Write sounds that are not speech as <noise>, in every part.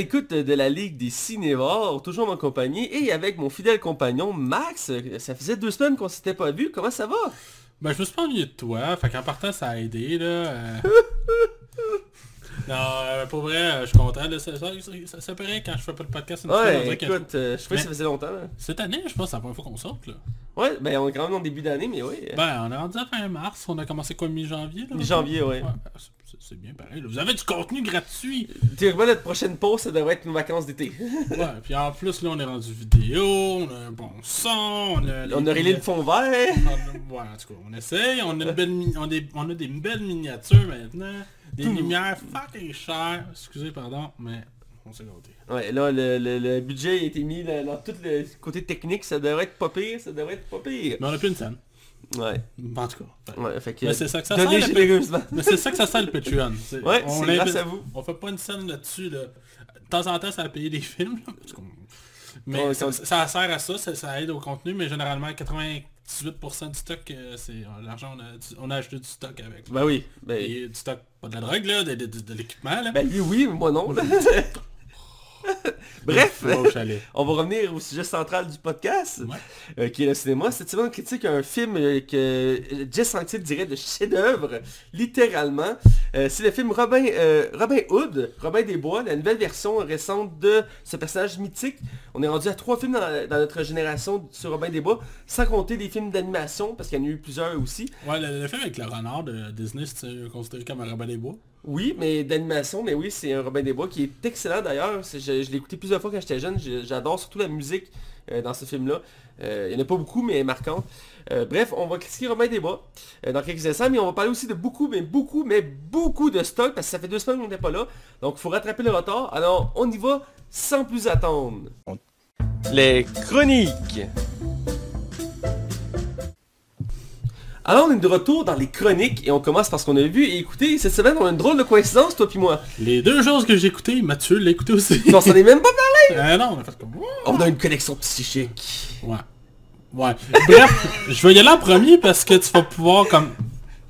l'écoute de la Ligue des Cinévores, toujours en compagnie, et avec mon fidèle compagnon Max. Ça faisait deux semaines qu'on s'était pas vu. Comment ça va? Ben, je me suis pas ennuyé de toi, fait qu'en partant, ça a aidé, là. euh. <laughs> non, euh, pour vrai, euh, je suis content. là, ça, ça, ça, ça paraît quand je fais pas de podcast. une Ouais, écoute, euh, je sais pas si ça faisait longtemps. là. Cette année, je pense que c'est la première fois qu'on sorte, là. Ouais, ben on est quand même en début d'année, mais oui. Ben, on est rendu à fin mars, on a commencé quoi, mi-janvier, là? Mi-janvier, ouais. Ouais, ben, c'est- bien pareil, là. Vous avez du contenu gratuit! Théoriquement, notre prochaine pause, ça devrait être nos vacances d'été. <laughs> Ouais, puis en plus, là, on est rendu vidéo, on a un bon son, on a... on a réglé le fond vert. On a- Ouais, en tout cas, on essaye, on a, une belle mi- on, a des, on a des belles miniatures maintenant, des lumières fucking chères, excusez, pardon, mais on s'est gâté. Ouais, là, le, le- le budget a été mis là, dans tout le côté technique, ça devrait être pas pire, ça devrait être pas pire. Mais on a plus une scène, Ouais, en tout cas. Fait- ouais, fait que... Mais c'est ça que ça sert, le. Mais c'est ça que ça sert le Patreon. Ouais, on c'est l'invite- grâce à vous. On fait pas une scène là-dessus, là. De temps en temps, ça a payé des films, là, parce qu'on- Mais Ouais, ça, sert à ça, ça, ça aide au contenu, mais généralement 98% du stock, euh, c'est euh, l'argent, on a, du- on a acheté du stock avec. Ben oui, ben... Et du stock, pas de la drogue, là, de, de- de- de l'équipement, là. Ben lui oui, moi non. là. <laughs> <laughs> Bref, <laughs> on va revenir au sujet central du podcast, Ouais. euh, qui est le cinéma. Cette semaine, on critique un film euh, que Jess Sanctil dirait de chef-d'œuvre, littéralement. Euh, c'est le film Robin, Robin Hood, Robin des Bois, la nouvelle version récente de ce personnage mythique. On est rendu à trois films dans, dans notre génération sur Robin des Bois, sans compter des films d'animation, parce qu'il y en a eu plusieurs aussi. Ouais, le, le film avec le renard de Disney, c'est considéré comme un Robin des Bois? Oui, mais d'animation, mais oui, c'est un Robin des Bois qui est excellent d'ailleurs. Je, l'ai écouté plusieurs fois quand j'étais jeune. Je- J'adore surtout la musique euh, dans ce film-là. Euh, il n'y en a pas beaucoup, mais elle est marquante. Euh, bref, on va critiquer Robin des Bois dans quelques instants, mais on va parler aussi de beaucoup, mais beaucoup, mais beaucoup de stock, parce que ça fait deux semaines qu'on n'était pas là. Donc il faut rattraper le retard. Alors, on y va sans plus attendre. Les chroniques. Alors on est de retour dans les chroniques et on commence parce qu'on a vu et écouté cette semaine on a une drôle de coïncidence toi puis moi. Les deux choses que j'ai écoutées, Mathieu l'a écouté aussi. On s'en est même pas parlé <laughs> Euh, non, on a fait comme... On a une connexion psychique. Ouais. Ouais. Bref, <laughs> je vais y aller en premier parce que tu vas pouvoir comme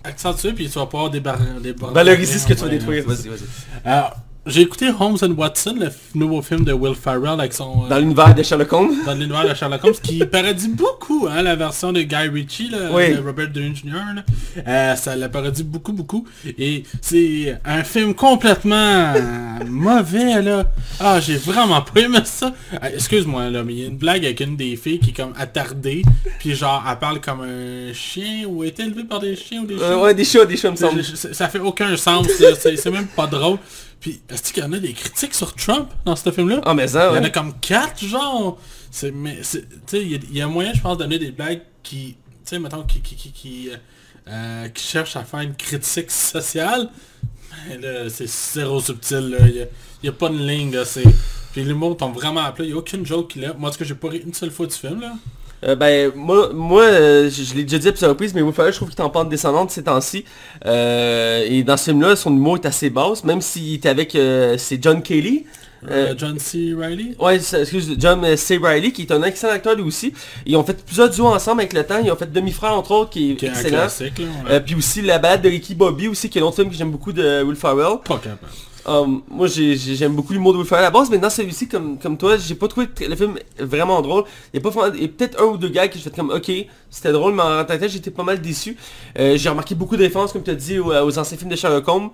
accentuer puis tu vas pouvoir débarrasser. Valoriser ce que tu vas détruire, vas-y, vas-y. Alors, j'ai écouté Holmes and Watson, le nouveau film de Will Ferrell avec son... euh, Dans l'univers de Sherlock Holmes? dans l'univers de Sherlock Holmes, qui <laughs> parodie beaucoup, hein, la version de Guy Ritchie, là, Oui. de Robert Downey Jr. là. Euh, ça la parodie beaucoup, beaucoup. Et c'est un film complètement <laughs> mauvais, là. Ah, j'ai vraiment pas aimé ça. Euh, Excuse-moi, là, mais il y a une blague avec une des filles qui est comme attardée, puis genre, elle parle comme un chien, ou est élevée par des chiens ou des chiens. Euh, ouais, des chats, des chats me semble. Je- Ça fait aucun sens, c'est même pas drôle. Puis, est-ce qu'il y en a des critiques sur Trump dans ce film-là? Ah mais ça, il y en a comme quatre, genre. C'est, mais, c'est, tu sais, il y y, a moyen, je pense, de donner des blagues qui, tu sais, mettons, qui, qui, qui, qui, euh, euh, qui cherchent à faire une critique sociale. Mais là, c'est zéro subtil, là. Il y a, y a pas de ligne, là. C'est... Puis l'humour tombe vraiment à plat. Il y a aucune joke qu'il a. Moi, en tout cas, j'ai pas ri une seule fois du film, là. Euh, ben, moi, moi euh, je, je l'ai déjà dit à plusieurs reprises, mais Will Ferrell, je trouve qu'il est en pente descendante ces temps-ci. Euh, et dans ce film-là, son humour est assez basse, même s'il était avec... euh, c'est John Kelly. Euh, John C. Reilly? Ouais, excuse, John C. Reilly, qui est un excellent acteur lui aussi. Ils ont fait plusieurs duos ensemble avec le temps. Ils ont fait Demi-Frère, entre autres, qui est, Qui est un excellent. classique, là. puis aussi La balade de Ricky Bobby aussi, qui est un autre film que j'aime beaucoup de Will Ferrell. pas capable. Um, moi j'ai- j'ai- j'aime beaucoup l'humour de Will Ferrell à la base, mais dans celui-ci, comme, comme toi, j'ai pas trouvé le film vraiment drôle. Il y a peut-être un ou deux gars que fait comme ok, c'était drôle, mais en tant que j'étais pas mal déçu. Euh, j'ai remarqué beaucoup de références, comme tu as dit, aux, aux anciens films de Sherlock Holmes.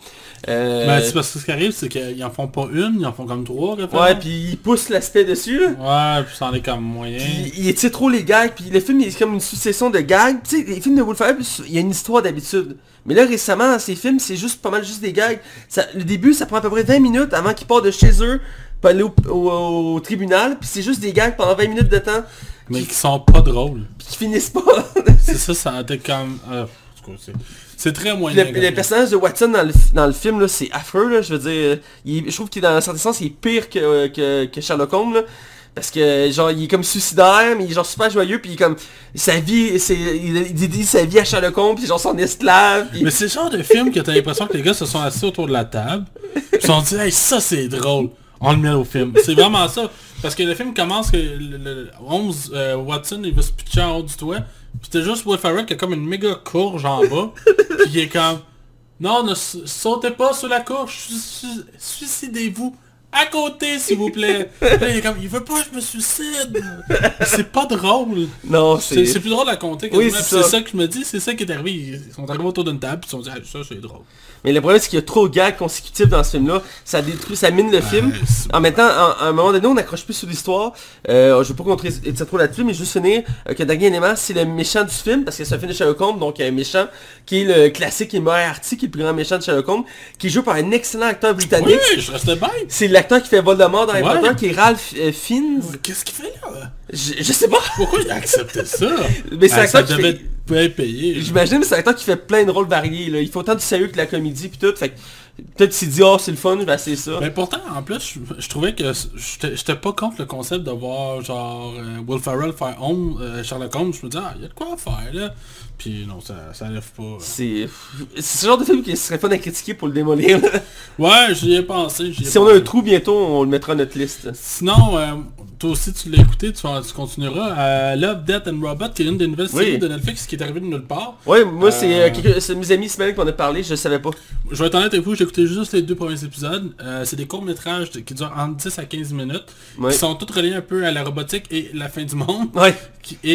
Euh, Ben, c'est parce que ce qui arrive, c'est qu'ils en font pas une, ils en font comme trois, ouais, puis il pousse l'aspect dessus. là. Ouais, puis ça en est comme moyen. Puis il trop les gags, puis le film il est comme une succession de gags. Tu sais, les films de Will Ferrell, il y a une histoire d'habitude. Mais là récemment, dans ces films, c'est juste pas mal juste des gags. Ça, le début, ça prend à peu près 20 minutes avant qu'ils partent de chez eux, pour aller au, au- au tribunal, puis c'est juste des gags pendant 20 minutes de temps, Mais qui sont pas drôles. puis <laughs> qui finissent pas. C'est ça, ça a été comme... euh, c'est- très moyen. le, le personnage de Watson dans le, dans le film, là, c'est affreux, là, je veux dire. il je trouve qu'il dans un certain sens, il est pire que, que, que Sherlock Holmes, là. Parce que genre il est comme suicidaire, mais il est genre super joyeux, puis il est comme sa vie, c'est il, dit sa vie à Sherlock Holmes, puis genre son esclave. Mais c'est le genre de film que t'as l'impression que les gars se sont assis autour de la table, ils se sont dit, hey, ça c'est drôle, on le met au film. C'est vraiment ça. Parce que le film commence que le, le- Holmes, euh, Watson, il va se pitcher en haut du toit, puis c'était juste Will Ferrell qui a comme une méga courge en bas, puis il est comme, non, ne sautez pas sur la courge, su- su- suicidez-vous à côté, s'il vous plaît. Là, il est comme, il veut pas que je me suicide. C'est pas drôle. Non, C'est c'est... plus drôle à compter. Oui, c'est ça. ça. que je me dis, c'est ça qui est arrivé. Ils sont arrivés autour d'une table, puis ils se sont dit, ah, ça, c'est drôle. Mais le problème, c'est qu'il y a trop de gags consécutifs dans ce film-là. Ça détruit, ça mine le film. En même temps, à un moment donné, on n'accroche plus sur l'histoire. Euh, je veux pas contrer trop là-dessus, mais juste finir euh, que Dag Element, c'est le méchant du film, parce que c'est un film de Sherlock Holmes, donc un méchant qui est le classique et Moriarty, qui est le plus grand méchant de Sherlock Holmes, qui est joué par un excellent acteur britannique. Oui, je restais bien. C'est l'acteur qui fait Voldemort dans Harry Ouais. Qui est Ralph euh, Fiennes. Qu'est-ce qu'il fait là? Je, je sais pas. Pourquoi il a accepté <laughs> ça? Mais c'est Ah, ça l'acteur qui devait fait... payé. J'imagine, c'est un acteur qui fait plein de rôles variés. Là. Il faut autant du sérieux que la comédie puis tout. Fait que peut-être s'est dit, oh c'est le fun, vais essayer ça. Mais pourtant, en plus, je, je trouvais que j'étais pas contre le concept de voir genre euh, Will Ferrell faire Holmes, euh, Sherlock Holmes. Je me disais, ah, il y a de quoi à faire là. Puis non, ça, ça lève pas. C'est c'est ce genre de film qui serait fun à critiquer pour le démolir. là. Ouais, j'y ai pensé. ai si on a un trou bientôt, on le mettra à notre liste. Sinon, euh, toi aussi tu l'as écouté, tu, continueras. Euh, Love, Death and Robot, qui est une des nouvelles Oui. séries de Netflix qui est arrivée de nulle part. Ouais, moi c'est Euh. euh, c'est mes amis qui m'en a parlé, je savais pas. Je vais être honnête avec vous, j'ai écouté juste les deux premiers épisodes. Euh, c'est des courts-métrages qui durent entre 10 à 15 minutes. Ouais. Qui sont tous reliés un peu à la robotique et la fin du monde. Qui- et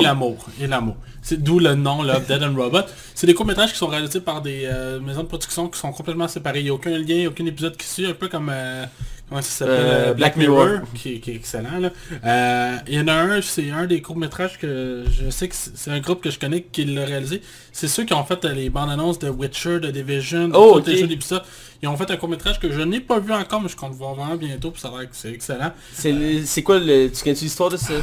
l'amour. Et l'amour. C'est d'où le nom, Love, Dead and Robot. C'est des courts-métrages qui sont réalisés par des maisons de production qui sont complètement séparées. Il n'y a aucun lien, aucun épisode qui suit, un peu comme... comment ça s'appelle Euh, euh, Black Mirror, Mirror. qui, qui est excellent. Là. Euh, il y en a un, c'est un des courts-métrages que je sais que c'est un groupe que je connais qui l'a réalisé. C'est ceux qui ont fait les bandes annonces de Witcher, de Division, de Oh, tous les ok. jeux d'épisodes. Ils ont fait un court-métrage que je n'ai pas vu encore, mais je compte voir vraiment bientôt, puis ça a l'air que c'est excellent. C'est quoi le. Tu connais l'histoire de ça?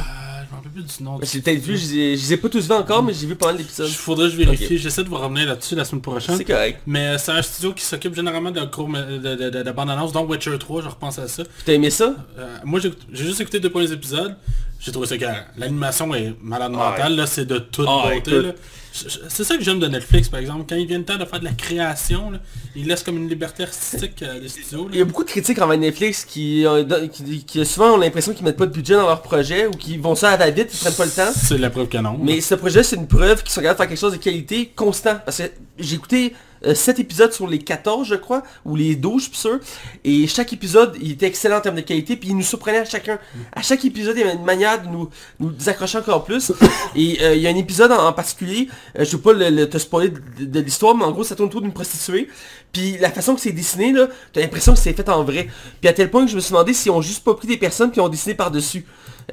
Je rappelle plus du nom. du J'ai peut-être vu, je les ai- je les ai pas tous vus encore, mais j'ai vu pendant l'épisode. Il faudrait que je vérifie. J'essaie de vous revenir là-dessus la semaine prochaine. C'est correct. Mais euh, c'est un studio qui s'occupe généralement de, court, de, de, de, de bande-annonce, dont Witcher 3, je repense à ça. T'as aimé ça? Euh, moi, j'ai j'ai juste écouté deux premiers épisodes. J'ai trouvé ça carré. L'animation est malade Ah, mentale, là, c'est de toute Ah, beauté. écoute. là. C'est ça que j'aime de Netflix, par exemple. Quand ils viennent temps de faire de la création, là, ils laissent comme une liberté artistique à les studios. là. Il y a beaucoup de critiques envers Netflix qui, euh, qui souvent ont l'impression qu'ils mettent pas de budget dans leur projet ou qu'ils vont ça à la vite, ils prennent pas le temps. C'est la preuve canon. Mais ce projet, c'est une preuve qu'ils sont capables de faire quelque chose de qualité constant. Parce que j'ai écouté 7 épisodes sur les 14, je crois, ou les 12, je suis sûr. Et chaque épisode, il était excellent en termes de qualité, puis il nous surprenait à chacun. À chaque épisode, il y avait une manière de nous, nous accrocher encore plus. Et euh, il y a un épisode en, particulier, euh, je veux pas le, te spoiler de, l'histoire, mais en gros, ça tourne autour d'une prostituée. Puis la façon que c'est dessiné, là, t'as l'impression que c'est fait en vrai. Puis à tel point que je me suis demandé si on juste pas pris des personnes qui ont dessiné par-dessus.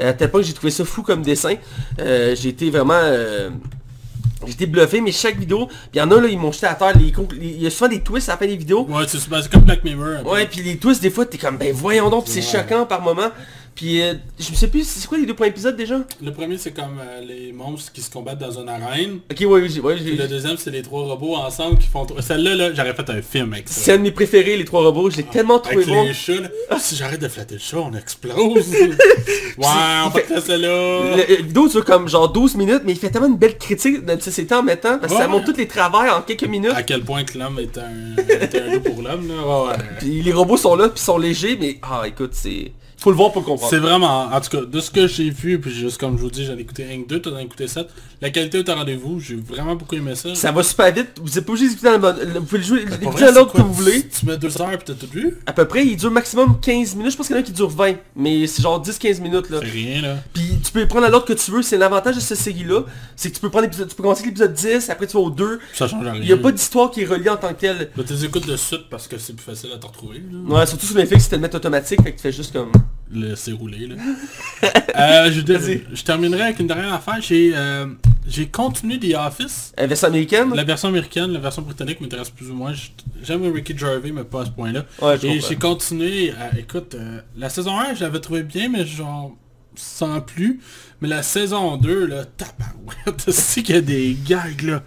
Euh, à tel point que j'ai trouvé ça fou comme dessin. Euh, j'ai été vraiment... J'étais bluffé, mais chaque vidéo, il y en a là, ils m'ont jeté à terre, les, les- il y a souvent des twists à la fin des vidéos. Ouais, c'est comme Black Mirror. Ouais, puis les twists, des fois, t'es comme, ben voyons donc, c'est Ouais. choquant par moment. Puis euh, je sais plus, c'est quoi les deux premiers épisodes déjà? Le premier, c'est comme euh, les monstres qui se combattent dans une arène. Ok. Ouais, Puis j'ai- le deuxième, c'est les trois robots ensemble qui font... Celle-là, là, j'aurais fait un film avec ça. c'est un de mes préférés, les trois robots, je l'ai tellement trouvé Avec bon. les chats, là. Si j'arrête de flatter le chat, on explose. <laughs> ouais, on fait- faire celle-là. La vidéo dure comme genre 12 minutes, mais il fait tellement une belle critique de notre société en mettant, parce que ça Ouais. montre tous les travers en quelques minutes. À quel point que l'homme est un, est un loup pour l'homme, là. Ouais, ouais. Puis les robots sont là, puis sont légers, mais ah écoute, c'est... Faut le voir pour le comprendre. C'est vraiment, en tout cas, de ce que j'ai vu, puis juste comme je vous dis, j'en ai écouté 1 2, t'en as écouté 7. La qualité est au rendez-vous, j'ai vraiment beaucoup aimé ça. Ça va super vite, vous êtes pas obligé d'écouter dans le bon... Vous pouvez le jouer, l'écouter dans c'est l'ordre que vous voulez. Tu mets 2 heures puis t'as tout vu? À peu près, il dure maximum 15 minutes. Je pense qu'il y en a qui dure 20. Mais c'est genre 10-15 minutes là. C'est rien, là. Puis tu peux prendre à l'ordre que tu veux. C'est l'avantage de cette série-là. C'est que tu peux prendre l'épisode. Tu peux commencer l'épisode 10, après tu vas au 2. Ça change rien. Il n'y a pas d'histoire qui est reliée en tant que telle. Là, t'es écoutes de suite parce que c'est plus facile à te retrouver, là. Ouais, surtout sur Netflix, c'était le mettre automatique. Fait que tu fais juste comme... Laisser rouler, là. <laughs> euh, je, terminerai avec une dernière affaire. J'ai euh, j'ai continué The Office. Euh, version américaine? La version américaine, la version britannique m'intéresse plus ou moins. J'aime Ricky Gervais, mais pas à ce point-là. Ouais, Et j'ai continué, à- écoute, euh, la saison 1, je l'avais trouvé bien, mais genre, sans plus. Mais la saison 2, là, tabarouette, <laughs> c'est qu'il y a des gags, là.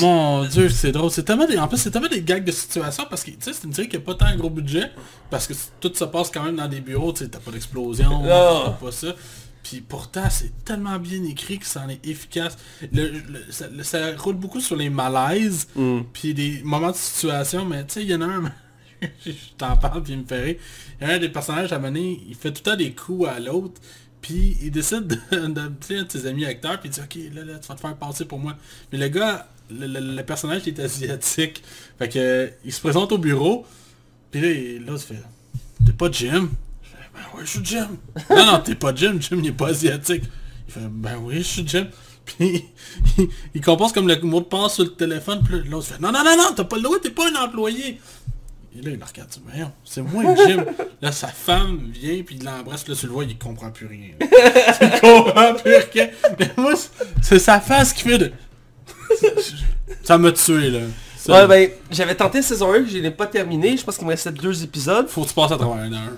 Mon dieu, c'est drôle. C'est tellement des... En plus, c'est tellement des gags de situation parce que, tu sais, c'est une série qui a pas tant un gros budget. Parce que tout se passe quand même dans des bureaux, tu sais, t'as pas d'explosion, Non. t'as pas ça. Puis pourtant, c'est tellement bien écrit que ça en est efficace. Le- le- ça, le- ça roule beaucoup sur les malaises, Mm. puis des moments de situation, mais tu sais, il y en a un, <laughs> je t'en parle, puis il me fait rire. Il y a un des personnages à mener, il fait tout le temps des coups à l'autre, puis il décide de, de, de ses amis acteurs, puis il dit, ok, là, là, tu vas te faire passer pour moi. Mais le gars, le, le- le personnage est asiatique, fait que il se présente au bureau, puis là, il- l'autre fait, t'es pas Jim? Je fais, ben oui, je suis Jim. <laughs> non, non, t'es pas Jim, Jim il est pas asiatique. Il fait, ben oui, je suis Jim. <laughs> Puis il, il compose comme le mot de passe sur le téléphone, puis là, l'autre fait, non, non, non, non, t'as pas le droit, t'es pas un employé. Et là, il regarde, Voyons, c'est moi Jim. <laughs> là, sa femme vient, puis il l'embrasse, puis là, tu le vois, il comprend plus rien. là. il comprend plus rien. Mais moi, c'est sa face qui fait de... Ça m'a tué, là. Ça, Ouais, ben, j'avais tenté saison 1, je l'ai pas terminé. Je pense qu'il me restait deux épisodes. Faut que tu passes à travers un heure.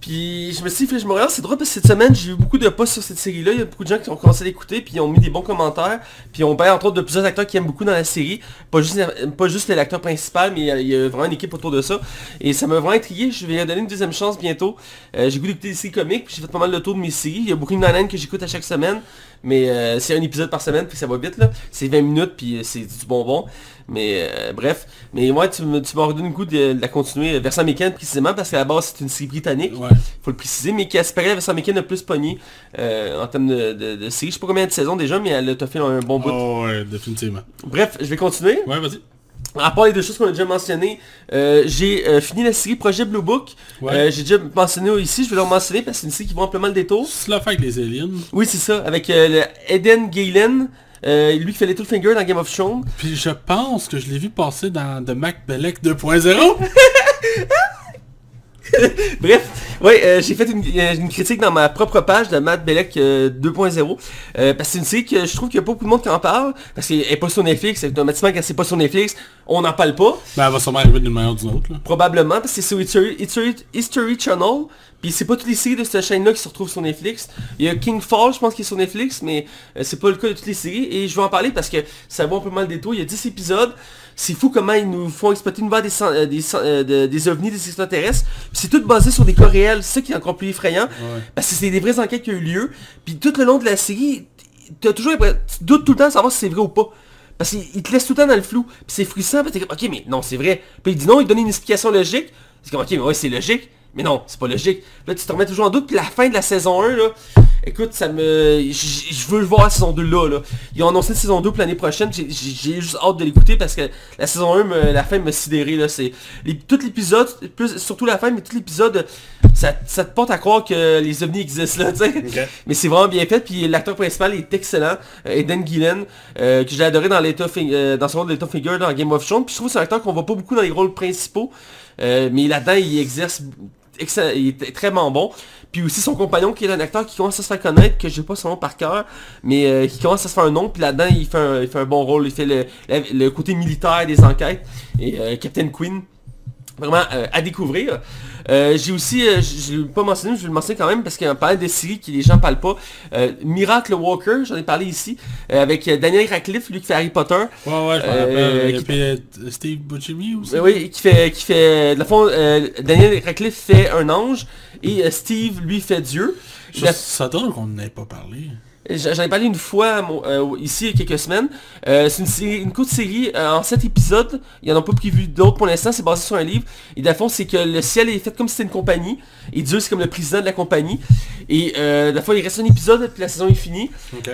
Puis je me suis dit, je me regarde, c'est drôle parce que cette semaine, j'ai eu beaucoup de posts sur cette série-là. Il y a beaucoup de gens qui ont commencé à l'écouter, puis ils ont mis des bons commentaires. Puis on parle entre autres de plusieurs acteurs qui aiment beaucoup dans la série. Pas juste, pas juste l'acteur principal, mais il y, a, il y a vraiment une équipe autour de ça. Et ça m'a vraiment intrigué. Je vais donner une deuxième chance bientôt. Euh, j'ai goûté des séries comiques, puis j'ai fait pas mal le tour de mes séries. Il y a beaucoup de Nine que j'écoute à chaque semaine. Mais euh, c'est un épisode par semaine, puis ça va vite là. C'est 20 minutes, puis euh, c'est du bonbon. Mais euh, bref. Mais moi, tu, me- tu m'as redonné le goût de, de la continuer. euh, Versant Mécan précisément, parce qu'à la base, c'est une série britannique. Ouais. Faut le préciser, mais qui aspirait Versant Mécan a plus pogné euh, en termes de, de, de série. Je sais pas combien de saisons déjà, mais elle a fait un bon bout. Oh ouais, définitivement. Bref, je vais continuer. Ouais, vas-y. À part les deux choses qu'on a déjà mentionnées, euh, j'ai euh, fini la série Projet Blue Book. Ouais. Euh, j'ai déjà mentionné ici, je vais le mentionner parce que c'est une série qui vaut amplement le détour. C'est la avec les aliens. Oui, c'est ça, avec le Eden Galen, lui qui fait Littlefinger dans Game of Thrones. Puis je pense que je l'ai vu passer dans The Mac Belleck 2.0. <laughs> <laughs> Bref, ouais, euh, j'ai fait une, euh, une critique dans ma propre page de Matt Belleck euh, 2.0 euh, parce que c'est une série que je trouve qu'il y a pas beaucoup de monde qui en parle parce qu'elle est pas sur Netflix, automatiquement quand c'est pas sur Netflix, on n'en parle pas. ben elle va sûrement arriver d'une manière ou d'une autre. Là. Probablement parce que c'est sur History, History, History Channel. Puis c'est pas toutes les séries de cette chaîne-là qui se retrouvent sur Netflix. Il y a King Fall, je pense, qui est sur Netflix, mais c'est pas le cas de toutes les séries. Et je vais en parler parce que ça vaut un peu mal des taux. Il y a 10 épisodes. C'est fou comment ils nous font exploiter des, san- euh, des, euh, de- des ovnis, des extraterrestres. C'est tout basé sur des cas réels. C'est ça qui est encore plus effrayant. Ouais. Parce que c'est des vraies enquêtes qui ont eu lieu. Puis tout le long de la série, t'as toujours tu doutes tout le temps de savoir si c'est vrai ou pas. Parce qu'il te laisse tout le temps dans le flou. Puis c'est frustrant, parce que ok, mais non, c'est vrai. Puis il dit non, il donne une explication logique. C'est comme, ok, mais ouais, c'est logique. Mais non, c'est pas logique. Là, tu te remets toujours en doute. Puis la fin de la saison 1, là, écoute, ça me... Je veux voir la saison 2 là, là. Ils ont annoncé une saison 2 pour l'année prochaine. J'ai- juste hâte de l'écouter parce que la saison 1, me- la fin me sidéré, là. C'est... les- Tout l'épisode, plus- surtout la fin, mais tout l'épisode, ça, ça te porte à croire que les ovnis existent, là, tu sais. Ok. Mais c'est vraiment bien fait, puis l'acteur principal est excellent, euh, Eden Gillen, euh, que j'ai adoré dans, euh, dans son rôle de Figure dans Game of Thrones, puis je trouve que c'est un acteur qu'on voit pas beaucoup dans les rôles principaux, euh, mais là-dedans il exerce, il est extrêmement bon. Puis aussi son compagnon qui est un acteur qui commence à se faire connaître, que je sais pas son nom par cœur, mais euh, qui commence à se faire un nom, puis là-dedans il fait un, il fait un bon rôle, il fait le, le côté militaire des enquêtes, et euh, Captain Quinn, vraiment euh, à découvrir. J'ai aussi, je je l'ai pas mentionné, mais je vais le mentionner quand même parce qu'on parlait des séries que les gens parlent pas. Miracle Walker, j'en ai parlé ici, avec Daniel Radcliffe, lui qui fait Harry Potter. Ouais, ouais, je me rappelle. Y a qui- euh, Steve Buscemi aussi. Oui, qui fait, qui fait, de la fond, Daniel Radcliffe fait un ange et euh, Steve lui fait Dieu. La- Ça donne qu'on n'ait pas parlé. J'en ai parlé une fois euh, ici il y a quelques semaines. Euh, c'est une, série- une courte série euh, en 7 épisodes. Il n'y en a pas prévu d'autres pour l'instant. C'est basé sur un livre. Et le fond, c'est que le ciel est fait comme si c'était une compagnie. Et Dieu, c'est comme le président de la compagnie. Et la fois, il reste un épisode, puis la saison est finie.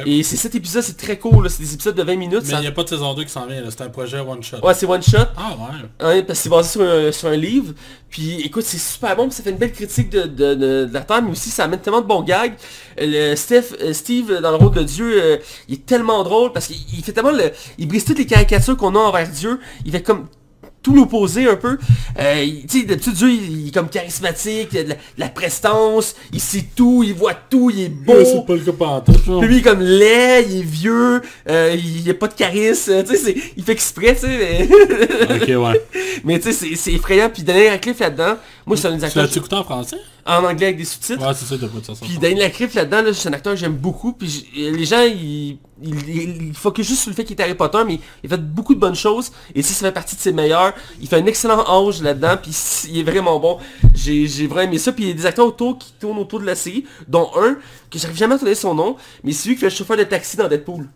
Et ces 7 épisodes, c'est très court. C'est des épisodes de 20 minutes. Mais il n'y a pas de saison 2 qui s'en vient, c'est un projet one shot. Ouais, c'est one shot. Ah ouais. Hein, parce que c'est basé sur un, sur un livre. Puis écoute, c'est super bon, puis ça fait une belle critique de, de, la Terre, mais aussi ça amène tellement de bons gags. Euh, Le euh, Steve, euh, dans le rôle de Dieu, il est tellement drôle parce qu'il il fait tellement le. Il brise toutes les caricatures qu'on a envers Dieu. Il fait comme tout l'opposé un peu. Euh, tu sais, d'habitude Dieu, il, il est comme charismatique, il a de la, de la prestance, il sait tout, il voit tout, il est beau. Ouais, c'est pas le cas. Puis lui, il est comme laid, il est vieux, euh, il a pas de charisme, tu sais, c'est- il fait exprès, tu sais, mais... Ok, ouais. <laughs> Mais tu sais, c'est- effrayant. Puis Daniel Radcliffe là-dedans, moi c'est un des Tu acteurs l'as-tu écouté en français? En anglais avec des sous-titres. Ouais, c'est ça, t'as pas de ça. Puis Daniel Radcliffe là-dedans, là, c'est un acteur que j'aime beaucoup. Puis les gens, ils, ils, ils, ils focusent juste sur le fait qu'il est Harry Potter, mais il fait beaucoup de bonnes choses. Et si ça fait partie de ses meilleurs, il fait un excellent ange là-dedans. Puis il est vraiment bon. J'ai j'ai vraiment aimé ça. Puis il y a des acteurs autour qui tournent autour de la série, dont un que j'arrive jamais à trouver son nom, mais c'est lui qui fait le chauffeur de taxi dans Deadpool.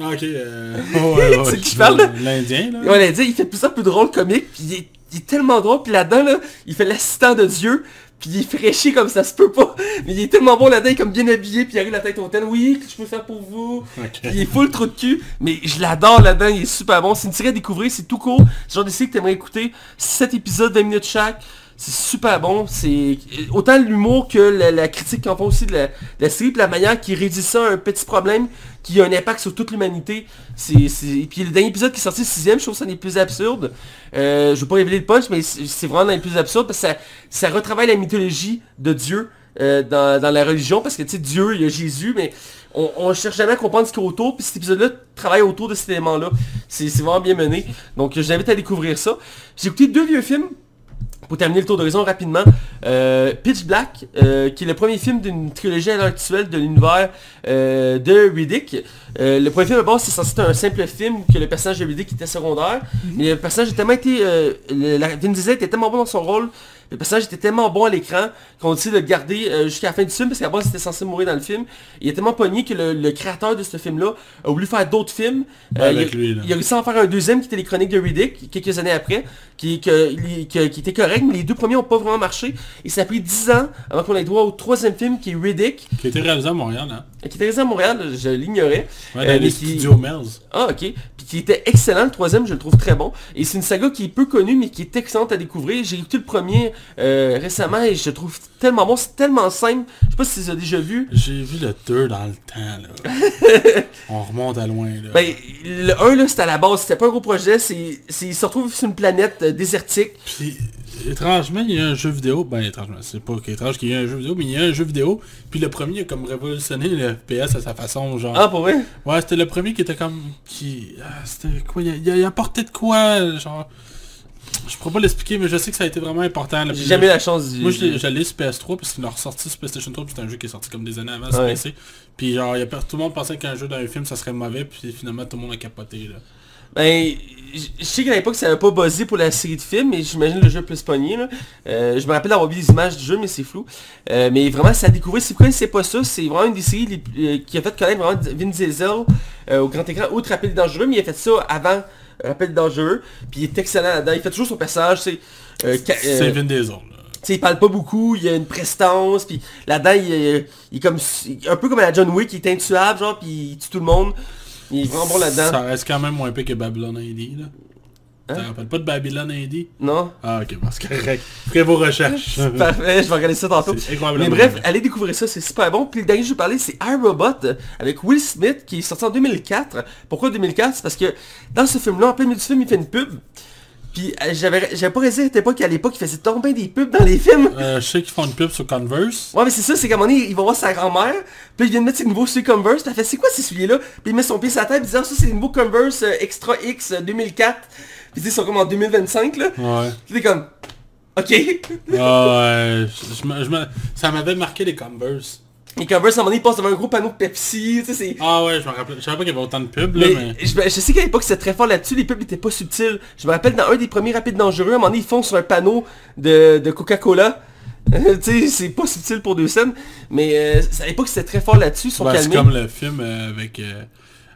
Ah, ok, euh... <laughs> ouais, ouais, C'est qui parle? L'Indien, là. Dit, il fait plus ça plus drôle comique, puis il est, il est tellement drôle, puis là-dedans, là, il fait l'assistant de Dieu, puis il est fraîchi comme ça se peut pas. Mais il est tellement bon là-dedans, il est comme bien habillé, puis il arrive la tête hautaine, oui, que je peux faire pour vous. Ok. Puis il est full trou de cul, mais je l'adore là-dedans, il est super bon. C'est une série à découvrir, c'est tout court. C'est genre de série que t'aimerais écouter. 7 épisodes, 20 minutes chaque. C'est super bon. C'est autant l'humour que la, critique qu'on font aussi de la, série, puis la manière qu'il réduit ça à un petit problème qui a un impact sur toute l'humanité. C'est, c'est... Puis le dernier épisode qui est sorti, le sixième, je trouve ça des plus absurdes. Euh, je veux pas révéler le punch, mais c'est c'est vraiment les plus absurdes parce que ça, ça retravaille la mythologie de Dieu euh, dans, la religion. Parce que tu sais, Dieu, il y a Jésus, mais on, on cherche jamais à comprendre ce qu'il y a autour. Puis cet épisode-là travaille autour de cet élément-là. C'est, c'est vraiment bien mené. Donc je t'invite à découvrir ça. J'ai écouté deux vieux films pour terminer le tour d'horizon rapidement, euh, Pitch Black, euh, qui est le premier film d'une trilogie à l'heure actuelle de l'univers euh, de Riddick. Le premier film, d'abord, c'est censé être un simple film que le personnage de Riddick était secondaire. Mais le personnage a tellement été... Le- la, Vin Diesel était tellement bon dans son rôle, le personnage était tellement bon à l'écran qu'on a décidé de le garder jusqu'à la fin du film, parce qu'à base, c'était censé mourir dans le film. Il est tellement pogné que le, le créateur de ce film-là a voulu faire d'autres films. Avec il, lui, il a réussi à en faire un deuxième qui était les chroniques de Riddick, quelques années après, qui, qui- qui était correct, mais les deux premiers ont pas vraiment marché. Et ça a pris 10 ans avant qu'on ait droit au troisième film qui est Riddick, Qui a été réalisé à Montréal, hein. qui était réalisé à Montréal, je l'ignorais. Ouais, Euh, les qui- studios Mills. Ah ok, puis qui était excellent, le troisième je le trouve très bon. Et c'est une saga qui est peu connue mais qui est excellente à découvrir. J'ai écouté le premier euh, récemment et je le trouve tellement bon, c'est tellement simple. Je sais pas si tu l'as déjà vu. J'ai vu le 2 dans le temps, là. <laughs> On remonte à loin, là. Ben, le 1 là c'était à la base, c'était pas un gros projet, c'est, c'est, il se retrouve sur une planète désertique. Puis, étrangement, il y a un jeu vidéo. Ben, étrangement, c'est pas étrange qu'il y ait un jeu vidéo, mais il y a un jeu vidéo. Puis le premier a comme révolutionné le FPS à sa façon, genre. Ah pour vrai? Ouais, c'était le premier qui était comme... qui ah, C'était quoi Il, il, il apportait de quoi, genre... Je pourrais pas l'expliquer, mais je sais que ça a été vraiment important. J'ai jamais eu la chance d'y- Moi, j'allais sur PS3 parce qu'il l'a ressorti sur PlayStation 3, puis c'était un jeu qui est sorti comme des années avant sur Ouais. PC. Puis genre, y a, tout le monde pensait qu'un jeu d'un film, ça serait mauvais, puis finalement, tout le monde a capoté, là. Ben, je sais qu'à l'époque ça avait pas buzzé pour la série de films, mais j'imagine le jeu plus pogné là. Euh, je me rappelle d'avoir vu des images du jeu, mais c'est flou. Euh, mais vraiment, ça a découvert. Si vous connaissez pas ça, c'est vraiment une des séries les euh, qui a fait connaître vraiment Vin Diesel au grand écran, outre Rapide et Dangereux, mais il a fait ça avant et Dangereux. Puis il est excellent là-dedans. Il fait toujours son personnage, c'est... C'est Vin Diesel, là. tu sais, il parle pas beaucoup, il a une prestance, puis là-dedans, il, est- il est comme... Un peu comme à la John Wick, il est intuable, genre, puis il tue tout le monde. Il est vraiment bon là-dedans. Ça reste quand même moins pire que Babylon Indie, là. Tu Hein? te rappelles pas de Babylon Indie Non Ah, ok, bon, c'est correct. Ferez vos recherches. <laughs> Parfait, je vais regarder ça tantôt. Mais bref, allez découvrir ça, c'est super bon. Puis le dernier que je vais parler, c'est iRobot avec Will Smith qui est sorti en 2004. Pourquoi 2004 C'est parce que dans ce film-là, en plein milieu du film, il fait une pub. Puis euh, j'avais j'avais pas réalisé à cette époque qu'à l'époque, il faisait tant bien des pubs dans les films. Euh, je sais qu'ils font une pub sur Converse. Ouais mais c'est ça, c'est qu'à un moment donné, il va voir sa grand-mère, puis il vient de mettre ses nouveaux souliers Converse, puis elle fait c'est quoi ces souliers-là Puis il met son pied sur la tête, puis dit ah, ça c'est les nouveaux Converse euh, Extra X euh, 2004. Puis tu sais, ils sont comme en 2025 là. Ouais. Puis t'es comme, ok. Ah ouais, je, ça m'avait marqué les Converse. Et Converse à un moment donné, il passe devant un gros panneau de Pepsi, tu sais, c'est... Ah ouais, je me rappelle. Je savais pas qu'il y avait autant de pubs, là, Mais, mais... je, je sais qu'à l'époque c'était très fort là-dessus, les pubs étaient pas subtils. Je me rappelle dans un des premiers rapides dangereux, à un moment donné ils font sur un panneau de, de Coca-Cola. <laughs> tu sais, c'est pas subtil pour deux scènes, mais euh, à l'époque c'était très fort là-dessus, ils sont c'est comme le film euh, avec, euh,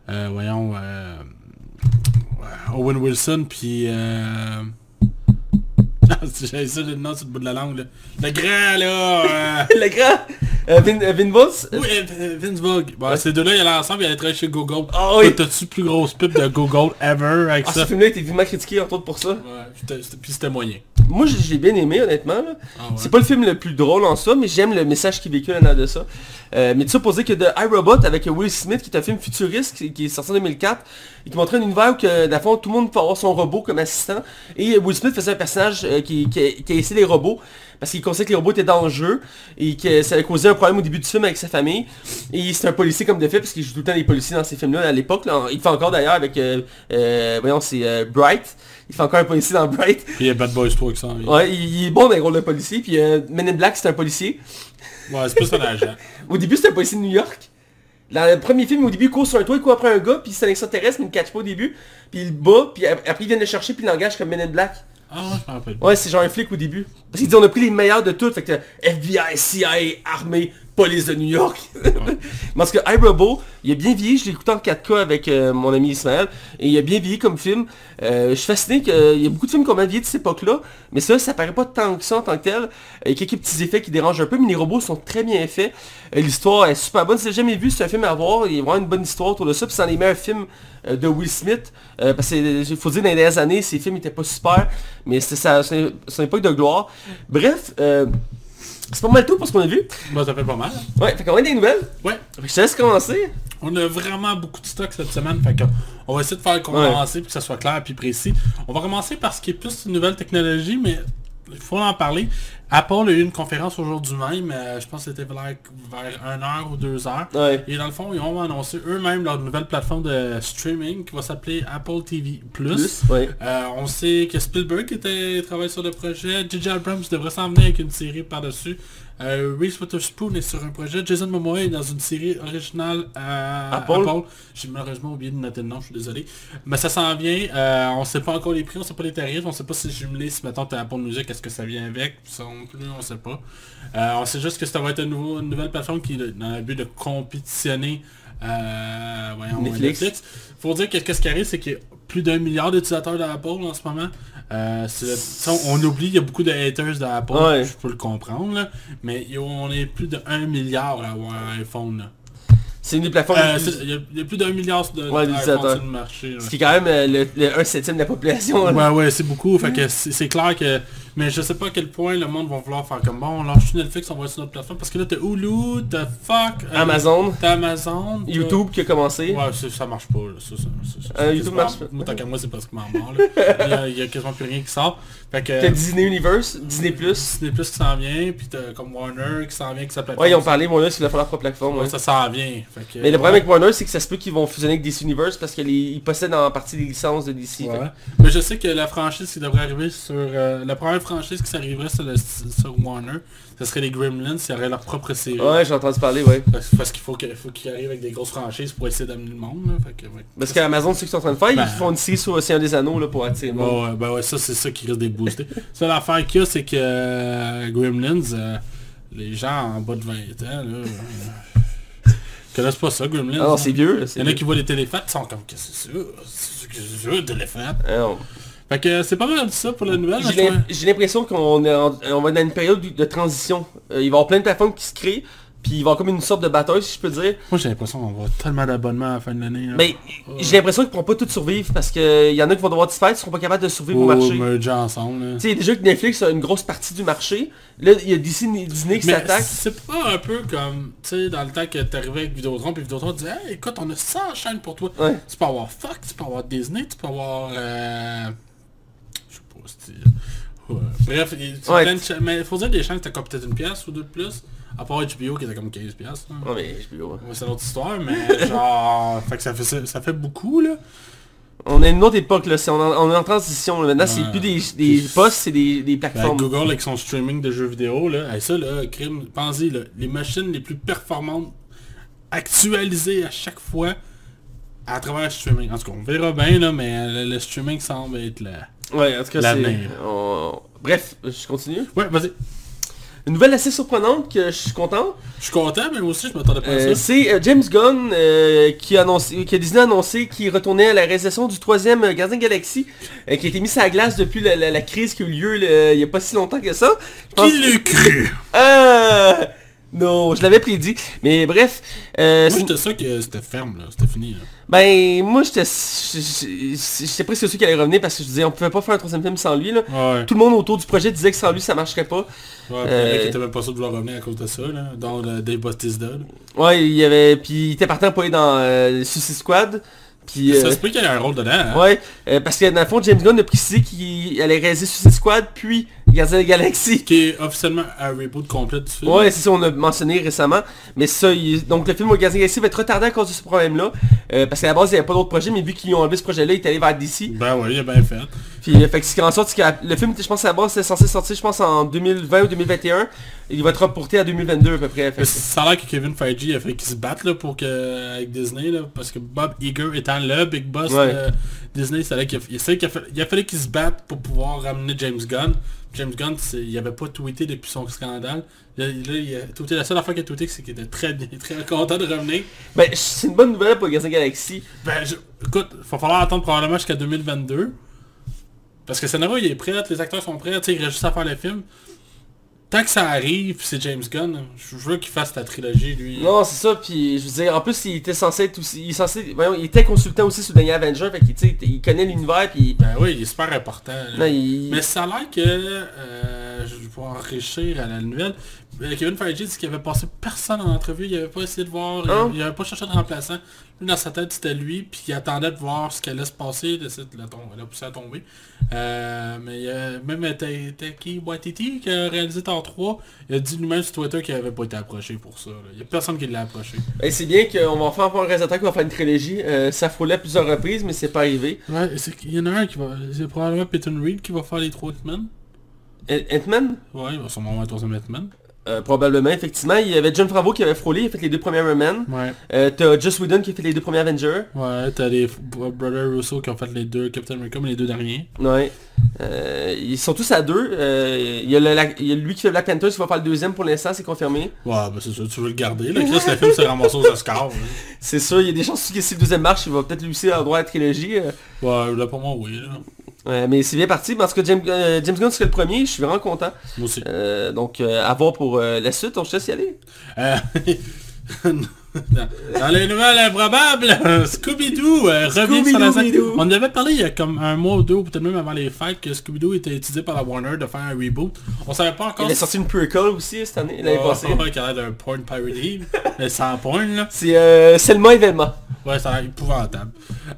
euh, voyons, euh, Owen Wilson, puis... <laughs> J'avais ça le nom sur le bout de la langue, là. Le grand, là euh, <laughs> Le grand euh, Vin, euh, Vin Oui, euh, Vince Vogue. Bon, ces deux-là, ils allaient ensemble, ils allaient travailler chez Google. Ah oui. T'as-tu plus grosse pub de Google ever avec ah, ça? ce film-là été vivement critiqué entre autres pour ça. Ouais, puis c'était moyen. Moi l'ai bien aimé honnêtement. Ah ouais. C'est pas le film le plus drôle en soi, mais j'aime le message qu'il véhicule en de ça. Euh, mais tout ça pour dire que de iRobot avec Will Smith, qui est un film futuriste, qui, qui est sorti en 2004, et qui montrait un univers où, que, fond, tout le monde peut avoir son robot comme assistant. Et Will Smith faisait un personnage qui, qui, qui a essayé les robots, parce qu'il considérait que les robots étaient dangereux, et que ça a causé un problème au début du film avec sa famille. Et c'est un policier comme de fait, parce qu'il joue tout le temps des policiers dans ces films-là à l'époque. Il fait encore d'ailleurs avec, euh, euh, voyons, c'est euh, Bright. Il fait encore un policier dans Bright. Puis il y a Bad Boys 3 qui s'en vient. Ouais, il, il est bon dans les rôles de policier. Puis euh, Men in Black, c'est un policier. Ouais, c'est plus un agent. <laughs> Au début, c'était un policier de New York. Dans le premier film, au début, il court sur un toit, il court après un gars, puis c'est un extraterrestre, mais il ne catch pas au début. Puis il bat, puis ap- après, il vient le chercher, puis il l'engage comme Men in Black. Ah ouais. Ouais, c'est genre un flic au début. Parce qu'il dit, on a pris les meilleurs de toutes. Fait que FBI, CIA, armée, police de New York. Parce que iRobot, il a bien vieilli, je l'ai écouté en 4K avec euh, mon ami Ismaël, et il a bien vieilli comme film. Euh, je suis fasciné qu'il y a beaucoup de films qui ont mal vieilli de cette époque-là, mais ça, ça paraît pas tant que ça en tant que tel. Il y a quelques petits effets qui dérangent un peu, mais les robots sont très bien faits. Euh, L'histoire est super bonne. Si vous jamais vu, c'est un film à voir. Il y a vraiment une bonne histoire autour de ça. Puis c'est un des meilleurs films euh, de Will Smith. Euh, parce que il faut dire dans les dernières années, ses films étaient pas super. mais c'est sa, son, son époque de gloire. Bref, euh, c'est pas mal tout pour ce qu'on a vu. Bah, ça fait pas mal. Ouais, fait qu'on a des nouvelles. Ouais. Fait que je te laisse commencer. On a vraiment beaucoup de stock cette semaine, fait que on va essayer de faire le condensé pour que ça soit clair et précis. On va commencer par ce qui est plus une nouvelle technologie, mais il faut en parler. Apple a eu une conférence aujourd'hui même, euh, je pense que c'était vers, vers 1 heure ou 2 heures. Ouais. Et dans le fond, ils ont annoncé eux-mêmes leur nouvelle plateforme de streaming qui va s'appeler Apple TV+. Plus, ouais. Euh, on sait que Spielberg était travaille sur le projet, J.J. Abrams devrait s'en venir avec une série par-dessus. Euh, Reese Witherspoon est sur un projet, Jason Momoa est dans une série originale à Apple? Apple. J'ai malheureusement oublié de noter le nom, je suis désolé. Mais ça s'en vient, euh, on sait pas encore les prix, on sait pas les tarifs, on sait pas si jumelé, si mettons t'as Apple Music, est-ce que ça vient avec, ça non plus, on sait pas. Euh, on sait juste que ça va être nouveau- une nouvelle plateforme qui est dans le but de compétitionner euh, voyons, Netflix. Netflix. Faut dire que qu'est-ce qui arrive, c'est a plus d'un milliard d'utilisateurs d'Apple en ce moment. Euh, le- on oublie, il y a beaucoup de haters d'Apple, Ouais. je peux le comprendre, là, mais on est plus de 1 milliard à avoir un iPhone. là. C'est une des plateformes Euh, plus- il, y a, il y a plus d'un milliard de Ouais, le marché. là. Ce qui est quand même euh, le, le 1 septième de la population. là. Ouais, ouais, c'est beaucoup. Fait que c'est c'est clair que... Mais je sais pas à quel point le monde va vouloir faire comme bon, on lâche Netflix, on va sur notre plateforme. Parce que là, t'as Hulu, t'as Fuck, euh, Amazon, t'as Amazon, YouTube qui a commencé. Ouais, ça, marche pas. Là. Ça, ça, ça, Euh, YouTube marche pas. Moi, tant qu'à moi, c'est pratiquement mort. Là. <laughs> Il, y y a quasiment plus rien qui sort. Fait que... T'as Disney Universe, Disney+. Disney Plus qui s'en vient, puis t'as comme Warner qui s'en vient, qui s'appelle... Ouais, ils ont parlé, là, c'est la leur propre plateforme. ouais. Ouais, ça s'en vient. Fait que, Mais le problème avec Warner, c'est que ça se peut qu'ils vont fusionner avec DC Universe parce qu'ils possèdent en partie des licences de DC. Ouais. Mais je sais que la franchise qui devrait arriver sur... euh, la première franchise qui s'arriverait sur, le- sur Warner, ce serait les Gremlins, qui auraient leur propre série. Ouais, j'ai entendu parler, ouais. Parce, parce qu'il faut que- faut qu'ils arrivent avec des grosses franchises pour essayer d'amener le monde. Là. Fait que, ouais. Parce qu'Amazon, c'est ce qu'ils sont en train de faire, Ben. ils font une série sur Océan des Anneaux là, pour attirer le monde. Ouais, ben ouais, ça c'est ça qui risque d'être boosté. <laughs> ça l'affaire qu'il y a, c'est que euh, Gremlins, euh, les gens en bas de 20 ans, là, euh, connaissent pas ça, Gremlins. Ah non, hein. c'est vieux. Il y en a qui voient les téléphats, ils sont comme, qu'est-ce que c'est ça? C'est que c'est. Fait que c'est pas mal ça pour la nouvelle. J'ai trouvais. j'ai l'impression qu'on on va dans une période de transition. Euh, il va y avoir plein de plateformes qui se créent, puis il va y avoir comme une sorte de bataille, si je peux dire. Moi j'ai l'impression qu'on va avoir tellement d'abonnements à la fin de l'année. Mais j'ai l'impression qu'ils pourront pas tous survivre parce qu'il y en a qui vont devoir disparaître, ils seront pas capables de survivre au marché. merger ensemble. Tu sais, déjà que Netflix a une grosse partie du marché. Là, il y a Disney, Disney qui s'attaque. c'est pas un peu comme, tu sais, dans le temps que t'arrivais avec Vidéotron, puis Vidéotron disait, hey, écoute, on a 100 chaînes pour toi. Ouais. Tu peux avoir Fox, tu peux avoir Disney, tu peux avoir... Euh... Je sais pas, c'est... Ouais. Bref, il y a Ouais. plein de chaînes, mais il faut dire des chaînes qui étaient comme peut-être une pièce ou deux de plus, à part HBO qui était comme 15 pièces. Ouais, mais HBO, ouais. C'est l'autre histoire, mais <laughs> genre... fait que ça fait, ça, fait beaucoup, là. On est une autre époque là, on, est en- on est en transition. là. Maintenant, c'est plus des, des postes, c'est des, des Ben, plateformes. Google avec son streaming de jeux vidéo, là, ça, là, crime, pensez, là, les machines les plus performantes, actualisées à chaque fois, à travers le streaming. En tout cas, on verra bien, là, mais le, le streaming semble être là. Ouais, en tout cas, c'est... On- Bref, je continue. Ouais, vas-y. Une nouvelle assez surprenante que je suis content. Je suis content, mais moi aussi, je m'attendais pas Euh, à ça. c'est euh, James Gunn euh, qui, a annoncé, qui a Disney a annoncé qu'il retournait à la réalisation du troisième euh, Gardien de euh, qui a été mis à la glace depuis la, la- la crise qui a eu lieu il n'y a pas si longtemps que ça. Je pense- Qui l'a cru! <laughs> Non, je l'avais prédit. Mais bref, euh, Moi, j'étais sûr que c'était ferme, là. C'était fini, là. ben moi j'étais j'étais presque sûr qu'il allait revenir parce que je disais on pouvait pas faire un troisième film sans lui là. Ouais. Tout le monde autour du projet disait que sans lui ça marcherait pas. Ouais, il Euh, qui étaient même pas sûr de vouloir revenir à cause de ça, là. Dans le Dave Bautista, là. Ouais, il y avait puis il était partant pour aller dans euh, Suicide Squad. Ça euh, se peut qu'il y ait un rôle dedans, hein. Ouais, euh, parce que dans le fond, James Gunn a précisé qu'il allait réaliser Suicide Squad, puis Gardien de la Galaxie. Qui est officiellement un reboot complet du film. Ouais, c'est ça, on a mentionné récemment. Mais ça, il- donc le film au Gardien de la Galaxie va être retardé à cause de ce problème-là. euh, parce qu'à la base, il n'y avait pas d'autre projet, mais vu qu'ils ont enlevé ce projet-là, il est allé vers DC. Ben ouais, il a bien fait. Puis, euh, fait que en sorte, c'est que le film, je pense, à la base, c'était censé sortir, je pense, en 2020 ou 2021. Il va être reporté à 2022 à peu près. Fait Ça a l'air que Kevin Feige a fait qu'il se batte là, pour que, avec Disney, là, parce que Bob Iger étant le big boss Ouais. de Disney, c'est là qu'il a, il sait qu'il a, il a fallu qu'il se batte pour pouvoir ramener James Gunn. James Gunn, c'est- il avait pas tweeté depuis son scandale. Là, il a tweeté, la seule affaire qu'il a tweeté, c'est qu'il était très <laughs> très content de revenir. Ben, c'est une bonne nouvelle pour la Galaxie. Ben, je- écoute, il va falloir attendre probablement jusqu'à 2022. Parce que scénario, il est prêt, les acteurs sont prêts, tu sais, il reste juste à faire le film. tant que ça arrive, c'est James Gunn, je veux qu'il fasse ta trilogie, lui. Non, c'est ça, puis je veux dire, en plus, il était censé être aussi, il, est censé, voyons, il était consultant aussi sur le dernier Avenger, fait qu'il il connaît l'univers, puis... Ben oui, il est super important. là. Non, il... Mais ça a l'air que, euh, je vais pouvoir enrichir à la nouvelle, Kevin Feige dit qu'il avait passé personne en entrevue, il avait pas essayé de voir, il- Hein? il, avait pas cherché de remplaçant. Lui, dans sa tête, c'était lui, puis il attendait de voir ce qu'elle allait se passer, de la, la pousser à tomber. Euh, mais euh, même euh, Ta- Taiki Waititi, qui a réalisé Thor 3, il a dit lui-même sur Twitter qu'il avait pas été approché pour ça. là. Il y a personne qui l'a approché. C'est bien qu'on va avoir un réalisateur qui va faire une trilogie, euh, ça frôlait plusieurs reprises, mais c'est pas arrivé. Ouais, qu'il y en a un qui va... C'est probablement Peyton Reed qui va faire les trois Hitman. Ant-Man? Ouais, il va sûrement avoir un troisième Hitman. Euh, Probablement, effectivement. Il y avait John Favreau qui avait frôlé, il a fait les deux premiers Iron Man. Ouais. Euh, T'as Joss Whedon qui a fait les deux premiers Avengers. Ouais, t'as les Bro- Brother Russo qui ont fait les deux Captain America, mais les deux derniers. Ouais. Euh, ils sont tous à deux. Euh, il, y a le- la- il y a lui qui fait Black Panther qui va faire le deuxième pour l'instant, c'est confirmé. Ouais, bah c'est ça, tu veux le garder. Là, Chris, le film s'est ramassé aux Oscars. hein. <laughs> C'est sûr, il y a des chances que si le deuxième marche, il va peut-être lui aussi avoir droit à la trilogie. euh. Ouais, là pour moi, oui. Là. Ouais, mais c'est bien parti. Cas, James, euh, James Gunn serait le premier, je suis vraiment content. Moi aussi. Euh, donc, euh, à voir pour la suite, on se laisse y aller. <laughs> Dans, les nouvelles improbables, Scooby-Doo euh, revient sur la scène. On en avait parlé il y a comme un mois ou deux, ou peut-être même avant les fêtes, que Scooby-Doo était utilisé par la Warner de faire un reboot. On savait pas encore Il a sorti une prequel aussi cette année, l'année Oh, passée. qui a l'air d'un porn parody, <laughs> mais sans porn là. C'est euh, Selma et Velma. Ouais, ça a l'air épouvantable.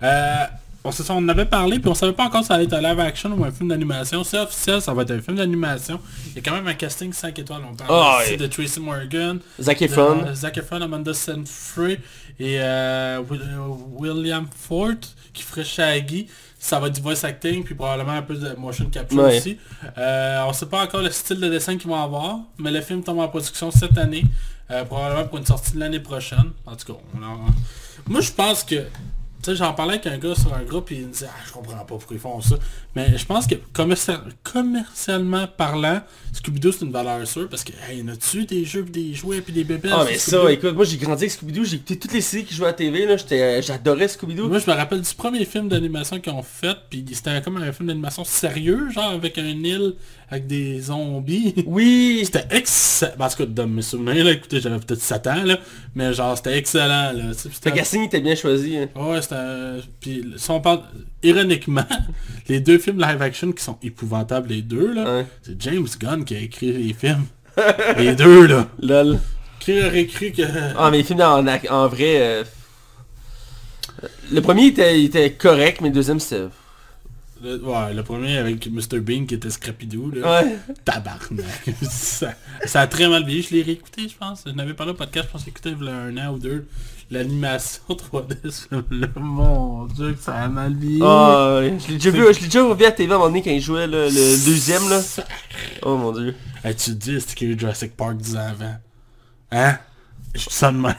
Euh, on, on en avait parlé, puis on savait pas encore si ça allait être un live action ou un film d'animation. C'est officiel, ça va être un film d'animation. Il y a quand même un casting 5 étoiles. On parle ici ouais. de Tracy Morgan, Zac Efron. de Zac Efron, Amanda Seyfried et euh, euh, William Ford qui ferait Shaggy. Ça va être du voice acting, puis probablement un peu de motion capture Ouais. aussi. Euh, on sait pas encore le style de dessin qu'ils vont avoir, mais le film tombe en production cette année, euh, probablement pour une sortie de l'année prochaine. En tout cas, on en- moi je pense que sais, j'en parlais avec un gars sur un groupe et il me disait ah, je comprends pas pourquoi ils font ça. Mais je pense que commercial- commercialement parlant, Scooby-Doo c'est une valeur sûre parce que hey, y en a-tu des jeux, pis des jouets puis des bébés Ah mais ça, écoute, moi j'ai grandi avec Scooby-Doo, j'ai écouté toutes les séries qui jouaient à la TV, là, euh, j'adorais Scooby-Doo. Moi je me rappelle du premier film d'animation qu'ils ont fait, puis c'était comme un film d'animation sérieux, genre avec un île avec des zombies. <laughs> Oui, C'était excellent. En tout cas, dans mes souvenirs, là, écoutez, j'avais peut-être 7 ans, là, mais genre c'était excellent. Là. Sais, le C'était casting était bien choisi. hein. Ouais, c'est un... Puis si on parle... Ironiquement, <laughs> les deux films live action qui sont épouvantables, les deux, là, c'est James Gunn qui a écrit les films. <laughs> les deux, là. Lol. Qui aurait cru que... Ah mais les films en, vrai... euh, Le premier était, il était correct, mais le deuxième c'était... Le, ouais, le premier avec Mr. Bean qui était Scrappy-Doo, là. Ouais. Tabarnak. <laughs> ça, ça a très mal vieilli. Je l'ai réécouté, je pense. Je n'avais parlé au podcast, je pense que j'écoutais il y a un an ou deux. L'animation 3D, ce film-là. Mon dieu, que ça a mal vieilli. Ah, je l'ai déjà vu, je l'ai déjà revu à TV à un moment donné quand il jouait le deuxième là. Oh mon dieu. Hey, tu te dis, c'était qu'il y a eu Jurassic Park 10 ans avant? Hein? Je dis ça de même.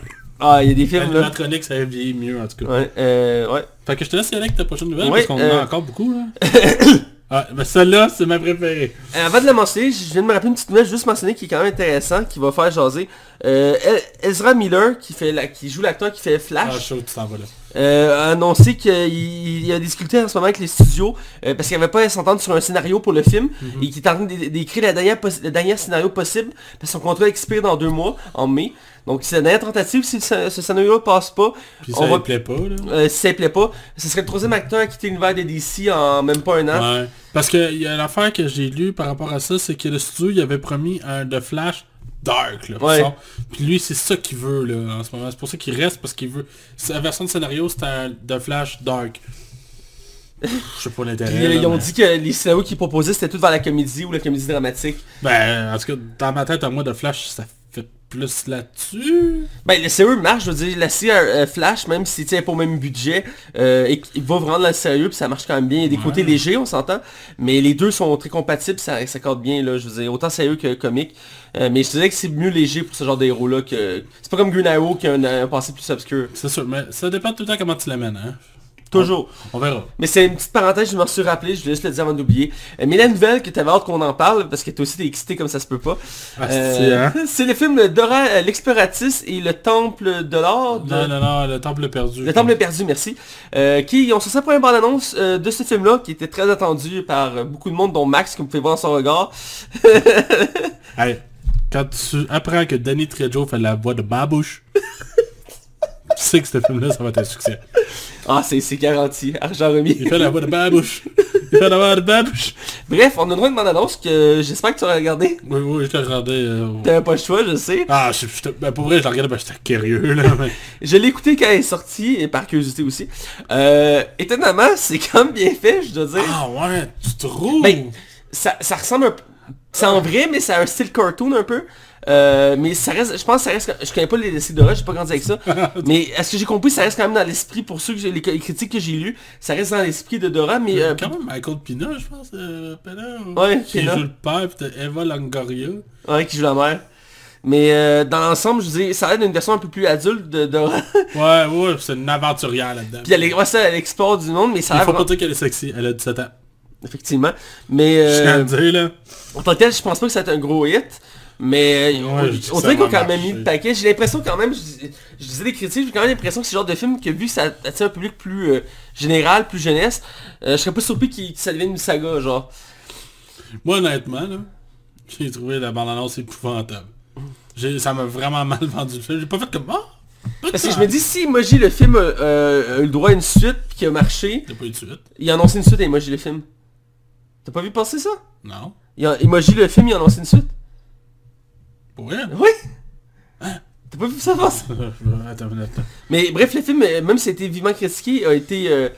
Ah, il y a des films là. L'animatronique, ça a vieilli mieux, en tout cas. Ouais, euh, ouais. Fait que je te laisse y aller avec ta prochaine nouvelle, Ouais, parce qu'on euh, en a encore beaucoup, là. <coughs> ah, ben celle-là, c'est ma préférée. Euh, Avant de la mentionner, je viens de me rappeler une petite nouvelle, juste mentionner qui est quand même intéressant, qui va faire jaser. Euh, El- Ezra Miller, qui fait la, qui joue l'acteur qui fait Ah, Flash, je suis sûr que tu t'en vas là. Euh, a annoncé qu'il il a discuté en ce moment avec les studios euh, parce qu'il n'avait pas à s'entendre sur un scénario pour le film Mhm. et qu'il est en train d'é- d'écrire la dernière possi- le dernier scénario possible parce que son contrat expire dans deux mois, en mai. Donc c'est la dernière tentative, si ce, ce scénario passe pas, Puis on ça va- ne plaît pas, là. euh, si ça ne plaît pas, ce serait le troisième acteur à quitter l'univers de DC en même pas un an. Ouais. Parce que il y a l'affaire que j'ai lu par rapport à ça, c'est que le studio, il avait promis un de Flash dark, là. Ouais. Puis lui, c'est ça qu'il veut, là, en ce moment. C'est pour ça qu'il reste, parce qu'il veut... Sa version de scénario, c'était un de Flash dark. Je sais pas l'intérêt. Ils ont mais- dit que les scénarios qu'ils proposaient c'était tout vers la comédie ou la comédie dramatique. Ben, en tout cas, dans ma tête, à moi, de Flash, ça plus là-dessus? Ben le sérieux marche, je veux dire, la série euh, Flash, même si c'est pas au même budget, euh, et- il va vraiment dans le sérieux, puis ça marche quand même bien. Il y a des côtés légers, on s'entend, mais les deux sont très compatibles, ça s'accorde bien, là, je veux dire, autant sérieux que comique. Euh, mais je dirais que c'est mieux léger pour ce genre de héros-là que... C'est pas comme Green Arrow qui a un, un passé plus obscur. C'est sûr, mais ça dépend tout le temps comment tu l'amènes, hein. Toujours. On verra. Mais c'est une petite parenthèse, je m'en suis rappelé, je voulais juste le dire avant d'oublier. Euh, mais la nouvelle que t'avais hâte qu'on en parle, parce que toi aussi t'es excité comme ça se peut pas. Ah, Euh, c'est, hein? <laughs> c'est le film Dora euh, l'exploratrice et le temple de l'or. de- Non, non, non, le temple perdu. Le temple perdu, merci. Euh, qui ont sorti la première bande-annonce de ce film-là, qui était très attendu par beaucoup de monde, dont Max, comme vous pouvez voir dans son regard. <laughs> Quand tu apprends que Danny Trejo fait la voix de Babouche, <laughs> tu sais que ce film-là, ça va être un succès. Ah, c'est garanti, argent remis. Il fait la voix de Babouche. Il fait la voix de Babouche. Bref, on a droit à une bande-annonce que j'espère que tu auras regardé. Oui, oui, je l'ai regardé. euh, T'avais pas le choix, je sais. Ah, je, je, ben, pour vrai, je l'ai regardé parce que j'étais curieux, là. Mais... <laughs> Je l'ai écouté quand elle est sortie, et par curiosité aussi. Euh, étonnamment, c'est quand même bien fait, je dois dire. Ah ouais, tu trouves? Ben, ça, ça ressemble un peu... C'est en vrai, mais c'est un style cartoon un peu. Euh, mais ça reste, je pense que ça reste, je connais pas les décès d'Ora, j'ai pas grandi avec ça. <laughs> mais à ce que j'ai compris, ça reste quand même dans l'esprit, pour ceux que les, les critiques que j'ai lues, ça reste dans l'esprit de Dora, mais... euh, quand même Michael Pina, je pense, euh, Ouais, qui Pina. joue le père, t'as Eva Longoria. ouais, qui joue la mère. Mais euh, dans l'ensemble, je vous dis, ça a l'air d'une version un peu plus adulte de Dora. <laughs> Ouais, ouais, c'est une aventurière là-dedans. Puis elle, est- ouais, ça, elle explore du monde, mais ça a Il faut pas dire qu'elle est sexy, elle a 17 ans. Effectivement. Mais Je tiens à euh, dire, là. en tant que tel, je pense pas que ça va être un gros hit. Mais euh, Ouais, on, on dirait qu'on a quand même mis marcher. le paquet. J'ai l'impression quand même, je, je disais des critiques, j'ai quand même l'impression que c'est le genre de film que vu que ça attire un public plus euh, général, plus jeunesse, euh, je serais pas surpris qu'il- que ça devienne une saga, genre. Moi, honnêtement, là, j'ai trouvé la bande-annonce épouvantable. Ça m'a vraiment <laughs> mal vendu le film. J'ai pas fait comme... Ah! Parce que je me dis, si Emoji le film euh, a eu le droit à une suite, puis qui a marché, T'as pas eu de suite? il a annoncé une suite à Emoji le film. T'as pas vu passer ça? Non. il a, Emoji le film, il a annoncé une suite. Pour rien? Oui T'as pas vu ça passer <laughs> Attends là. Mais bref, le film, euh, même s'il a été vivement critiqué, a été, euh,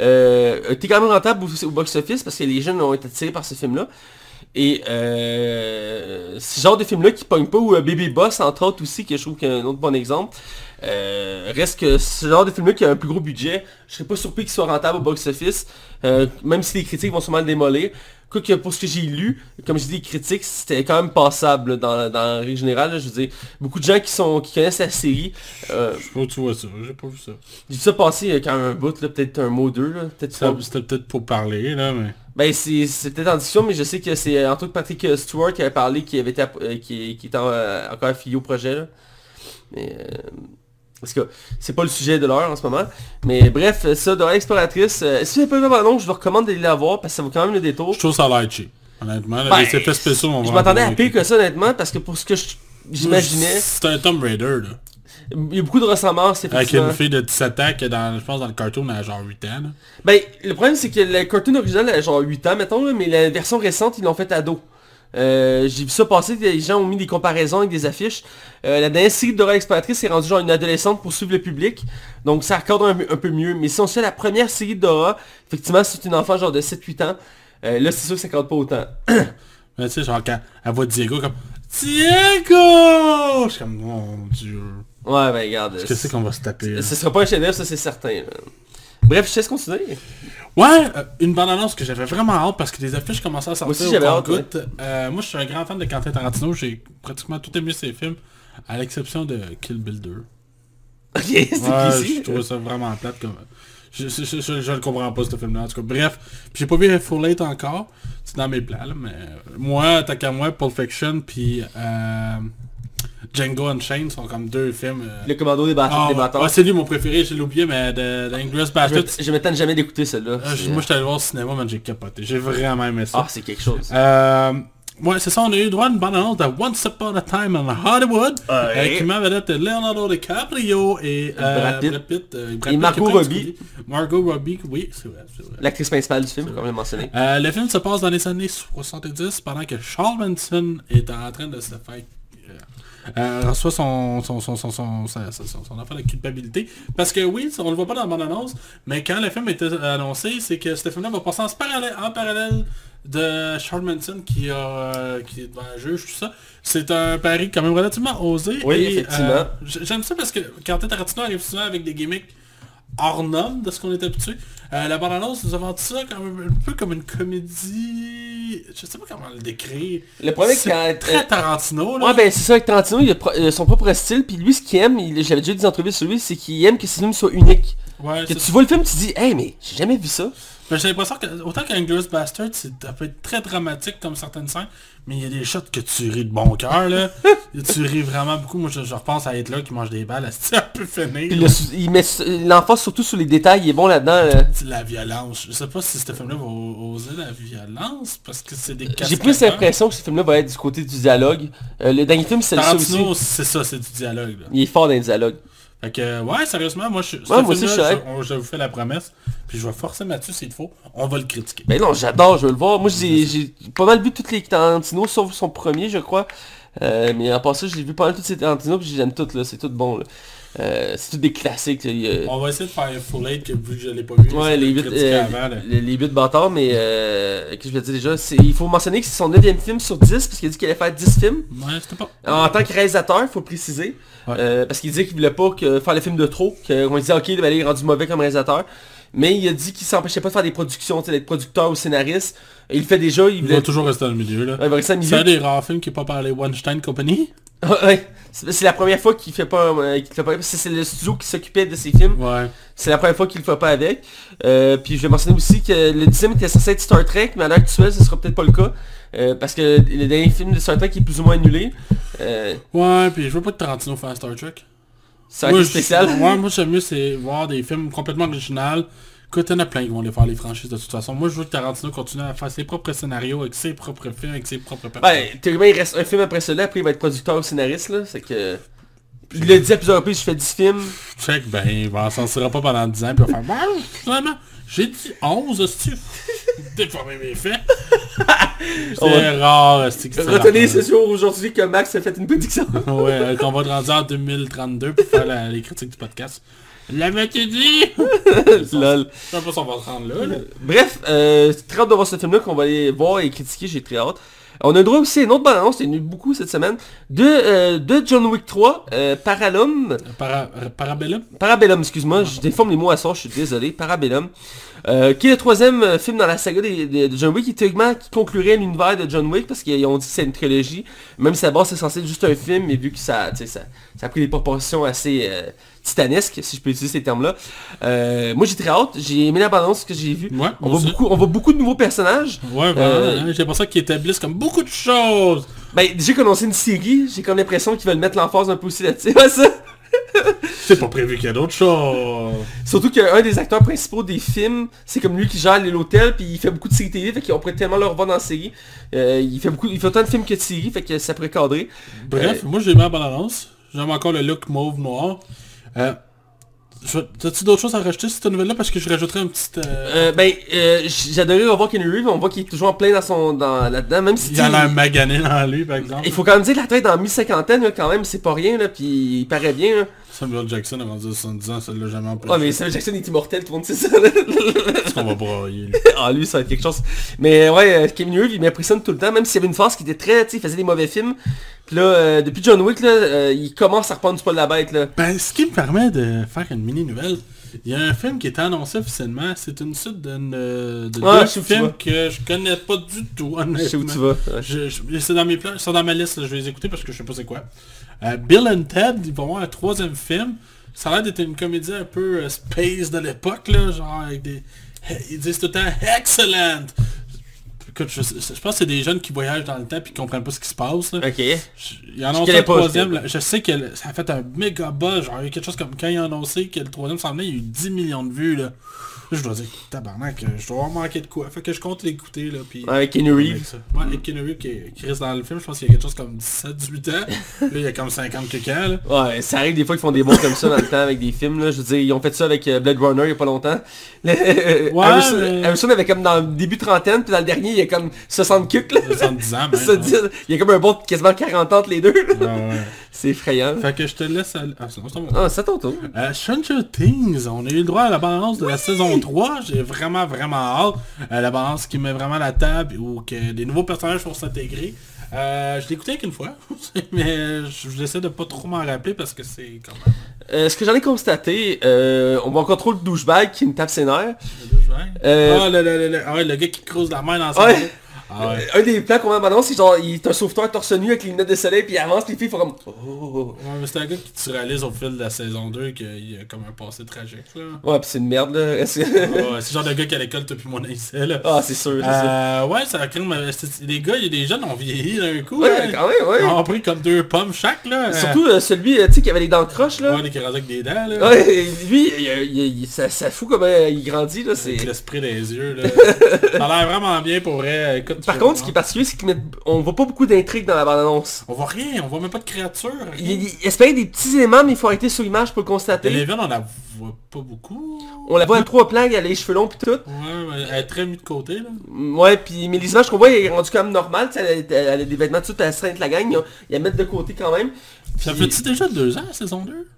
euh, a été quand même rentable au, au box-office parce que les jeunes ont été attirés par ce film-là. Et euh, ce genre de film-là qui pogne pas, ou euh, Baby Boss entre autres aussi, que je trouve qu'un autre bon exemple, euh, reste que ce genre de film-là qui a un plus gros budget, je serais pas surpris qu'il soit rentable au box-office, euh, même si les critiques vont sûrement le démolir. Quoique pour ce que j'ai lu, comme je dis, les critiques, c'était quand même passable là, dans, dans la règle générale. là. je veux dire, beaucoup de gens qui sont qui connaissent la série, euh, Je sais pas où tu vois ça. J'ai pas vu ça. j'ai vu ça passer quand même un bout, peut-être un mot ou deux, peut-être pas. C'était peut-être pour parler, là, mais... Ben c'est peut-être en discussion, mais je sais que c'est euh, entre autres Patrick euh, Stewart qui avait parlé, qui avait été euh, qui, qui était en, encore affilié au projet. Là. Mais euh, parce que c'est pas le sujet de l'heure en ce moment. Mais bref, ça, Dora l'exploratrice. euh, si vous n'avez pas vu non, je vous recommande d'aller la voir parce que ça vaut quand même le détour? Je trouve ça light cheap. Honnêtement, Ben, les effets spéciaux, on Je m'attendais en à pire que ça honnêtement parce que pour ce que j'imaginais, C'est un Tomb Raider, là. Il y a beaucoup de ressemblances Avec une fille de 17 ans qui dans, je pense, dans le cartoon, elle a genre 8 ans, là. Ben, le problème c'est que le cartoon original a genre 8 ans, mettons, là, mais la version récente, ils l'ont fait ado. Euh, j'ai vu ça passer, les gens ont mis des comparaisons avec des affiches. Euh, la dernière série de Dora l'exploratrice est rendue genre une adolescente pour suivre le public. Donc ça accorde un, un peu mieux. Mais si on se fait la première série de Dora, effectivement c'est une enfant genre de 7-8 ans. Euh, là c'est sûr que ça accorde pas autant. <coughs> Mais tu sais, genre quand elle voit Diego comme Diego Je suis comme, mon dieu. Ouais ben regarde. Qu'est-ce qu'on va se taper? Ce sera pas un chef-d'œuvre, ça c'est certain. là. Bref, je te laisse continuer. Ouais, euh, une bande-annonce que j'avais vraiment hâte parce que les affiches commençaient à sortir Moi aussi, au j'avais hâte. Euh, moi, je suis un grand fan de Quentin Tarantino. J'ai pratiquement tout aimé ses films, à l'exception de Kill Bill 2. <laughs> Ok, c'est Ouais, je trouvais ça vraiment plate comme... Je, je, je, je, je le comprends pas ce film-là en tout cas. Bref, puis j'ai pas vu Full Eight encore. C'est dans mes plans là, mais moi, tant qu'à moi, Pulp Fiction puis euh, Django Unchained sont comme deux films. euh, Le commando des, bat ah, des ouais, bâtards. ouais, c'est lui mon préféré, j'ai oublié, mais de, de Inglourious je je m'attends jamais d'écouter celle-là. euh, moi, j'étais allé le voir au cinéma, mais j'ai capoté. J'ai vraiment aimé ça. Ah, c'est quelque chose. Euh, ouais, c'est ça, on a eu droit à une bande-annonce de Once Upon a Time in Hollywood, Ouais. euh, qui m'avait été Leonardo DiCaprio et euh, Brad Pitt. Brad Pitt, euh, Brad Et Pitt Margot Robbie. Margot Robbie, oui, c'est vrai, c'est vrai. L'actrice principale du film, comme je l'ai mentionné. Euh, le film se passe dans les années 70 pendant que Charles Manson est en train de se faire... Euh, reçoit son, son, son, affaire de culpabilité. Parce que oui, on le voit pas dans la bande-annonce, mais quand le film était annoncé, c'est que ce film-là va passer en parallèle, en parallèle de Charles Manson qui, a, euh, qui est devant un juge, tout ça. C'est un pari quand même relativement osé. Oui, et, effectivement. euh, J'aime ça parce que Quentin Tarantino arrive souvent avec des gimmicks hors norme de ce qu'on est habitué. Euh, la bande-annonce nous a vendu ça comme un, un peu comme une comédie... Je sais pas comment le décrire. Le problème, c'est quand... très Tarantino, là. Ouais ben c'est ça avec Tarantino, il a pro- euh, son propre style, puis lui ce qu'il aime, il- j'avais déjà dit des entrevues sur lui, c'est qu'il aime que ses films soient uniques. Ouais, Que tu vois le film, tu dis, hey, mais j'ai jamais vu ça. Ben, j'ai l'impression que, autant qu'Anglorious Bastard, ça peut être très dramatique comme certaines scènes, mais il y a des shots que tu ris de bon cœur, là. <laughs> tu ris vraiment beaucoup. Moi, je, je repense à être là qui mange des balles, c'est un peu le sou- il met l'emphase surtout sur les détails, il est bon là-dedans. euh. La violence. Je sais pas si ce film-là va oser la violence, parce que c'est des J'ai plus l'impression que ce film-là va être du côté du dialogue. Euh, le dernier film, c'est ça aussi. C'est ça, c'est du dialogue, là. Il est fort dans les dialogues. Fait que, ouais, sérieusement, moi, je, ce moi aussi, je suis je, je vous fais la promesse, puis je vais forcer Mathieu s'il faut, on va le critiquer. Ben non, j'adore, je veux le voir. Moi, j'ai j'ai pas mal vu toutes les Tarantino, sauf son premier, je crois. Euh, mais à part ça, j'ai vu pas mal toutes ces Tarantino, puis j'aime toutes, là. C'est tout bon, là. Euh, c'est tout des classiques, On va essayer de faire Full 8, que, vu que je l'ai pas vu. Ouais, les le 8 critiquer avant, là. les, les bâtards, mais euh, que je vais dire déjà, il faut mentionner que c'est son 9 film sur 10, parce qu'il a dit qu'il allait faire 10 films. Ouais, c'était pas... En tant que réalisateur, il faut préciser. Ouais. Euh, parce qu'il disait qu'il voulait pas que, faire le film de trop, qu'on disait ok, ben, il est rendu mauvais comme réalisateur. Mais il a dit qu'il s'empêchait pas de faire des productions, tu sais, d'être producteur ou scénariste. Il le fait déjà, il Il voulait... va toujours rester dans le milieu, là. Ouais, il va rester milieu. C'est un des rares films qui est pas par les Weinstein Company. <laughs> Ouais, c'est la première fois qu'il fait pas, euh, pas, c'est le studio qui s'occupait de ses films. Ouais. C'est la première fois qu'il le fait pas avec. Euh, puis je vais mentionner aussi que le dixième était censé être Star Trek, mais à l'heure actuelle, ce sera peut-être pas le cas. Euh, parce que le dernier film de Star Trek est plus ou moins annulé. Euh, Ouais, puis je veux pas de Tarantino faire Star Trek. ça a Moi, été je- spécial. Ouais, moi j'aime mieux c'est voir des films complètement originaux. Écoute, il y en a plein qui vont les faire les franchises de toute façon. Moi je veux que Tarantino continue à faire ses propres scénarios avec ses propres films, avec ses propres personnages. Ben, il reste un film après cela, après il va être producteur ou scénariste, là. C'est que... Il l'a dit à plusieurs reprises, je fais 10 films. Check, ben, il va s'en sortira pas pendant 10 ans, puis il va faire, ben, finalement, j'ai dit 11, hostie. Déformer mes faits. C'est rare, hostie, que c'est Retenez la- ce jour aujourd'hui que Max a fait une prédiction. Ouais, qu'on va te rendre en 2032 pour faire la- les critiques du podcast. L'avais-tu dit? <laughs> Lol. Pas si on va se rendre là, là. Bref, euh, très hâte de voir ce film-là qu'on va aller voir et critiquer, j'ai très hâte. On a le droit aussi à une autre balance, il y en a eu beaucoup cette semaine, de, euh, de John Wick 3, euh, Para, Parabellum? Parabellum, excuse-moi, je déforme les mots à sort, je suis désolé, Parabellum, euh, qui est le troisième euh, film dans la saga des- des- de John Wick, qui, théoriquement, qui conclurait l'univers de John Wick, parce qu'ils ont dit que c'est une trilogie, même si à base c'est censé être juste un film, mais vu que ça, a pris des proportions assez euh, titanesques, si je peux utiliser ces termes-là. Euh, moi j'ai très hâte, j'ai aimé la balance que j'ai vue. Ouais, On voit, beaucoup, on voit beaucoup de nouveaux personnages. Ouais, Euh, hein, j'ai l'impression qu'ils établissent comme beaucoup de choses. Ben, déjà qu'on une série, j'ai comme l'impression qu'ils veulent mettre l'emphase un peu aussi là-dessus. <laughs> Ça. C'est pas prévu qu'il y a d'autres choses. Surtout qu'un des acteurs principaux des films, c'est comme lui qui gère l'hôtel, puis il fait beaucoup de séries télé, fait qu'on pourrait tellement le revoir dans la série. Euh, il fait beaucoup, il fait autant de films que de séries, fait que ça pourrait cadrer. Bref, moi j'ai ma balance. J'aime encore le look mauve noir. Euh, T'as-tu d'autres choses à rajouter sur cette nouvelle-là? Parce que je rajouterais un petit... euh, Euh, ben, euh, j'adorais revoir Kenny Reeves, on voit qu'il est toujours en plein dans son, dans, là-dedans, même si Il y en a sais, magané dans lui, par exemple. il faut quand même dire que la tête dans mi-cinquantaine, quand même, c'est pas rien, là, puis il paraît bien, là. Samuel Jackson a rendu 70 ans, ça l'a jamais empêché. Oh, mais Samuel Jackson est immortel, tout le monde sait ça. Est-ce qu'on va broyer, lui? <laughs> ah lui ça va être quelque chose. Mais ouais, euh, Kevin Reeves il m'impressionne tout le temps, même s'il y avait une phase qui était très, tu sais, il faisait des mauvais films. Puis là, euh, depuis John Wick, là, euh, il commence à reprendre du poil de la bête, là. Ben, ce qui me permet de faire une mini-nouvelle, il y a un film qui est annoncé officiellement, c'est une suite euh, de Ah, deux films que je connais pas du tout, honnêtement. Je sais où tu vas. ouais. Je, je- c'est dans mes plans, c'est dans ma liste, là, je vais les écouter parce que je sais pas c'est quoi. Euh, Bill and Ted, ils vont avoir un troisième film. Ça a l'air d'être une comédie un peu euh, space de l'époque, là, genre avec des... Ils disent tout le temps « Excellent !» Écoute, je, je pense que c'est des jeunes qui voyagent dans le temps et qui comprennent pas ce qui se passe. Là. Ok. Je- Il en connais un pas, troisième. je là. Je sais que le- ça a fait un méga buzz. Genre, il y a quelque chose comme quand ils ont annoncé que le troisième s'en venait, il y a eu 10 millions de vues. Là. Je dois dire, tabarnak, euh, je dois avoir manqué de quoi. Fait que je compte l'écouter. là, puis Avec Kenny avec Reeves. Ouais, Reeves qui, qui reste dans le film, je pense qu'il y a quelque chose comme 17-18 ans. <laughs> Là, il y a comme 50 quelques ans. Là. Ouais, ça arrive des fois qu'ils font des bons comme ça dans le temps avec des films, là. Je veux dire, ils ont fait ça avec euh, Blade Runner il y a pas longtemps. <laughs> Le- Harrison, mais- Harrison avait comme dans le début trentaine, puis dans le dernier, il y a comme 60 cucs, là. 70 ans, <laughs> même. Il y a comme un bon quasiment 40 ans entre les deux. Ouais, ouais. C'est effrayant. Fait que je te laisse aller. Ah, c'est. Ah, c'est ton tour. Euh, Stranger Things, on a eu le droit à la balance de la saison 3, j'ai vraiment vraiment hâte. Euh, la balance qui met vraiment la table ou que des nouveaux personnages vont s'intégrer. Euh, je l'ai écouté qu'une fois, <laughs> mais je- j'essaie de pas trop m'en rappeler parce que c'est quand même... Euh, ce que j'en ai constaté, euh, on voit encore trop le douchebag qui me tape ses nerfs. le douchebag? Euh, Ah, le, le, le, le- ah ouais, le gars qui creuse la main dans sa Ouais. Ah ouais. Un des plans qu'on voit maintenant, c'est genre, il est un sauveteur torse nu avec les lunettes de soleil, puis il avance, puis les filles font comme... Oh. Ouais, mais c'est un gars qui tu réalises au fil de la saison 2 qu'il a comme un passé tragique, là. Ouais, puis c'est une merde, là. Ouais, <laughs> c'est le genre de gars qui à l'école, t'as plus mon essai, là. ah, c'est sûr, c'est. Euh, ouais, ça a créé... c'est- Les gars, il y a des jeunes ont vieilli d'un coup. Ouais, hein. quand même, ouais. Ils ont pris comme deux pommes chaque, là. Surtout euh, celui, euh, tu sais, qui avait les dents croches, là. Ouais, les qui avec des dents, là. Ouais, lui, il, il- il- ça, ça fout comment il grandit, là. C'est... L'esprit des yeux, là. <laughs> ça a l'air vraiment bien pour vrai. Écoute, Par contre, ce qui est particulier, c'est qu'on voit pas beaucoup d'intrigues dans la bande-annonce. On voit rien, on voit même pas de créatures. Il, il, il espérait des petits éléments, mais il faut arrêter sur l'image pour le constater. Eleven, on la voit pas beaucoup. On la voit à trois plans, elle a les cheveux longs pis tout. Ouais, mais elle est très mise de côté, là. Ouais, puis mais les images qu'on voit, elle est rendue quand même normale. Elle, a- elle a des vêtements tout à la de la gang. Ils la mettent de côté quand même. Ça fait-tu déjà deux ans, saison 2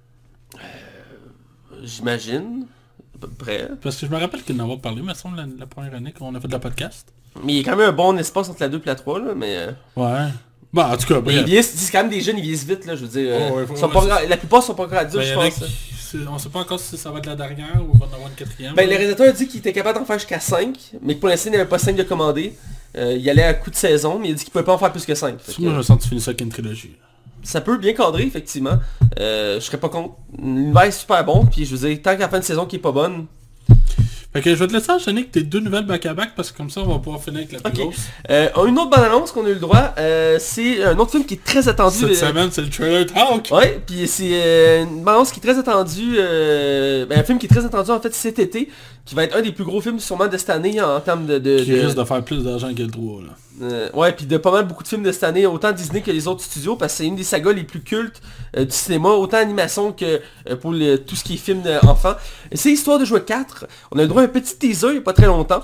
J'imagine. À peu près. Parce que je me rappelle qu'il en a parlé, mais ça, la, la première année qu'on a fait de la podcast. Mais il y a quand même un bon espace entre la 2 et la 3, là, mais... euh, Ouais. Bah, en tout cas, mais ils bref. vieillissent, c'est quand même des jeunes, ils vieillissent vite, là, je veux dire. euh, Oh, ouais, ils sont ouais, pas c'est- gra- la plupart sont pas encore adultes, Ben, je pense. on sait pas encore si ça va être la dernière ou il va en avoir une quatrième. Ben, le réalisateur a dit qu'il était capable d'en faire jusqu'à 5, mais que pour l'instant, il n'avait pas 5 de commandés. Euh, il allait à coup de saison, mais il a dit qu'il pouvait pas en faire plus que 5. Moi, je sens que tu finis ça avec une trilogie. Ça peut bien cadrer, effectivement. Euh, je serais pas contre. L'univers est super bon, puis je veux dire, tant qu'à la fin de saison qui est pas bonne. Fait que je vais te laisser enchaîner avec tes deux nouvelles back-à-back parce que comme ça, on va pouvoir finir avec la plus Ok. grosse. Euh, une autre bande-annonce qu'on a eu le droit, euh, c'est un autre film qui est très attendu. Cette euh, semaine, c'est le trailer talk. Ouais, puis c'est euh, une bande-annonce qui est très attendue, ben, un film qui est très attendu en fait cet été, qui va être un des plus gros films sûrement de cette année en termes de... de- Qui de- risque de faire plus d'argent que le 3, là. Euh, ouais, puis de pas mal beaucoup de films de cette année, autant Disney que les autres studios, parce que c'est une des sagas les plus cultes euh, du cinéma, autant animation que euh, pour le- tout ce qui est film d'enfants. Et C'est Histoire de jouer 4. On a eu le droit à un petit teaser il n'y a pas très longtemps,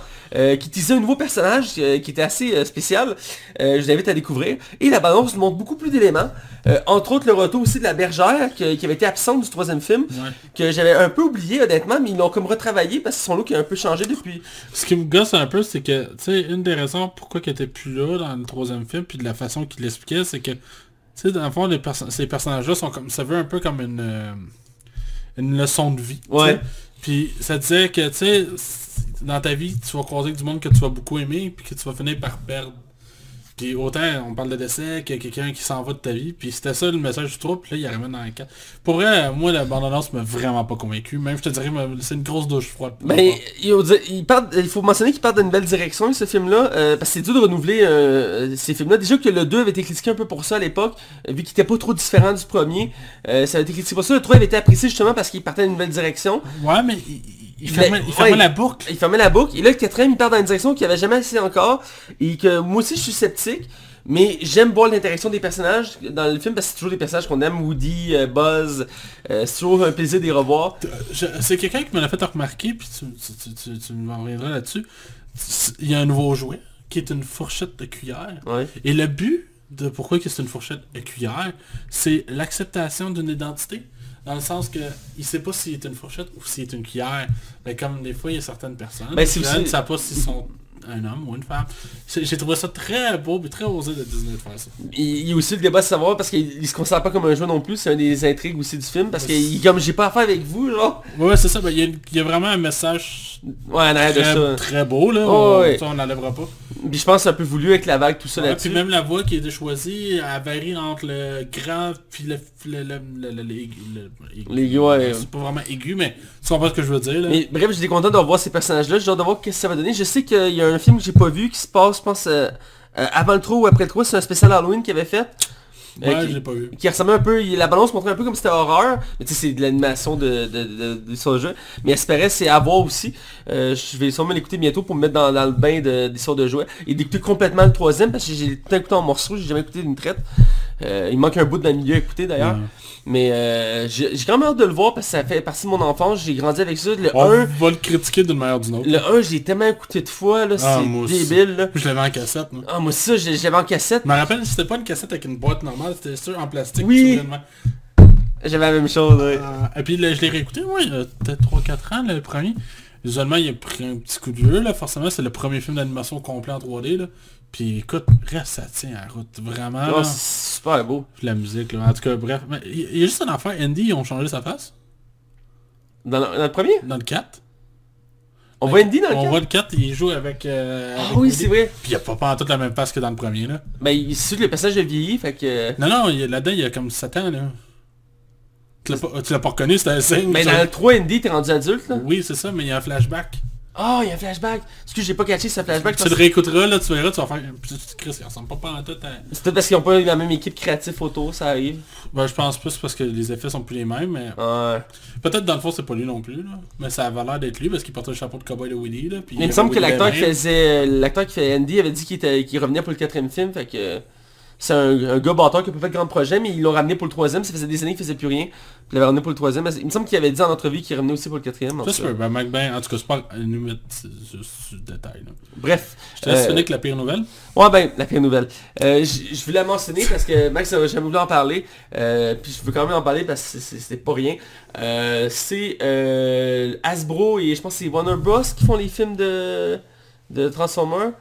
qui teasait un nouveau personnage qui était assez spécial. Je vous invite à découvrir. Et la balance nous montre beaucoup plus d'éléments. Euh, entre autres le retour aussi de la bergère, que- qui avait été absente du troisième film, Ouais. que j'avais un peu oublié honnêtement, mais ils l'ont comme retravaillé parce que son look a un peu changé depuis. Ce qui me gosse un peu, c'est que, tu sais, une des raisons pourquoi il était plus là dans le troisième film, puis de la façon qu'il l'expliquait, c'est que, tu sais, dans le fond, les perso- ces personnages-là sont comme, ça veut un peu comme une, euh, une leçon de vie. Ouais. Puis ça disait que, tu sais, dans ta vie, tu vas croiser du monde que tu vas beaucoup aimer, puis que tu vas finir par perdre. Puis autant, on parle de décès, que quelqu'un qui s'en va de ta vie, puis c'était ça le message du trou, puis là, il ramène dans les quatre. Pour vrai, moi, la bande-annonce m'a vraiment pas convaincu, même je te dirais, c'est une grosse douche froide. Ben, il, il part- il faut mentionner qu'il part d'une belle direction, ce film-là, euh, parce que c'est dur de renouveler euh, ces films-là. Déjà que le 2 avait été critiqué un peu pour ça à l'époque, euh, vu qu'il était pas trop différent du premier. Euh, ça avait été critiqué pour ça. Le 3 avait été apprécié justement parce qu'il partait d'une nouvelle direction. Ouais, mais il, fermait, l'a- il fermait ouais. la boucle. Il fermait la boucle. Et là, le quatrième, il part dans une direction qu'il avait jamais essayé encore. Et que moi aussi, je suis sceptique. Mais j'aime voir l'interaction des personnages dans le film parce que c'est toujours des personnages qu'on aime. Woody, euh, Buzz. euh, c'est toujours un plaisir de les revoir. C'est quelqu'un qui me l'a fait remarquer, puis tu, tu, tu, tu, tu m'en reviendras là-dessus. Il y a un nouveau jouet, qui est une fourchette de cuillère. Ouais. Et le but de pourquoi c'est une fourchette de cuillère, c'est l'acceptation d'une identité. Dans le sens que il sait pas s'il est une fourchette ou s'il est une cuillère. Mais comme des fois il y a certaines personnes Ben, c'est qui ne savent pas s'ils sont un homme ou une femme. J'ai trouvé ça très beau et très osé de Disney de faire ça. Il y a aussi le débat de savoir parce qu'il il se considère pas comme un jeu non plus, c'est un des intrigues aussi du film parce que comme j'ai pas affaire avec vous genre. Ouais, c'est ça. ben, Il y, a une- il y a vraiment un message Ouais, arrière de très, ça. très beau là. Oh, on, ouais. ça, on n'enlèvera pas. Puis je pense que c'est un peu voulu avec la vague tout ça Ouais, là-dessus. puis même la voix qui a été choisie, elle varie entre le grand puis le... L'aigu, ouais. C'est pas vraiment aigu, mais tu comprends ce que je veux dire là. Mais bref, j'étais content de revoir ces personnages-là, j'ai hâte de voir qu'est-ce que ça va donner. Je sais qu'il y a un film que j'ai pas vu qui se passe, je pense, euh, euh, avant le 3 ou après le 3, c'est un spécial Halloween qu'il avait fait. euh, ouais, qui- je pas vu. qui ressemblait un peu, il- la balance montrait un peu comme c'était horreur, mais tu sais c'est de l'animation de, de, de, de son jeu, mais espérait c'est à voir aussi, Euh, je vais sûrement l'écouter bientôt pour me mettre dans, dans le bain de- d'histoire de jouets, et d'écouter complètement le troisième, parce que j'ai tout écouté en morceaux, j'ai jamais écouté d'une traite, Euh, il manque un bout dans le milieu à écouter d'ailleurs, mais euh, j'ai quand même hâte de le voir, parce que ça fait partie de mon enfance, j'ai grandi avec ça, le On 1, va le critiquer d'une manière ou d'une autre. le 1 j'ai tellement écouté de fois, là, Ah, c'est débile, là. Je l'avais en cassette, moi. Ah moi ça, j'ai- j'avais en cassette, Je me rappelle, c'était pas une cassette avec une boîte normale, c'était sûr en plastique. Oui. j'avais la même chose, ouais. Euh, et puis là, je l'ai réécouté, moi, il y a peut-être 3-4 ans, là, le premier. Visuellement, il a pris un petit coup de vieux, là, forcément, c'est le premier film d'animation complet en 3D, là. Puis écoute, reste, ça tient à route, vraiment. Oh, c'est super beau. Puis la musique, là. En tout cas, bref. Mais il y a juste un affaire, Andy, ils ont changé sa face, Dans le, dans le premier? Dans le 4. On voit Andy dans le On 4? voit le 4, il joue avec... euh, Ah avec oui, c'est vrai. Puis il a pas, pas en tout la même face que dans le premier, là. Mais il- c'est que le personnage a vieilli, fait que... Non, non, il- là-dedans, il y a comme 7 ans, là. Tu l'as pas, tu l'as pas reconnu, c'était un signe. Mais ça. dans le 3, Andy, t'es rendu adulte, là? Oui, c'est ça, mais il y a un flashback. Ah, il y a un flashback. Excuse, j'ai pas catché ce flashback. Tu le réécouteras, là, tu verras, tu vas faire... Chris, il ressemble pas pas en tout à... C'est peut-être parce qu'ils ont pas eu la même équipe créative photo, ça arrive. Ben, je pense plus parce que les effets sont plus les mêmes, mais... Ouais. Peut-être dans le fond, c'est pas lui non plus, là. Mais ça avait l'air d'être lui, parce qu'il portait le chapeau de cowboy de Woody, là. Puis Mais il me semble que l'acteur qui faisait l'acteur qui fait Andy avait dit qu'il était qu'il revenait pour le quatrième film, fait que c'est un, un gars bâtard qui a pas fait de grand projet, mais ils l'ont ramené pour le troisième, ça faisait des années qu'il faisait plus rien. Il l'avait ramené pour le troisième. Il me semble qu'il avait dit en entrevue qu'il revenait aussi pour le quatrième. en Ça se peut, ben en tout cas, c'est pas une du détail, là. Bref. Je te laisse euh, finir avec la pire nouvelle. Ouais ben, la pire nouvelle. Euh, je voulais la mentionner parce que Max n'a jamais voulu en parler. euh, puis je veux quand même en parler parce que c'est pas rien. Euh, c'est euh, Hasbro et je pense que c'est Warner Bros qui font les films de, de Transformers.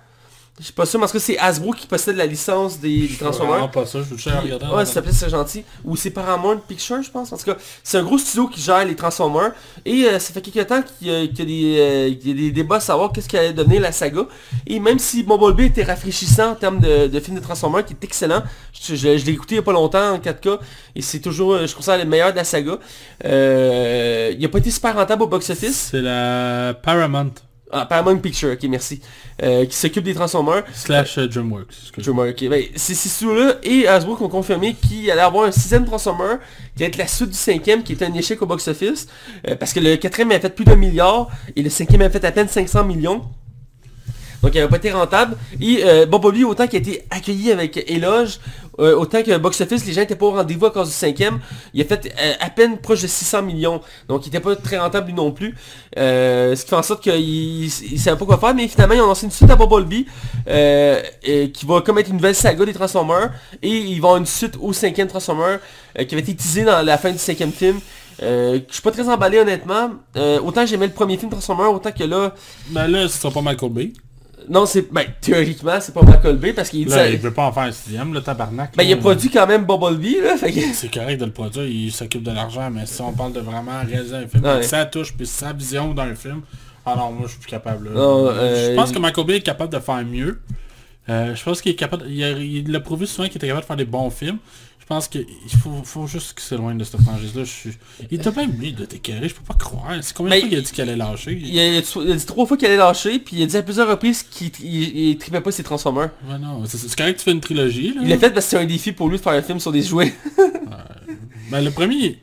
Je suis pas sûr, mais en tout cas c'est Hasbro qui possède la licence des, des Transformers. Pas ça, je veux juste regarder. Ouais, ça s'appelle C'est gentil. Ou c'est Paramount Pictures, je pense. En tout cas, c'est un gros studio qui gère les Transformers. Et euh, ça fait quelques temps qu'il y, a- qu'il y a des, euh, qu'il y a des débats à savoir qu'est-ce qu'allait devenir la saga. Et même si Bumblebee était rafraîchissant en termes de, de film de Transformers, qui est excellent, je, je- je l'ai écouté il n'y a pas longtemps en 4K. Et c'est toujours, euh, je considère, le meilleur de la saga. Euh, il n'a pas été super rentable au box-office. C'est la Paramount Ah, Paramount Pictures, ok, merci. Euh, qui s'occupe des Transformers. slash euh, DreamWorks. Drummer, ok. Ben, c'est ces studios-là et Hasbro qui ont confirmé qu'il allait avoir un sixième Transformer qui allait être la suite du cinquième qui était un échec au box-office. euh, parce que le quatrième avait fait plus d'un milliard et le cinquième avait fait à peine 500 millions. Donc il n'avait pas été rentable. Et euh, Bumblebee, autant qu'il a été accueilli avec éloge, euh, autant que box-office, les gens n'étaient pas au rendez-vous à cause du cinquième. Il a fait euh, à peine proche de 600 millions. Donc il n'était pas très rentable lui non plus. Euh, ce qui fait en sorte qu'il ne savait pas quoi faire. Mais finalement, ils ont lancé une suite à Bumblebee euh, qui va comme être une nouvelle saga des Transformers. Et ils vont avoir une suite au cinquième Transformer euh, qui avait été teasé dans la fin du cinquième film. Euh, je suis pas très emballé honnêtement. Autant j'aimais le premier film Transformer, autant que là... Ben là, ce sera pas Michael Bay. Non, c'est... Ben, théoriquement, c'est pas Michael Bay parce qu'il dit... Là, ça- il veut pas en faire un sixième, le tabarnak. Ben, là. il a produit quand même Bumblebee, là, que... C'est correct de le produire, il s'occupe de l'argent, mais si on parle de vraiment réaliser un film, Ouais. avec sa touche puis sa vision d'un film, ah non, moi je suis plus capable. là. Non, euh, je pense que Michael Bay est capable de faire mieux. Euh, je pense qu'il est capable, il a, il a prouvé souvent qu'il était capable de faire des bons films. Je pense qu'il faut, faut juste qu'il s'éloigne de cette franchise-là. Suis... Il était même lui de t'écœurer, je peux pas croire. C'est combien de Ben, fois qu'il a dit qu'il allait lâcher? Il a, il a dit- il a dit trois fois qu'il allait lâcher, puis il a dit à plusieurs reprises qu'il il, il tripait pas ses Transformers. Ouais, non, c'est correct que tu fais une trilogie. Là. Il l'a fait parce que c'est un défi pour lui de faire un film sur des jouets. <laughs> Ben, le premier,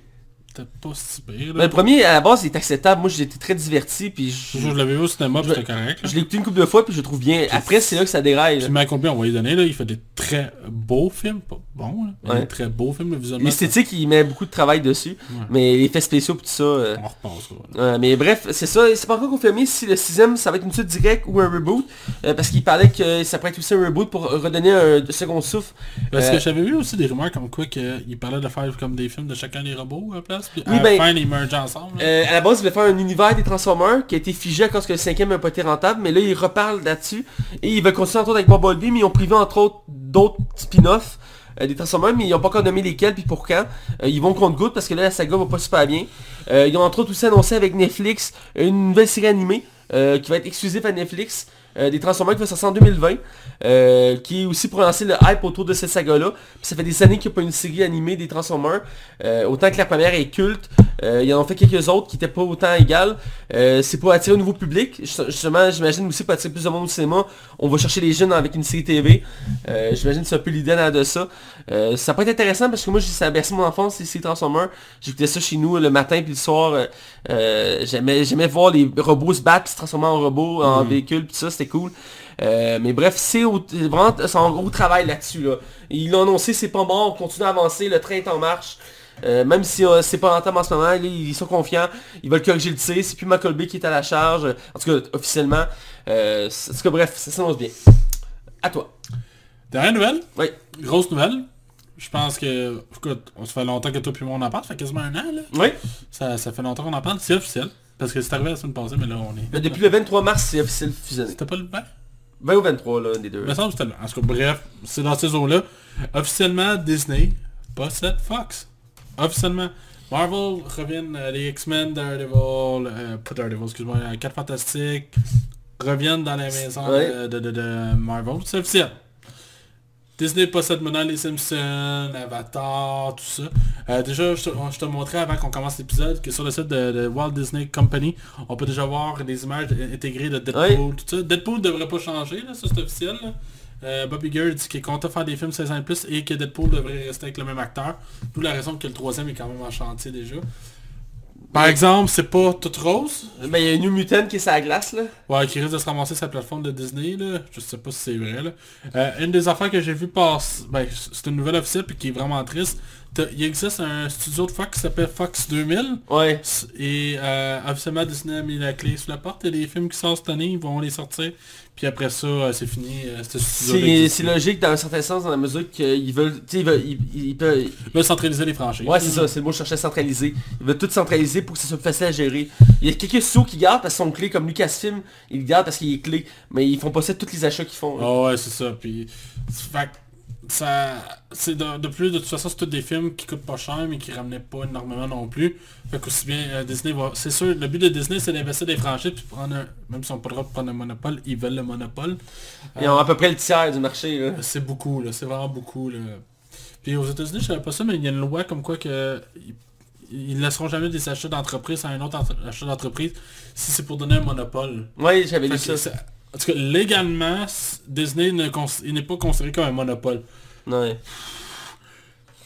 pas si pire. Mais Là. le premier, à la base, il est acceptable. Moi, été très diverti, puis je, Je, l'avais vu au cinéma, c'était correct. là. je l'ai écouté une couple de fois, puis je le trouve bien. Après, c'est là que ça déraille. Puis Michael Bay, on va lui donner, là, il fait des très beaux films, pas là, Ouais. des très beaux films, là, visuellement. L'esthétique, il met beaucoup de travail dessus. Ouais. Mais les effets spéciaux, tout ça... euh, On repassera. Euh, mais bref, c'est ça, c'est pas encore confirmé si le sixième ça va être une suite directe ou un reboot, euh, parce qu'il parlait que ça pourrait être aussi un reboot pour redonner un second souffle. Parce Euh, que j'avais vu aussi des rumeurs comme quoi qu'il parlait de faire comme des films de chacun des robots à la place, puis Oui, à ben, la fin, ils mergent ensemble. à la base, il voulait faire un univers des Transformers qui a été figé à cause que le cinquième n'a pas été rentable, mais là, il reparle là-dessus. Et il veut continuer entre autres avec Bumblebee, mais ils ont privé entre autres d'autres spin-offs des Transformers, mais ils n'ont pas encore nommé lesquels puis pour quand. Euh, ils vont compte goutte parce que là, la saga va pas super bien. Euh, ils ont entre autres aussi annoncé avec Netflix une nouvelle série animée euh, qui va être exclusive à Netflix. Euh, des Transformers qui va sortir en 2020, euh, qui est aussi pour lancer le hype autour de cette saga-là. Ça fait des années qu'il n'y a pas une série animée des Transformers. Euh, autant que la première est culte, ils en ont fait quelques autres qui n'étaient pas autant égales. C'est pour attirer un nouveau public. Just- Justement, j'imagine aussi pour attirer plus de monde au cinéma, on va chercher les jeunes avec une série TV. J'imagine que c'est un peu l'idée de ça. Ça peut être intéressant parce que moi, j'ai- ça a bercé mon enfance, les séries Transformers. J'écoutais ça chez nous le matin puis le soir. j'aimais, j'aimais voir les robots se battre se transformer en robots, en véhicules puis ça, c'était cool. Euh, mais bref, c'est vraiment c'est un gros travail là-dessus. Là. Ils l'ont annoncé, c'est pas mort, on continue à avancer, le train est en marche. Euh, même si euh, c'est pas rentable en ce moment, ils sont confiants, ils veulent corriger le tir, c'est plus Michael Bay qui est à la charge, en tout cas officiellement. En tout cas bref, ça s'annonce bien. À toi. Dernière nouvelle, Oui. grosse nouvelle. Je pense que, écoute, on se fait longtemps que toi puis moi on en parle, ça fait quasiment un an là. Oui. Ça, ça fait longtemps qu'on en parle, c'est officiel. Parce que c'est arrivé la semaine passée, mais là on est... Mais depuis le 23 mars, c'est officiel fusionné. C'était pas le 20 20 ou 23, là, des deux. Me semble que c'était le- En tout cas, bref, c'est dans ces eaux-là. Officiellement, Disney possède Fox. Officiellement, Marvel reviennent, euh, les X-Men, Daredevil, euh, pas Daredevil, excuse-moi, euh, 4 Fantastiques, reviennent dans la maison Ouais. de, de, de- de Marvel. C'est officiel. Disney possède maintenant les Simpsons, Avatar, tout ça. Euh, déjà, je te, je te montrais avant qu'on commence l'épisode que sur le site de, de Walt Disney Company, on peut déjà voir des images intégrées de Deadpool, tout ça. Deadpool devrait pas changer, là, ça c'est officiel. là. Euh, Bobby Gurr dit qu'il compte faire des films 16 ans et plus et que Deadpool devrait rester avec le même acteur. D'où la raison que le troisième est quand même en chantier déjà. Par exemple, c'est pas toute rose? Ben, il y a une New Mutant qui est la glace, là. Ouais, qui risque de se ramasser sa plateforme de Disney, là. Je sais pas si c'est vrai, là. Euh, une des affaires que j'ai vu passer, ben, c'est une nouvelle officielle puis qui est vraiment triste. Il existe un studio de Fox qui s'appelle Fox 2000. Ouais. Et euh, officiellement Disney a mis la clé sous la porte. A des films qui sortent cette année, ils vont les sortir. Puis après ça, euh, c'est fini. euh, C'est logique dans un certain sens, dans la mesure qu'ils veulent... Ils veulent... Ils, ils peuvent... Ils veulent centraliser les franchises. Ouais, c'est ça, c'est le mot que je cherchais centraliser. Ils veulent tout centraliser pour que ça soit facile à gérer. Il y a quelques sous qui gardent parce qu'ils sont clés, comme Lucasfilm, ils gardent parce qu'il est clé. Mais ils font pas ça tous les achats qu'ils font. Ah ouais, c'est ça. Puis, fait ça, c'est de, de plus, de toute façon, c'est tous des films qui coûtent pas cher, mais qui ramenaient pas énormément non plus. Fait qu'aussi bien, euh, Disney va... C'est sûr, le but de Disney, c'est d'investir des franchises, puis prendre un... Même s'ils n'ont pas le droit de prendre un monopole, ils veulent le monopole. Ils ont à peu près le tiers du marché. Là. C'est beaucoup, là. C'est vraiment beaucoup, là. Puis aux États-Unis, je savais pas ça, mais il y a une loi comme quoi que... Ils, ils laisseront jamais des achats d'entreprise à un autre achat d'entreprise si c'est pour donner un monopole. Ouais, j'avais lu ça. En tout cas, légalement, Disney ne n'est pas considéré comme un monopole. Ouais.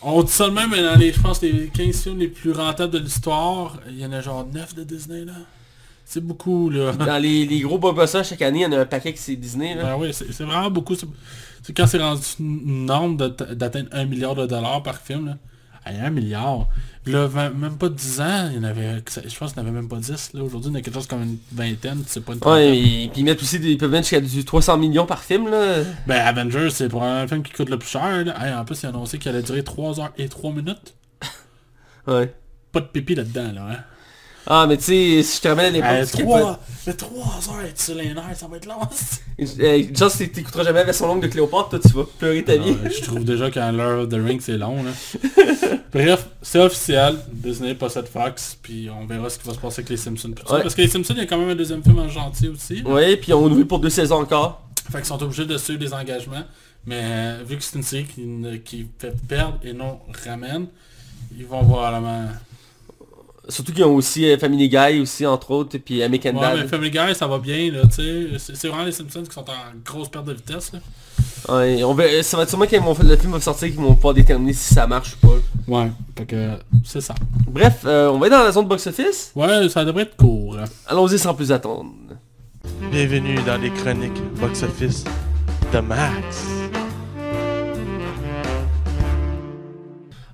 On dit ça même, mais dans les, je pense, les 15 films les plus rentables de l'histoire, il y en a genre 9 de Disney, là. C'est beaucoup, là. <laughs> Dans les, les gros blockbusters chaque année, il y en a un paquet qui c'est Disney. Là. Ben oui, c'est vraiment beaucoup. C'est quand c'est rendu une norme d'atteindre 1 milliard de dollars par film, là. Hey, 1 milliard. Là, même pas 10 ans, il y en avait, je pense qu'il n'y en avait même pas 10. Là. Aujourd'hui, il y en a quelque chose comme une vingtaine, c'est pas une Ouais, trentaine. et puis ils mettent aussi des, ils peuvent mettre jusqu'à du 300 millions par film là. Ben Avengers, c'est probablement le film qui coûte le plus cher. Là. Hey, en plus, il a annoncé qu'il allait durer 3 heures et 3 minutes. <laughs> Ouais. Pas de pipi là-dedans, là. Hein. Ah mais tu sais, si je te ramène à l'époque, sais, 3, mais 3 heures être sur les nerfs, ça va être long. euh, genre si t'écouteras jamais la version longue de Cléopâtre, toi tu vas pleurer ta vie. Ah, je trouve déjà qu'un <laughs> Lord of the Rings c'est long là. Bref, c'est officiel, Disney possède Fox, puis on verra ce qui va se passer avec les Simpsons. Ouais. Parce que les Simpsons, il y a quand même un deuxième film en gentil aussi. Ouais, puis on ouvre pour deux saisons encore. Fait qu'ils sont obligés de suivre les engagements. Mais euh, vu que c'est une série qui, qui fait perdre et non ramène, ils vont probablement... Surtout qu'ils ont aussi euh, Family Guy aussi entre autres, et puis American Ouais, Dad. mais Family Guy, ça va bien, là, tu sais. C'est vraiment les Simpsons qui sont en grosse perte de vitesse, là. Ouais, on va, ça va être sûrement quand le film va sortir qu'ils vont pouvoir déterminer si ça marche ou pas. Ouais, fait que c'est ça. Bref, euh, on va être dans la zone box-office. Ouais, ça devrait être court. Allons-y sans plus attendre. Bienvenue dans les chroniques box-office de Max.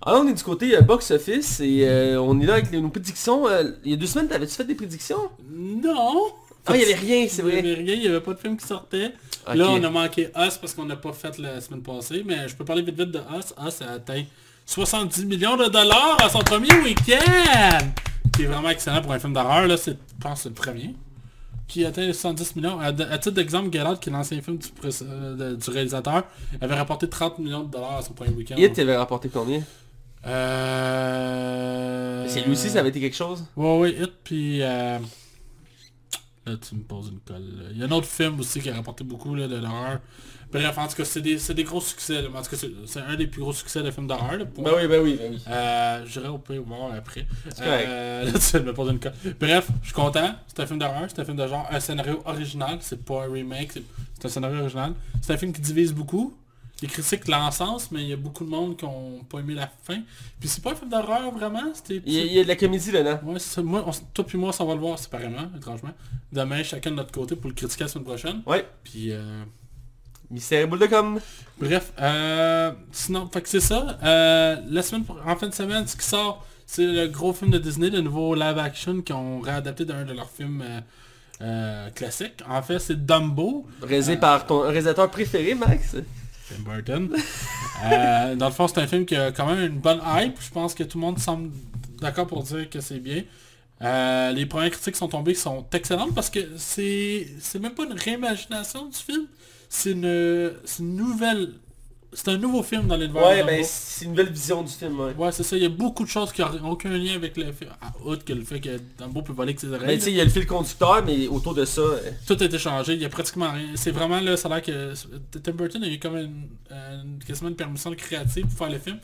Alors on est du côté euh, box-office et euh, on est là avec les- nos prédictions. Euh, il y a deux semaines, t'avais-tu fait des prédictions? Non Ah, il y avait rien, c'est Il y vrai. avait rien, il n'y avait pas de film qui sortait. Ok. Là, on a manqué Us parce qu'on n'a pas fait la semaine passée, mais je peux parler vite vite de Us. Us a atteint 70 millions de dollars à son premier week-end Qui est vraiment excellent pour un film d'horreur, là, c'est, je pense que c'est le premier. Qui atteint 70 millions. À, à titre d'exemple, Get Out, qui est l'ancien film du, pré- euh, de- du réalisateur, avait rapporté 30 millions de dollars à son premier week-end. Hit avait rapporté combien? Euh... C'est lui aussi, ça avait été quelque chose? Ouais, ouais, Hit, puis... Euh... Là, tu me poses une colle. Il y a un autre film aussi qui a rapporté beaucoup là, de l'horreur. Bref, en tout cas, c'est des, des gros succès. là. En tout cas, c'est- un des plus gros succès de films d'horreur. pour Ben oui, ben oui, ben oui. Euh, J'irai au voir après. Euh, <laughs> là, tu me poser une colle. Bref, je suis content. C'est un film d'horreur. C'est un film de genre. Un scénario original. C'est pas un remake. C'est un scénario original. C'est un film qui divise beaucoup. Les critiques l'encensent, mais il y a beaucoup de monde qui ont pas aimé la fin. Puis c'est pas un film d'horreur vraiment. C'était Il y, a, il y a de la comédie là-dedans. Ouais, ça. Moi, on toi puis moi, on s'en va le voir séparément, étrangement. Demain, chacun de notre côté pour le critiquer la semaine prochaine. Ouais. Puis, euh, Mystère boule de com. bref, euh, sinon, fait que c'est ça. Euh, la semaine, en fin de semaine, ce qui sort, c'est le gros film de Disney, le nouveau live action qu'ils ont réadapté d'un de leurs films euh, euh, classiques. En fait, c'est Dumbo. Réalisé par ton réalisateur préféré, Max. Burton. Euh, dans le fond, c'est un film qui a quand même une bonne hype. Je pense que tout le monde semble d'accord pour dire que c'est bien. Euh, les premières critiques sont tombées qui sont excellentes parce que c'est même pas une réimagination du film. C'est une, une nouvelle c'est un nouveau film dans l'univers Ouais, ben c'est une nouvelle vision du film, ouais. Ouais, c'est ça, il y a beaucoup de choses qui n'ont aucun lien avec le film, ah, autre que le fait que Dumbo peut voler avec ses Ben oreilles. tu sais, il y a le fil conducteur, mais autour de ça... euh, Tout a été changé, il y a pratiquement rien. C'est vraiment là, ça a l'air que Tim Burton a eu comme une, une- quasiment une permission créative pour faire le film.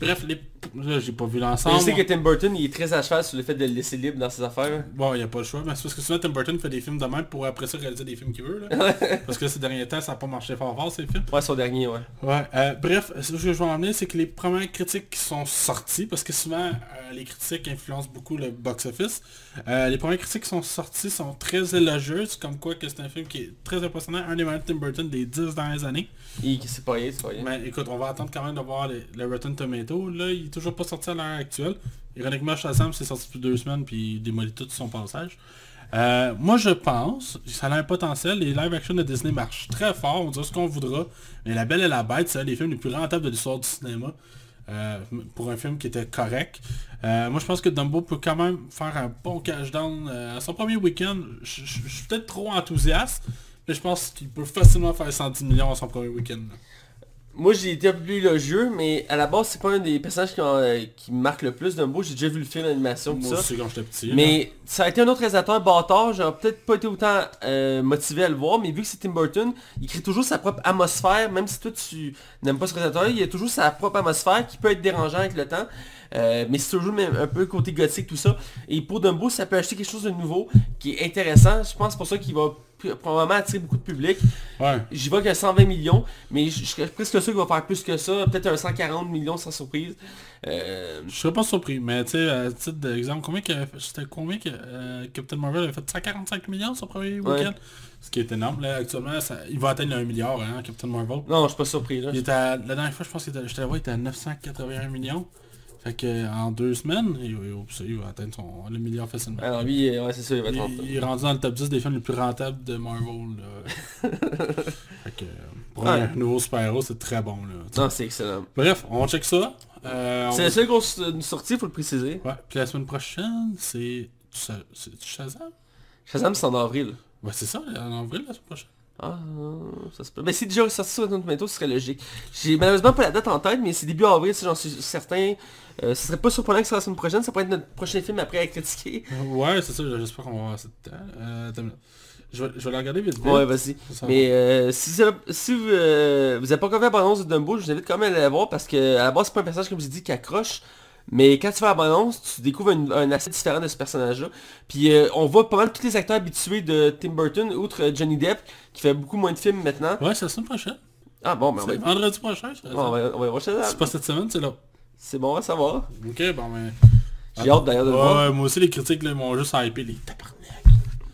Bref, les... là j'ai pas vu Je l'ensemble. sais que Tim Burton, il est très à cheval sur le fait de le laisser libre dans ses affaires. Bon, il n'y a pas le choix, mais c'est parce que souvent Tim Burton fait des films de même pour après ça réaliser des films qu'il veut. Là. <laughs> parce que ces derniers temps, ça n'a pas marché fort fort ces films. Ouais, son dernier, ouais. Ouais, euh, bref, ce que je veux en emmener, c'est que les premières critiques qui sont sorties, parce que souvent euh, les critiques influencent beaucoup le box-office, euh, les premières critiques qui sont sorties sont très élogieuses, comme quoi que c'est un film qui est très impressionnant, un des meilleurs Tim Burton des 10 dernières années. Il, c'est pas rien, c'est pas rien. Mais écoute, on va attendre quand même de voir le Rotten Tomato. Là, il est toujours pas sorti à l'heure actuelle. Ironiquement, Shazam, c'est sorti depuis deux semaines, puis il démolit tout son passage. Euh, moi, je pense, ça a un potentiel. Les live action de Disney marchent très fort, on dira ce qu'on voudra. Mais La Belle et la Bête, c'est un des films les plus rentables de l'histoire du cinéma. euh, pour un film qui était correct. Euh, moi, je pense que Dumbo peut quand même faire un bon cash down à son premier week-end. Je suis peut-être trop enthousiaste, mais je pense qu'il peut facilement faire 110 millions à son premier week-end. Moi j'ai été un peu plus élogieux, mais à la base c'est pas un des personnages qui, euh, qui marque le plus Dumbo. J'ai déjà vu le film d'animation, Moi ça. aussi quand j'étais petit. là. Mais ça a été un autre réalisateur bâtard, j'aurais peut-être pas été autant euh, motivé à le voir, mais vu que c'est Tim Burton, il crée toujours sa propre atmosphère, même si toi tu n'aimes pas ce réalisateur, il y a toujours sa propre atmosphère qui peut être dérangeant avec le temps. Euh, mais c'est toujours même un peu côté gothique tout ça. Et pour Dumbo, ça peut acheter quelque chose de nouveau, qui est intéressant. Je pense pour ça qu'il va probablement attirer beaucoup de public. Ouais. J'y vois qu'à 120 millions, mais je serais presque sûr qu'il va faire plus que ça, peut-être un 140 millions sans surprise. Euh, Je serais pas surpris, mais tu sais, à titre d'exemple, combien que c'était combien que euh, Captain Marvel avait fait 145 millions son premier Ouais. week-end? Ce qui est énorme. Là, actuellement, ça- il va atteindre le 1 milliard, hein, Captain Marvel. non, je suis pas surpris là. Il était à- la dernière fois, je pense que j'étais là, il était à 981 millions. Fait que en deux semaines, il, il- il va atteindre son, le milliard facilement. Alors lui, euh, ouais, c'est sûr, il va être rentable. Il, il est rendu dans le top 10 des films les plus rentables de Marvel. là. <laughs> fait que pour Ouais. un nouveau super-héros, c'est très bon. Là. Non, c'est excellent. Bref, on check ça. Euh, on C'est la seule grosse sortie, faut le préciser. Ouais, puis la semaine prochaine, c'est... C'est c'est Shazam? Shazam, c'est en avril. Ouais, c'est ça, en avril la semaine prochaine. Ah, ça se peut. Mais si déjà sorti sur Rotten Tomatoes, ce serait logique. J'ai malheureusement pas la date en tête, mais c'est début avril, ça, j'en suis certain. Euh, ce serait pas surprenant que ce soit la semaine prochaine, ça pourrait être notre prochain film après à critiquer. Ouais, c'est ça, j'espère qu'on va avoir cette temps. Euh, je, vais, je vais la regarder vite vite. Ouais, vas-y. Mais euh, si, vous avez- si vous, euh, pas encore vu la de Dumbo, je vous invite quand même à aller la voir parce que à la base c'est pas un personnage comme je dit qui accroche. Mais quand tu fais la bande-annonce, tu découvres un, un aspect différent de ce personnage-là. Puis euh, on voit pas mal tous les acteurs habitués de Tim Burton, outre euh, Johnny Depp, qui fait beaucoup moins de films maintenant. Ouais, c'est la semaine prochaine. Ah bon, ben on va, C'est vendredi prochain, je on va, on va y voir Shazam. C'est pas cette semaine, c'est là. C'est bon à savoir. Ok, bon, mais... J'ai hâte d'ailleurs de le voir. ouais, moi aussi, les critiques, là, m'ont juste hypé les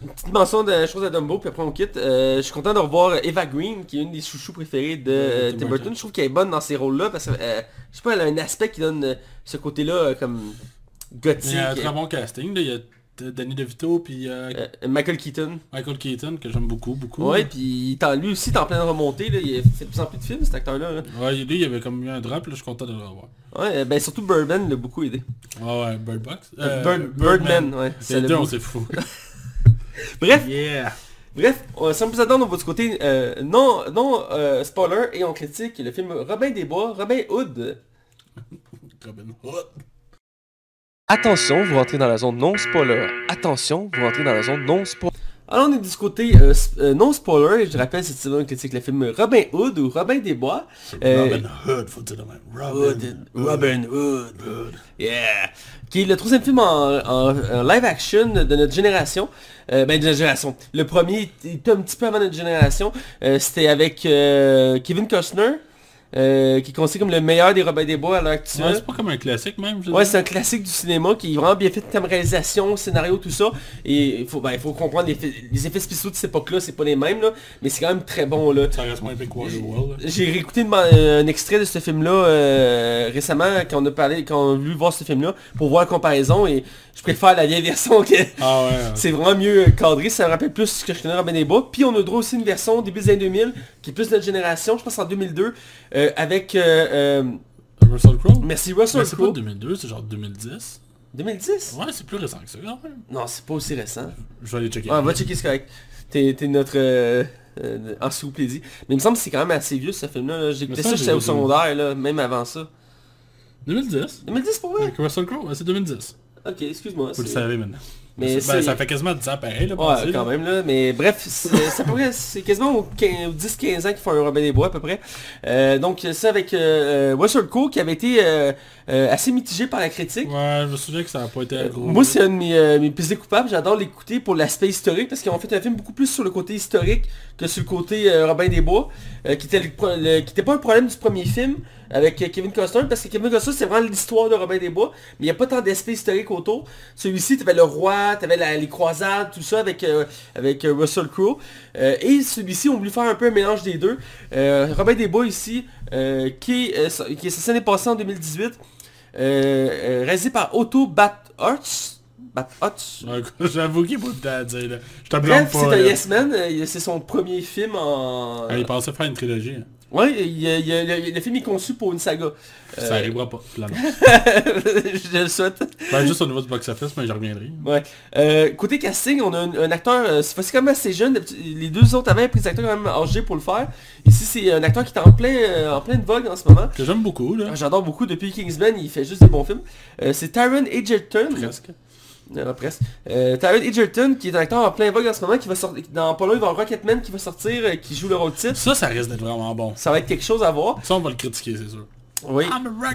tabarnak. Petite mention de choses à Dumbo, puis après on quitte. Euh, je suis content de revoir Eva Green, qui est une des chouchous préférées de euh, Tim Burton. Je trouve qu'elle est bonne dans ces rôles-là, parce que, euh, je sais pas, elle a un aspect qui donne ce côté-là euh, comme gothique. Il y a un très bon casting, là. Il y a Danny DeVito, puis euh, Euh, Michael Keaton. Michael Keaton, que j'aime beaucoup, beaucoup. Ouais, puis lui aussi, il est en pleine remontée. Là. Il a fait de plus en plus de films, cet acteur-là. là. Ouais, lui, il avait comme eu un drop, là, je suis content de le revoir. Ouais, ben surtout Birdman l'a beaucoup aidé. Ouais, ouais, Bird Box. Euh, Bird- Birdman, ouais. l'a deux, on s'est fou. <laughs> Bref, yeah. bref, on- sans plus attendre, on va du côté euh, non, non euh, spoiler et on critique le film Robin des Bois, Robin Hood. Robin Hood. Attention, vous rentrez dans la zone non spoiler. Attention, vous rentrez dans la zone non spoiler. Alors on est du côté euh, euh, non spoiler, je rappelle cette on critique le film Robin Hood ou Robin des Bois. Euh, Robin Hood, faut dire. Robin Hood, Robin Hood. Yeah. Qui est le troisième film en, en- en live action de notre génération. Ben de notre génération. Le premier était un petit peu avant notre génération. C'était avec Kevin Costner. Euh, qui est considéré comme le meilleur des Robin des Bois à l'heure Ouais, actuelle. c'est pas comme un classique même, je Ouais, c'est un classique du cinéma qui est vraiment bien fait comme réalisation, scénario, tout ça. Et il faut, ben, faut comprendre les, effets- les effets spéciaux de cette époque-là, c'est pas les mêmes, là, mais c'est quand même très bon. là. Ça reste moins. J'ai réécouté un extrait de ce film-là euh, récemment quand on a parlé, quand on a voulu voir ce film-là pour voir la comparaison et je préfère la vieille <laughs> version que Ah ouais. c'est vraiment mieux cadré, ça me rappelle plus ce que je connais Robin des Bois. Puis on a droit aussi une version début des années 2000 qui est plus de notre génération, je pense en 2002, euh, avec euh, euh, Russell Crowe? Merci Russell c'est pas Crowe. 2002, c'est genre 2010. 2010 Ouais, c'est plus récent que ça quand même. Non, c'est pas aussi récent. Je vais aller checker. Ah, va checker, c'est correct. T'es t'es notre... euh, euh, en s'il vous plaît dit. Mais il me semble que c'est quand même assez vieux ce film-là. là. J'ai écouté ça, j'étais au secondaire, là, même avant ça. 2010. 2010 pour moi Avec Russell Crowe, ouais, c'est 2010. Ok, excuse-moi. Vous le savez maintenant. Mais C'est- ben, c'est- ça fait quasiment 10 ans pareil, là, Ouais, quand là. même là, mais bref, c'est c'est c'est quasiment aux 15 aux 10-15 ans qu'ils font un Robin des Bois à peu près. Euh, donc ça avec euh, euh, Russell Crowe qui avait été euh, assez mitigé par la critique. Ouais, je me souviens que ça n'a pas été gros. Moi c'est un de mes, mes plaisirs coupables, j'adore l'écouter pour l'aspect historique parce qu'ils ont fait un film beaucoup plus sur le côté historique que sur le côté Robin des Bois, qui était le pro- le- qui était pas un problème du premier film avec Kevin Costner parce que Kevin Costner c'est vraiment l'histoire de Robin des Bois, mais il n'y a pas tant d'aspect historique autour. Celui-ci, tu avais le roi, tu avais les croisades, tout ça avec, euh, avec euh, Russell Crowe. Euh, et celui-ci, on voulait faire un peu un mélange des deux. Euh, Robin des Bois ici, euh, qui, est, euh, qui est censé est passé en 2018, euh, euh, réalisé par Otto Bathurst. J'avoue qu'il temps à dire, là. Je te pas. c'est un. Yes Man, euh, c'est son premier film en... Ah, il pensait faire une trilogie. hein. A- le, film est conçu pour une saga. Ça Euh, arrivera pas. je <laughs> je le souhaite. Ben, juste au niveau du box-office, mais j'y reviendrai. Ouais. Euh, côté casting, on a un, un acteur, euh, c'est quand même assez jeune. Les deux autres avaient pris des acteurs quand même âgés pour le faire. Ici, c'est un acteur qui est en plein, en pleine vogue en ce moment. Que j'aime beaucoup, là. Ah, J'adore beaucoup depuis Kingsman, il fait juste des bons films. Euh, c'est Taron Egerton. Presque. Euh, presque. Euh, Taron Egerton, qui est un acteur en plein vogue en ce moment, qui va sortir. Dans pas il va Rocketman qui va sortir, euh, qui joue le rôle titre. Ça, ça risque d'être vraiment bon. Ça va être quelque chose à voir. Ça, on va le critiquer, c'est sûr. Oui.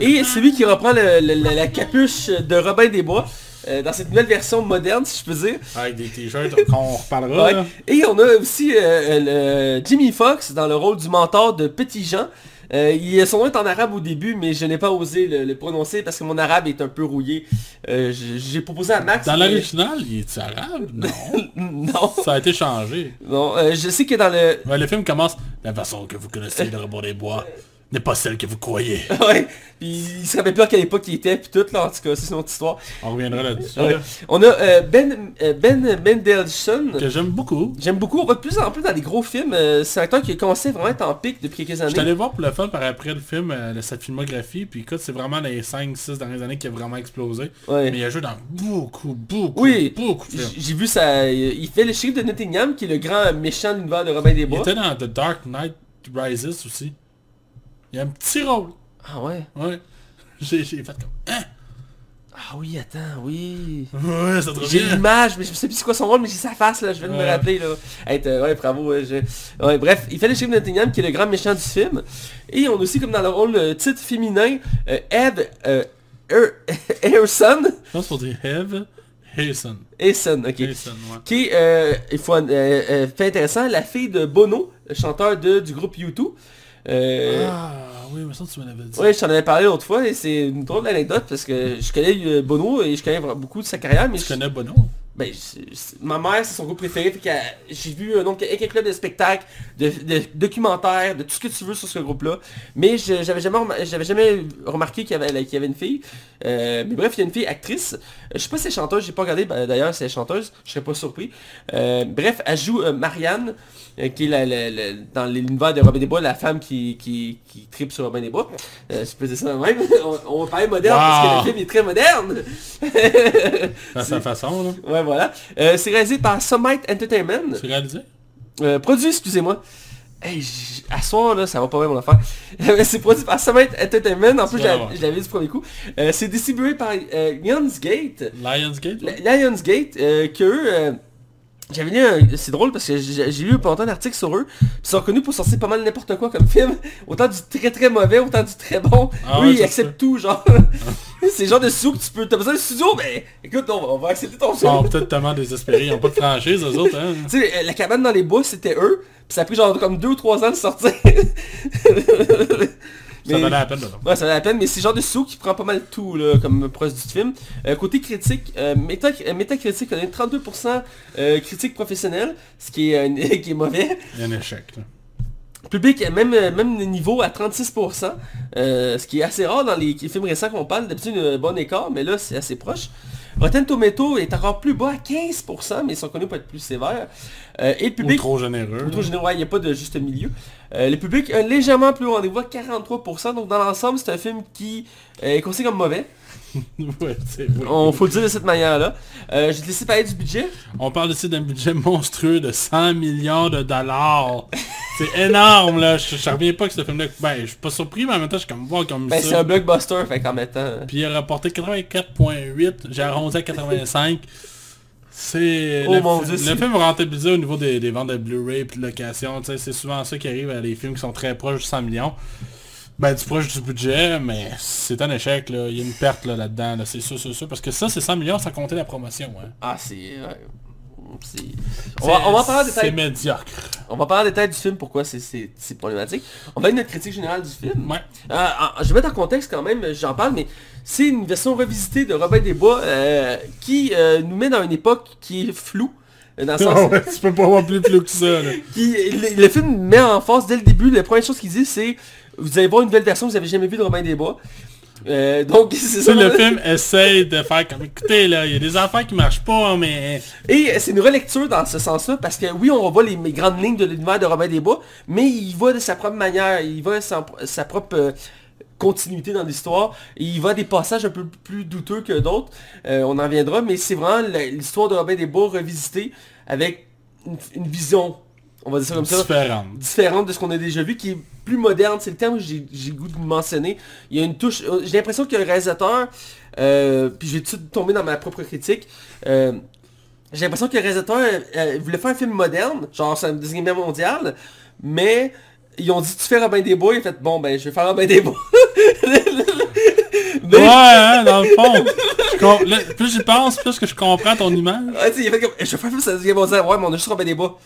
Et man. celui qui reprend le- le- la, la capuche de Robin des Bois, euh, dans cette nouvelle version moderne, si je peux dire. Avec des t-shirts qu'on reparlera. Ouais. Et on a aussi euh, le Jimmy Fox dans le rôle du mentor de Petit Jean. Euh, il, son nom est en arabe au début, mais je n'ai pas osé le, le prononcer parce que mon arabe est un peu rouillé. Euh, J'ai proposé à Max... Dans l'original, il est arabe? <laughs> Non. Non. Ça a été changé. Non, euh, je sais que dans le... Ouais, le film commence La façon que vous connaissez le rebord des bois n'est pas celle que vous croyez. <laughs> ouais, puis il se rappelle plus à quelle époque il était, puis tout là, en tout cas, c'est une autre histoire. On reviendra là-dessus. Ouais. On a euh, Ben, euh, ben Mendelsohn. Que j'aime beaucoup. J'aime beaucoup, on voit de plus en plus dans des gros films. Euh, c'est un acteur qui a commencé vraiment à être en pic depuis quelques Je suis années. allé voir pour le fun par après le film, euh, de sa filmographie, puis écoute, c'est vraiment les 5-6 dernières années qui a vraiment explosé. Ouais. Mais il a joué dans beaucoup, beaucoup, Oui. beaucoup de films. J- J'ai vu ça, il fait le shérif de Nottingham, qui est le grand méchant de l'univers de Robin des Il Bois. était dans The Dark Knight Rises aussi. Il a un petit rôle. Ah ouais? Ouais. J'ai fait comme... Hein? Ah oui, attends, oui. Ouais, ça te J'ai l'image, mais je sais plus c'est quoi son rôle, mais j'ai sa face là, je viens de me rappeler là. Hey, ouais, bravo. Ouais, je- ouais, bref, il fait le de Nottingham, qui est le grand méchant du film. Et on a aussi comme dans le rôle euh, titre féminin, euh, Ed euh, Er-. <laughs> Je pense qu'on dit Hev Harrison. Harrison, ok. Ouais. qui est, euh, il faut, euh, fait intéressant, la fille de Bono, le chanteur de, du groupe U2. Euh, Ah, oui, mais ça, tu me l'avais dit. Ouais, je t'en avais parlé l'autre fois et c'est une drôle d'anecdote parce que je connais euh, Bono et je connais beaucoup de sa carrière, mais Tu je- connais Bono? Ben, ma mère c'est son groupe préféré, j'ai vu euh, donc quelques clubs de spectacles, de, de documentaires, de tout ce que tu veux sur ce groupe-là, mais j'avais jamais, j'avais jamais remarqué qu'il y y avait une fille. Euh, mais bref, il y a une fille actrice. Je sais pas si elle est chanteuse, j'ai pas regardé ben, d'ailleurs si elle est chanteuse, je serais pas surpris. Euh, bref, elle joue euh, Marianne, qui est la, la- la- dans l'univers de Robin des Bois, la femme qui, qui, qui tripe sur Robin des Bois. Je peux dire ça même. <laughs> on, on va parler moderne parce que le film est très moderne. À sa façon, là. <laughs> Ouais, voilà. Euh, c'est réalisé par Summit Entertainment. C'est réalisé? Euh, produit, excusez-moi. Hey, à soir, là, ça va pas bien mon affaire. <laughs> c'est produit par Summit Entertainment. En plus, je l'avais dit du premier coup. Euh, c'est distribué par euh, Lionsgate. Lionsgate? Lionsgate, que eux, j'avais lu, un- c'est drôle parce que j'ai lu pas longtemps d'articles sur eux. Ils sont reconnus pour sortir pas mal n'importe quoi comme <laughs> film. Autant du très très mauvais, autant du très bon. Ah oui, ouais, ils acceptent ça. tout, genre. <laughs> c'est le genre de studio que tu peux... T'as besoin de studio, mais écoute, on va, on va accepter ton Ils film. sont peut-être tellement désespérés. Ils ont pas de franchise, eux autres, hein. <laughs> Tu sais, la cabane dans les bois, c'était eux. Puis ça a pris genre comme 2 ou 3 ans de sortir. Ça Mais- valait la peine, là. Ouais, ça valait la peine, mais c'est genre de sous qui prend pas mal tout là, comme produit du film. Euh, côté critique, euh, euh, Metacritic a donné 32% euh, critique professionnelle, ce qui est, euh, <laughs> qui est mauvais. Il y a un échec, là. Public, même, euh, même niveau à 36%, euh, ce qui est assez rare dans les films récents qu'on parle. D'habitude, un bon écart, mais là, c'est assez proche. Rotten Tomato est encore plus bas à 15%, mais ils sont connus pour être plus sévères. Euh, et le Ou public... trop généreux. Ou trop généreux, il n'y a pas de juste milieu. Euh, le public est légèrement plus haut rendez-vous à 43%, donc dans l'ensemble, c'est un film qui euh, est considéré comme mauvais. <laughs> Ouais. On faut le dire de cette manière-là. Euh, je te laisser parler du budget. On parle ici d'un budget monstrueux de 100 millions de dollars. C'est énorme là. Je, je reviens pas que ce film-là. Ben, je suis pas surpris, mais en même temps, je suis comme voir comme Ben, c'est un blockbuster, fait qu'en même temps... Puis il a rapporté 84.8. J'ai arrondi à 85. C'est... Oh le, mon Dieu, le film rentabilisé au niveau des, des ventes de Blu-ray et de location. C'est souvent ça qui arrive à des films qui sont très proches de 100 millions. Ben, du proche du budget, mais c'est un échec, là. Il y a une perte là, là-dedans, là. c'est sûr, c'est sûr. Parce que ça, c'est 100 millions sans compter la promotion. Hein. Ah, c'est... On va, on va parler en C'est médiocre. On va parler en détail du film, pourquoi c'est- problématique. On va aller notre critique générale du film. Ouais. Euh, je vais mettre en contexte quand même, j'en parle, mais c'est une version revisitée de Robin des Bois euh, qui euh, nous met dans une époque qui est floue. euh, Dans le sens <laughs> ouais, tu peux pas avoir plus flou que ça, là. <laughs> qui, le, le film met en face dès le début, la première chose qu'il dit c'est vous allez voir une nouvelle version que vous avez jamais vue de Robin des Bois. Euh, donc <laughs> c'est ça. le film essaye de faire comme, écoutez, là, il y a des affaires qui marchent pas, mais... Et c'est une relecture dans ce sens-là, parce que oui, on revoit les, les grandes lignes de l'univers de Robin des Bois, mais il va de sa propre manière, il va sa, sa propre euh, continuité dans l'histoire, il va à des passages un peu plus douteux que d'autres, Euh, on en viendra, mais c'est vraiment l'histoire de Robin des Bois revisitée avec une, une vision, on va dire ça comme ça, différente. différente de ce qu'on a déjà vu, qui est plus moderne, c'est le terme que j'ai goût de mentionner. Il y a une touche, euh, j'ai l'impression que le réalisateur, euh, puis je vais tout de suite tomber dans ma propre critique, euh, j'ai l'impression que le réalisateur euh, voulait faire un film moderne, genre c'est un Deuxième Guerre mondiale, mais ils ont dit tu fais Robin des Bois, il a fait bon ben je vais faire Robin des Bois. <laughs> Mais- Ouais, hein, dans le fond. Je plus j'y pense, plus que je comprends ton image. Ouais, il a fait comme, je vais faire un film sur la Deuxième Guerre mondiale, ouais mais on a juste Robin des Bois.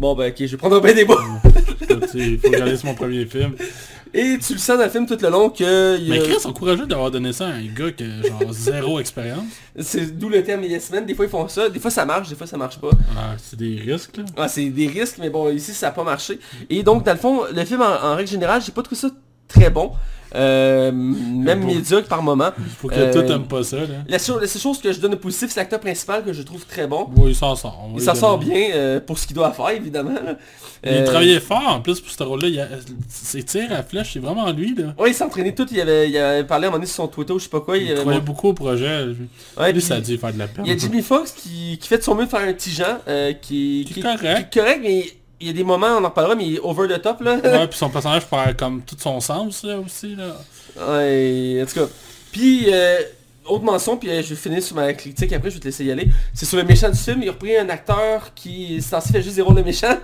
Bon ben ok, je vais prendre Robin des Bois. Écoute, <laughs> Il faut regarder mon premier film. Et tu le sens dans le film tout le long que... il Mais Chris, sont courageux d'avoir donné ça à un gars qui a genre zéro expérience. C'est d'où le terme Yes Men. Des fois ils font ça, des fois ça marche, des fois ça marche pas. Ah, c'est des risques, là. Ah, c'est des risques, mais bon, ici ça a pas marché. Et donc dans le fond, le film en, en règle générale, j'ai pas trouvé ça très bon. Euh, même médiocre par moment. Il faut que Euh, tout aime pas ça, là. La, cho- la seule chose que je donne de positif, c'est l'acteur principal que je trouve très bon. Oui, il s'en sort. Il s'en sort bien euh, pour ce qu'il doit faire, évidemment. Il Euh, travaillait fort en plus pour ce rôle-là. Il a- Ses tirs à flèche, c'est vraiment lui, là. Ouais, il s'entraînait tout, il avait, il avait parlé à un moment donné sur son Twitter ou je sais pas quoi. Il, Il avait croyait mon- beaucoup au projet. Lui, Ouais, Lui, ça a dû faire de la peine. Il y a Jimmy Fox qui, qui fait de son mieux de faire un petit Jean, euh, qui, Qui est correct. qui est correct, mais il y a des moments, on en reparlera, mais il est over the top là. Ouais, <laughs> puis son personnage perd comme tout son sens, là, aussi, là. Ouais, en tout cas. Puis, euh, autre mention, puis euh, je vais finir sur ma critique après, je vais te laisser y aller. C'est sur le méchant du film, il a repris un acteur qui est censé faire juste des rôles de méchant.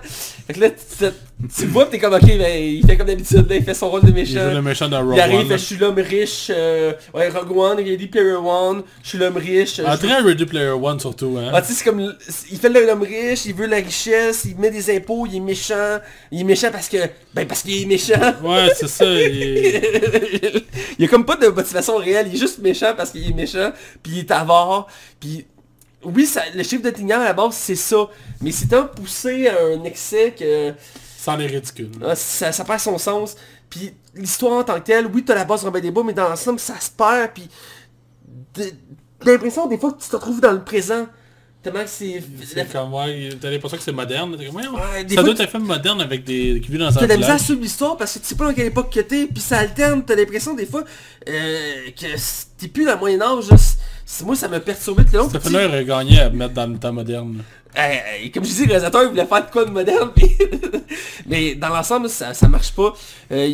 Fait que là, tu, le vois, t'es comme, ok, ben, il fait comme d'habitude, là, il fait son rôle de Il méchant. joue le méchant de Rogue Il arrive, One, fait, là. je suis l'homme riche, euh, ouais, Rogue One, Ready Player One, je suis l'homme riche. Ah, je- très Ready Player One, surtout, hein. ah, tu sais, c'est comme, il fait l'homme riche, il veut la richesse, il met des impôts, il est méchant. Il est méchant parce que, ben parce qu'il est méchant. Ouais, c'est ça. il est- <laughs> il y a comme pas de motivation réelle, il est juste méchant parce qu'il est méchant, puis il est avare, puis... Oui, ça, le chiffre de Tignard à la base, c'est ça. Mais c'est tellement poussé à un excès que Ça en est ridicule. ah, ça, ça perd son sens. Puis l'histoire en tant que telle, oui, t'as la base Robin des Bois, mais dans l'ensemble, ça se perd, puis... T'as l'impression des fois que tu te retrouves dans le présent. Tellement que c'est... C'est comme, ouais, t'as l'impression que c'est moderne. Comme, ouais, Ouais, ça doit être un film moderne avec des... qui vit dans un T'as de la misère l'histoire parce que tu sais pas dans quelle époque que t'es, puis ça alterne, t'as l'impression des fois euh, que t'es plus dans le Moyen-Âge. Moi ça me perturbait tout le long. Puis film-là aurait gagné à mettre dans le temps moderne. Comme je dis, le réalisateur voulait faire de quoi de moderne, <laughs> mais dans l'ensemble ça, ça marche pas. Euh,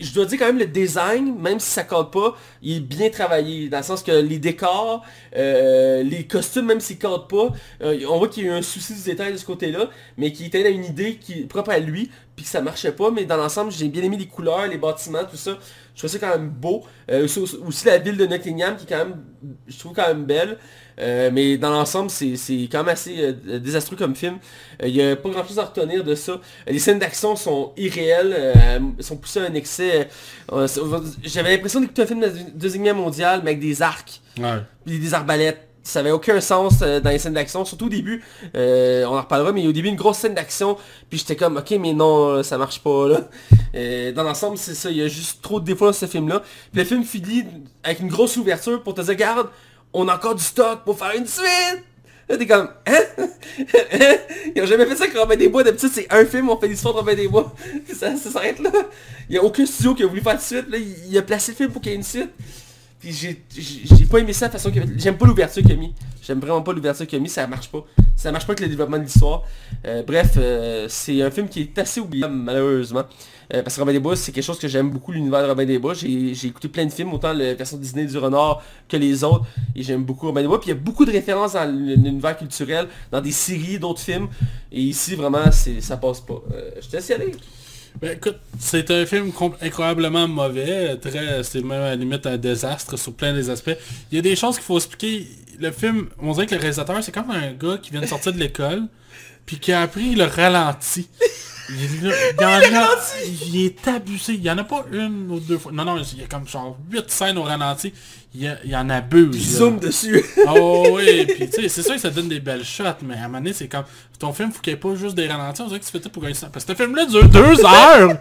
je dois dire quand même le design, même si ça colle pas, il est bien travaillé, dans le sens que les décors, euh, les costumes, même s'ils codent pas, euh, on voit qu'il y a eu un souci du détail de ce côté-là, mais qui était une idée qui propre à lui, puis que ça marchait pas, mais dans l'ensemble, j'ai bien aimé les couleurs, les bâtiments, tout ça. Je trouve ça quand même beau. Euh, aussi, aussi la ville de Nottingham qui est quand même, je trouve quand même belle. Euh, mais dans l'ensemble, c'est c'est quand même assez euh, désastreux comme film. Euh, Il n'y a pas grand chose à retenir de ça. Les scènes d'action sont irréelles, euh, sont poussées à un excès. Euh, J'avais l'impression d'écouter un film de la Deuxième Guerre mondiale, mais avec des arcs Ouais. puis des arbalètes. Ça avait aucun sens euh, dans les scènes d'action, surtout au début. Euh, on en reparlera, mais au début une grosse scène d'action, puis j'étais comme, ok, mais non, euh, ça marche pas là. Euh, dans l'ensemble, c'est ça, il y a juste trop de défauts dans ce film-là. Puis le film finit avec une grosse ouverture pour te dire, regarde, on a encore du stock pour faire une suite. Là, t'es comme, hein? <laughs> Ils ont jamais fait ça avec Robin des Bois. D'habitude, c'est un film, on fait l'histoire de Robin des Bois. <laughs> Ça, ça s'arrête là. Il y a aucun studio qui a voulu faire de suite. Là, il a placé le film pour qu'il y ait une suite. J'ai pas aimé ça de façon fait. J'aime pas l'ouverture qu'il a mis. J'aime vraiment pas l'ouverture qu'il a mis, ça marche pas. Ça marche pas avec le développement de l'histoire. Euh, bref, euh, c'est un film qui est assez oubliable malheureusement. Euh, parce que Robin des Bois, c'est quelque chose que j'aime beaucoup, l'univers de Robin des Bois. J'ai écouté plein de films, autant la version Disney du Renard que les autres. Et j'aime beaucoup Robin des Bois. Puis il y a beaucoup de références dans l'univers culturel, dans des séries, d'autres films. Et ici, vraiment, ça passe pas. Je te laisse y aller. Ben écoute, c'est un film incroyablement mauvais, très, c'est même à la limite un désastre sur plein des aspects. Il y a des choses qu'il faut expliquer. Le film, on dirait que le réalisateur, c'est comme un gars qui vient de sortir de l'école, puis qui a appris le ralenti. Il, <laughs> il il est abusé. Il y en a pas une ou deux fois. Non, non, il y a comme genre 8 scènes au ralenti. Il, y il en abuse. Puis là. zoom dessus. Oh oui, <laughs> puis tu sais, c'est sûr que ça donne des belles shots, mais à un moment donné, c'est comme... Ton film, faut qu'il n'y ait pas juste des ralentis, on dirait que tu fais tout pour gagner ça. Parce que ce film-là dure deux <laughs> heures!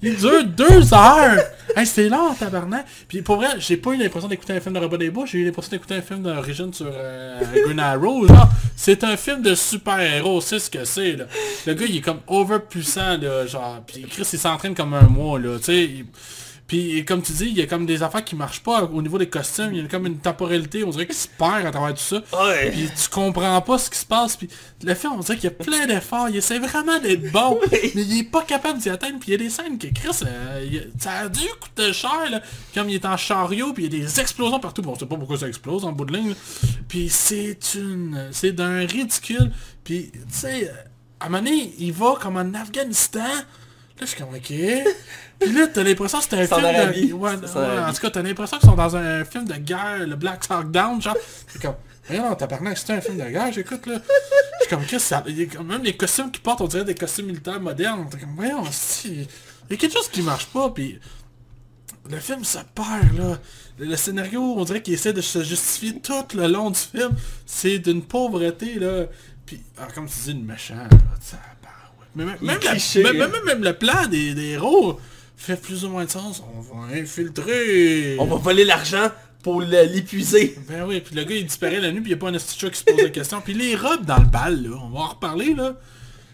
Il dure deux heures! Hey, c'est long, tabarnak! Puis pour vrai, j'ai pas eu l'impression d'écouter un film de Robin des Bois, j'ai eu l'impression d'écouter un film d'origine sur euh, Green Arrow. C'est un film de super-héros, c'est ce que c'est, là. Le gars, il est comme overpuissant, là, genre. Puis Chris, il s'entraîne comme un mois, là, tu sais. puis comme tu dis, il y a comme des affaires qui marchent pas au niveau des costumes, il y a comme une temporalité, on dirait qu'il se perd à travers tout ça. Ouais. Puis tu comprends pas ce qui se passe. Puis le film, on dirait qu'il y a plein d'efforts. Il essaie vraiment d'être bon. <laughs> mais il est pas capable d'y atteindre. Puis il y a des scènes que Chris, euh, a- ça a dû coûter cher. Là, comme il est en chariot. Puis il y a des explosions partout. Bon, on sait pas pourquoi ça explose en bout de ligne. là. Puis c'est une... C'est d'un ridicule. Puis tu sais, à un moment donné, il va comme en Afghanistan. Là, je suis comme, ok. Puis là, t'as l'impression que c'est un film de... Ouais, en ouais, Arabie. en tout cas, t'as l'impression qu'ils sont dans un film de guerre, le Black Hawk Down, genre. C'est comme, regarde, tabarnak, c'est un film de guerre, j'écoute, là. Je suis comme, qu'est-ce que ça... Même les costumes qu'ils portent, on dirait des costumes militaires modernes. T'es comme, voyons, si... Il y a quelque chose qui marche pas, puis... Le film se perd, là. Le, le scénario, on dirait qu'il essaie de se justifier tout le long du film. C'est d'une pauvreté, là. Puis, alors, comme tu dis, le méchant, là, ça part, ouais. Mais même, la- cliché, hein. même- même le plan des, des héros fait plus ou moins de sens. On va infiltrer. On va voler l'argent pour l'épuiser. Ben oui, puis le gars il disparaît la nuit, puis il n'y a pas un chat qui se pose des questions. Puis les robes dans le bal, là, on va en reparler, là.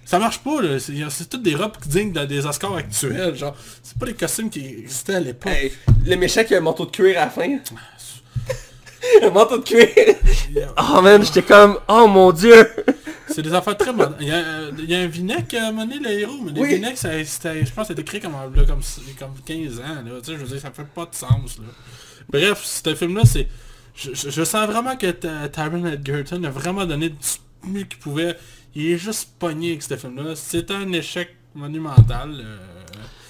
Ça marche pas, là. C'est c'est toutes des robes dignes de- des Oscars actuels, genre. C'est pas des costumes qui existaient à l'époque. Hey, le méchant qui a un manteau de cuir à la fin. <laughs> un manteau de cuir. Oh man, j'étais comme, oh mon dieu. <laughs> C'est des affaires très modernes. Il y a, euh, il y a un Vinac à mener le héros, mais le ça, c'était- je pense que c'était créé comme, là, comme, comme 15 ans, là. Tu sais, je veux dire, ça fait pas de sens, là. Bref, ce film-là, c'est... Je, je- je sens vraiment que Ta- Taron Edgerton a vraiment donné du mieux qu'il pouvait. Il est juste pogné avec ce film-là. C'est un échec monumental. euh,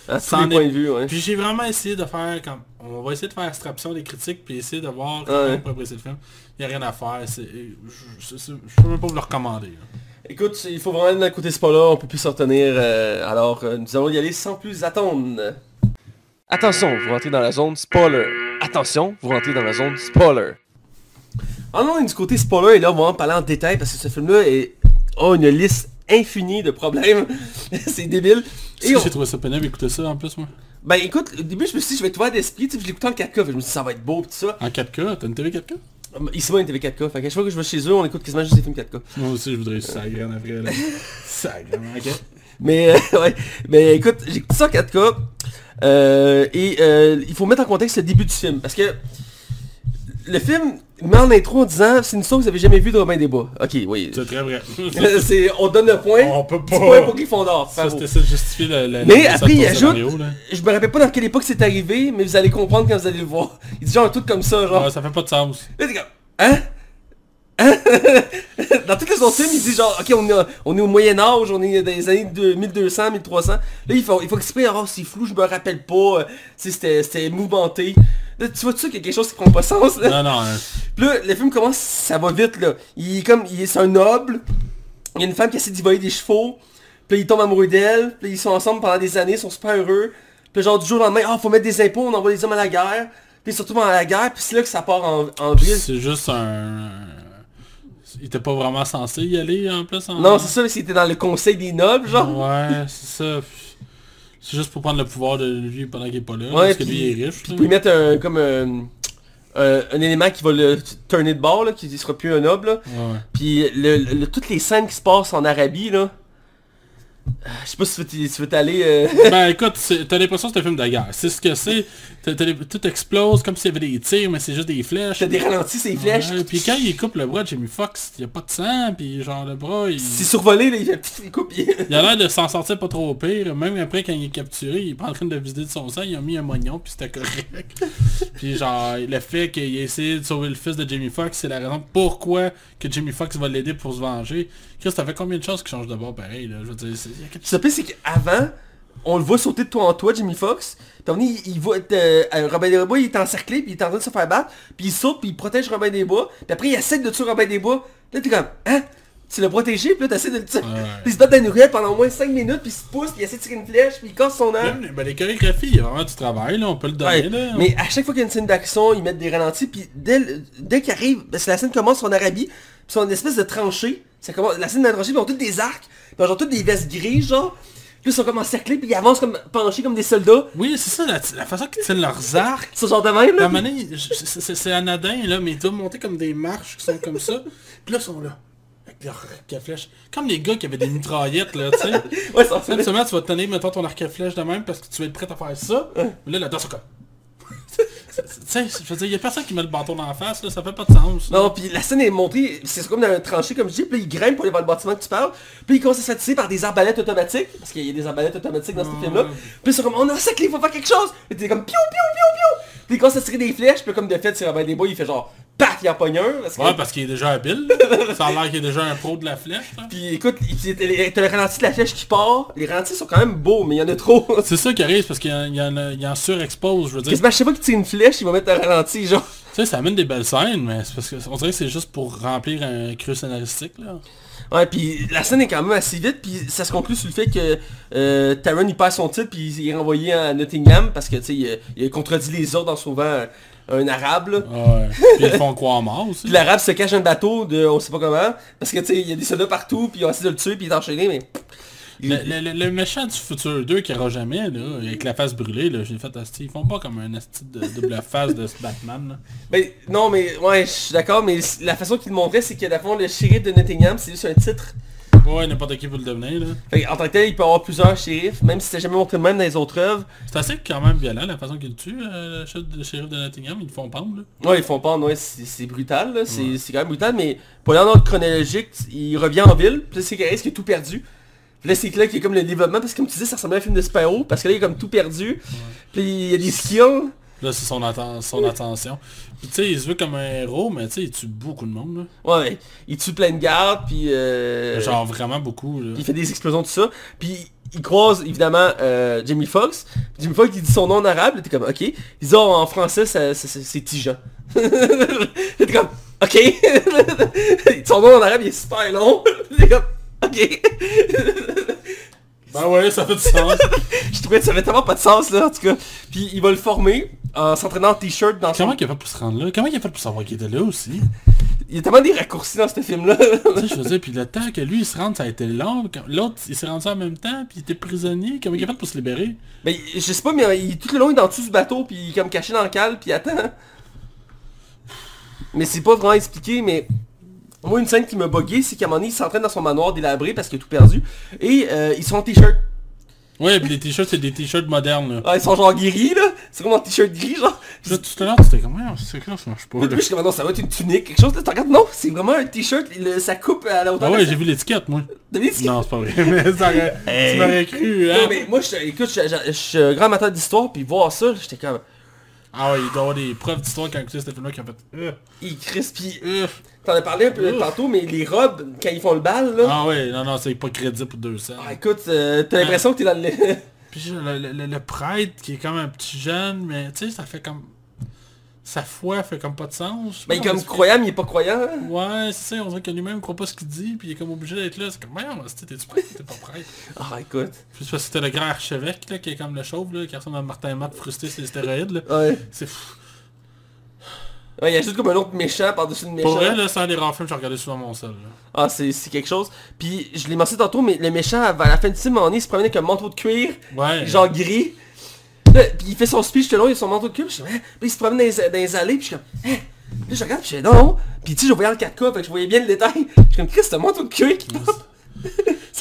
À tous les est- points de vue, ouais. Puis j'ai vraiment essayé de faire comme... On va essayer de faire abstraction des critiques, puis essayer de voir Ouais. comment on peut apprécier le film. Il n'y a rien à faire. c'est- Je, je peux même pas vous le recommander. là. Écoute, il faut vraiment aller d'un côté pas là, on peut plus s'en retenir. euh, alors, euh, nous allons y aller sans plus attendre. Attention, vous rentrez dans la zone spoiler. Attention, vous rentrez dans la zone spoiler. En allant du côté spoiler, et là, on va en parler en détail parce que ce film-là est... a une liste infinie de problèmes. <laughs> c'est débile. Est-ce Et que on- j'ai trouvé ça pénible d'écouter ça en plus, moi? Ben écoute, au début, je me suis dit, je vais être ouvert d'esprit, je l'écoutais en 4K, fait que je me suis dit, ça va être beau, pis tout ça. En 4K T'as une TV 4K Ici, moi, une TV 4K, fait que chaque fois que je vais chez eux, on écoute quasiment juste des films 4K. Moi aussi, je voudrais ça après, là. <laughs> ça ok. Mais euh, <laughs> ouais, mais écoute, j'ai écouté ça en 4K euh, et euh, il faut mettre en contexte le début du film parce que le film met en intro en disant c'est une histoire que vous avez jamais vue de Robin des Bois. Ok, oui. C'est très vrai. <laughs> c'est on donne le point. On peut pas. point pour Gryffondor. Ça, c'était ça de justifier le, le Mais après, il ajoute-. Je me rappelle pas dans quelle époque c'est arrivé, mais vous allez comprendre quand vous allez le voir. Il dit genre un truc comme ça, genre. Ouais, ça fait pas de sens. Là, t'es comme, hein? Hein? <laughs> Dans tous les autres films, il dit genre, ok, on est, on est au Moyen-Âge, on est dans les années de 1200, 1300. Là, il faut, il faut expliquer, oh, c'est flou, je me rappelle pas, c'était- c'était mouvementé. Là, tu vois-tu qu'il y a quelque chose qui prend pas sens, là? Non, non. hein. Puis là, le film commence, ça va vite, là. Il est comme, il est, un noble, il y a une femme qui essaie d'y voler des chevaux, puis là, il tombe amoureux d'elle, puis ils sont ensemble pendant des années, ils sont super heureux. Puis genre, du jour au lendemain, ah, faut mettre des impôts, on envoie les hommes à la guerre. Puis retrouvent à la guerre, puis c'est là que ça part en, en vrille. C'est juste un... Il était pas vraiment censé y aller, en plus. En... Non, c'est ça, c'était dans le conseil des nobles, genre. Ouais, c'est ça. C'est juste pour prendre le pouvoir de lui pendant qu'il est pas là. Ouais, parce que puis- lui, il est riche. Puis pouvez mettre un, comme un, un, un élément qui va le tourner de bord, là, qui ne sera plus un noble. Puis le, le- toutes les scènes qui se passent en Arabie, là, Je sais pas si tu veux t'aller... euh, <laughs> Ben écoute, t'as l'impression que c'est un film de guerre. C'est ce que c'est. Tout explose comme s'il y avait des tirs, mais c'est juste des flèches. T'as des ralentis, ces flèches. Ouais, puis quand il coupe le bras de Jamie Foxx, il y a pas de sang, puis genre le bras, il, C'est survolé, là, il fait un petit coup, puis... il a l'air de s'en sortir pas trop au pire. Même après, quand il est capturé, il est pas en train de vider de son sang, il a mis un moignon, puis c'était correct. <laughs> puis genre, le fait qu'il ait essayé de sauver le fils de Jamie Foxx, c'est la raison pourquoi que Jamie Foxx va l'aider pour se venger. Chris, t'as fait combien de chances qu'il change de bord pareil, là? Je veux dire, c'est- pire, c'est qu'avant, on le voit sauter de toi en toi, Jimmy Fox. Puis moment donné, il, il voit euh, euh, Robin des Bois, il est encerclé, puis il est en train de se faire battre. Puis il saute, puis il protège Robin des Bois. Puis après, il essaie de tuer Robin des Bois. Là, t'es comme, hein? Tu l'as protégé, puis là, t'essaies de le tuer. Ouais. Puis il se bat dans une ruelle pendant au moins 5 minutes, puis il se pousse, puis il essaie de tirer une flèche, puis il casse son arme. Ben, les chorégraphies, il y a vraiment du travail, là, on peut le donner, Ouais, là. mais à chaque fois qu'il y a une scène d'action, ils mettent des ralentis, puis dès, le- dès qu'il arrive, parce que la scène commence en Arabie, puis c'est une espèce de tranchée, ça commence, la scène puis ils ont toutes des arcs, ils ont toutes des vestes grises, genre, puis ils sont comme encerclés, puis ils avancent comme penchés comme des soldats, Oui, c'est ça, la, la façon qu'ils tiennent leurs arcs. sont genre de même, là. c'est c'est- c'est anodin, là, mais ils doivent monter comme des marches qui sont comme ça. Puis là, ils sont là. Avec leur arc à flèche. Comme les gars qui avaient des mitraillettes, là, tu sais. <laughs> Ouais, seulement, tu vas te tenir, mettons, ton arc à flèche de même parce que tu vas être prêt à faire ça. Mais là, là-dedans, c'est comme... Tu sais, je veux dire, il y a personne qui met le bâton dans la face, là, ça fait pas de sens. là. Non, puis la scène est montrée, c'est comme dans un tranché comme je dis, puis il grimpe pour aller voir le bâtiment que tu parles, puis il commence à se par des arbalètes automatiques, parce qu'il y a des arbalètes automatiques dans ce Ouais. film-là, puis sont comme, on a un sac, il faut faire quelque chose, puis t'es comme, piou, piou, piou, piou, puis il commence à tirer des flèches, puis comme de fait, c'est Robin des Bois, il fait genre, il en pogne un, parce que... Ouais, parce qu'il est déjà habile. Ça a l'air qu'il est déjà un pro de la flèche. là. Puis écoute, t'as le ralenti de la flèche qui part, les ralentis sont quand même beaux, mais il y en a trop. <laughs> C'est ça qui arrive, parce qu'il y, y y en surexpose, je veux dire. Je sais pas qu'il tire une flèche, il va mettre un ralenti, genre. Tu sais, ça amène des belles scènes, mais c'est parce que on dirait que c'est juste pour remplir un creux scénaristique, là. Ouais, puis la scène est quand même assez vite, puis ça se conclut sur le fait que euh, Taron il perd son titre, puis il est renvoyé à Nottingham, parce que tu sais, il, a- il a contredit les ordres en sauvant un, un arabe, là. Ouais. Puis ils font croire mort aussi. Puis l'arabe se cache le bateau de on sait pas comment, parce que tu sais, il y a des soldats partout, puis ils ont essayé de le tuer, puis il est enchaîné, mais... Le, le- le- le méchant du futur 2 qui aura jamais, là, avec la face brûlée, là, j'ai fait asti, ils font pas comme un asti de double face de ce Batman, là. Mais non, mais ouais, je suis d'accord, mais la façon qu'il le montrait, c'est que fond le shérif de Nottingham, c'est juste un titre. Ouais, n'importe qui peut le devenir, là. Fait en tant que tel, il peut avoir plusieurs shérifs, même si c'était jamais montré le même dans les autres œuvres. C'est assez quand même violent, la façon qu'ils le tuent, euh, le chef de shérif de Nottingham, ils le font pendre, là. Ouais, ils font pendre, ouais, c'est c'est brutal, là, c'est c'est quand même brutal, mais pour l'ordre chronologique, il revient en ville, puis c'est qu'il risque tout perdu. Puis là, c'est là qu'il y a comme le développement, parce que comme tu dis, ça ressemble à un film de super-héros, parce que là, il est comme tout perdu. Puis il y a des skills. Là, c'est son, atten- son attention. Puis tu sais, il se veut comme un héros, mais tu sais, il tue beaucoup de monde, là. Ouais, il tue plein de gardes, puis... Euh... Genre vraiment beaucoup, là. Il fait des explosions, tout ça. Puis il croise évidemment euh, Jamie Foxx. Jamie Foxx il dit son nom en arabe, t'es comme ok. Il dit oh, en français ça- ça- ça- c'est Tijan. <laughs> t'es comme ok. <laughs> son nom en arabe il est super long. <laughs> t'es comme ok. Ben ouais, ça fait du sens. <laughs> Je trouvais que ça avait tellement pas de sens là en tout cas. Puis il va le former en s'entraînant en t-shirt dans son... Comment il a fait pour se rendre là? Comment il a fait pour savoir qu'il était là aussi? <laughs> Il y a tellement des raccourcis dans ce film là. Tu sais, je veux dire, puis le temps que lui il se rende, ça a été long. L'autre, il s'est rendu en même temps, puis il était prisonnier. Comment il a fait pour se libérer? Mais je sais pas mais il, tout le long il est dans dessous du bateau puis il est comme caché dans le cale puis il attend. Mais c'est pas vraiment expliqué mais moi une scène qui m'a bugué c'est qu'à un moment donné il s'entraîne dans son manoir délabré parce qu'il a tout perdu et euh, ils sont en t-shirt. Ouais, puis les t-shirts, c'est des t-shirts modernes, là. Ah, ils sont genre gris là. C'est comme en t-shirt gris genre. Là, tout à l'heure, c'était comme, c'est clair, ça marche pas. Moi là. je suis comme non ça va être une tunique quelque chose là. Tu regardes non c'est vraiment un t-shirt ça coupe à la hauteur. Ah ouais, j'ai vu l'étiquette, moi. T'as vu qu'il- Non, c'est pas vrai, <laughs> mais ça aurait- tu m'aurais cru, hein. Non mais moi je, écoute je, suis un grand amateur d'histoire puis voir ça j'étais comme Ah ouais, il doit y avoir des preuves d'histoire quand écouté ce film-là qui ont fait... Euh, il crispe puis euh. T'en as parlé un peu Ouf. tantôt mais les robes quand ils font le bal là. Ah ouais, non, non, c'est pas crédible pour 200. Ah, écoute, euh, t'as l'impression que t'es dans le... <laughs> Puis le, le- le- le prêtre qui est comme un petit jeune, mais tu sais, ça fait comme... Sa foi fait comme pas de sens. Mais il est comme croyant, mais il est pas croyant. hein. Ouais, c'est ça, on dirait que lui-même croit pas ce qu'il dit, puis il est comme obligé d'être là. C'est comme, c'est- t'es-tu prêtre, t'es pas prêtre. <laughs> Ah, écoute. Puis c'est parce que c'était le grand archevêque, là, qui est comme le chauve, là, qui ressemble à Martin Matt frustré sur les stéroïdes, là. Ouais. C'est fou. Ouais, il y a juste comme un autre méchant par-dessus le méchant. Pour vrai, là, c'est un des rares films que j'ai regardé souvent mon seul, là. Ah, c'est c'est quelque chose. Puis, je l'ai mentionné tantôt, mais le méchant, à la fin du film, donné, il se promenait avec un manteau de cuir, Ouais. genre gris. Là, puis il fait son speech tout le long, il a son manteau de cuir, puis je suis comme, hein? Puis il se promène dans les, dans les allées, puis je suis comme, hein? Là, je regarde, puis je fais, non, non. Puis tu sais, je voyais en 4K, fait que je voyais bien le détail. Je suis comme, Chris, c'est un manteau de cuir qui passe. <laughs>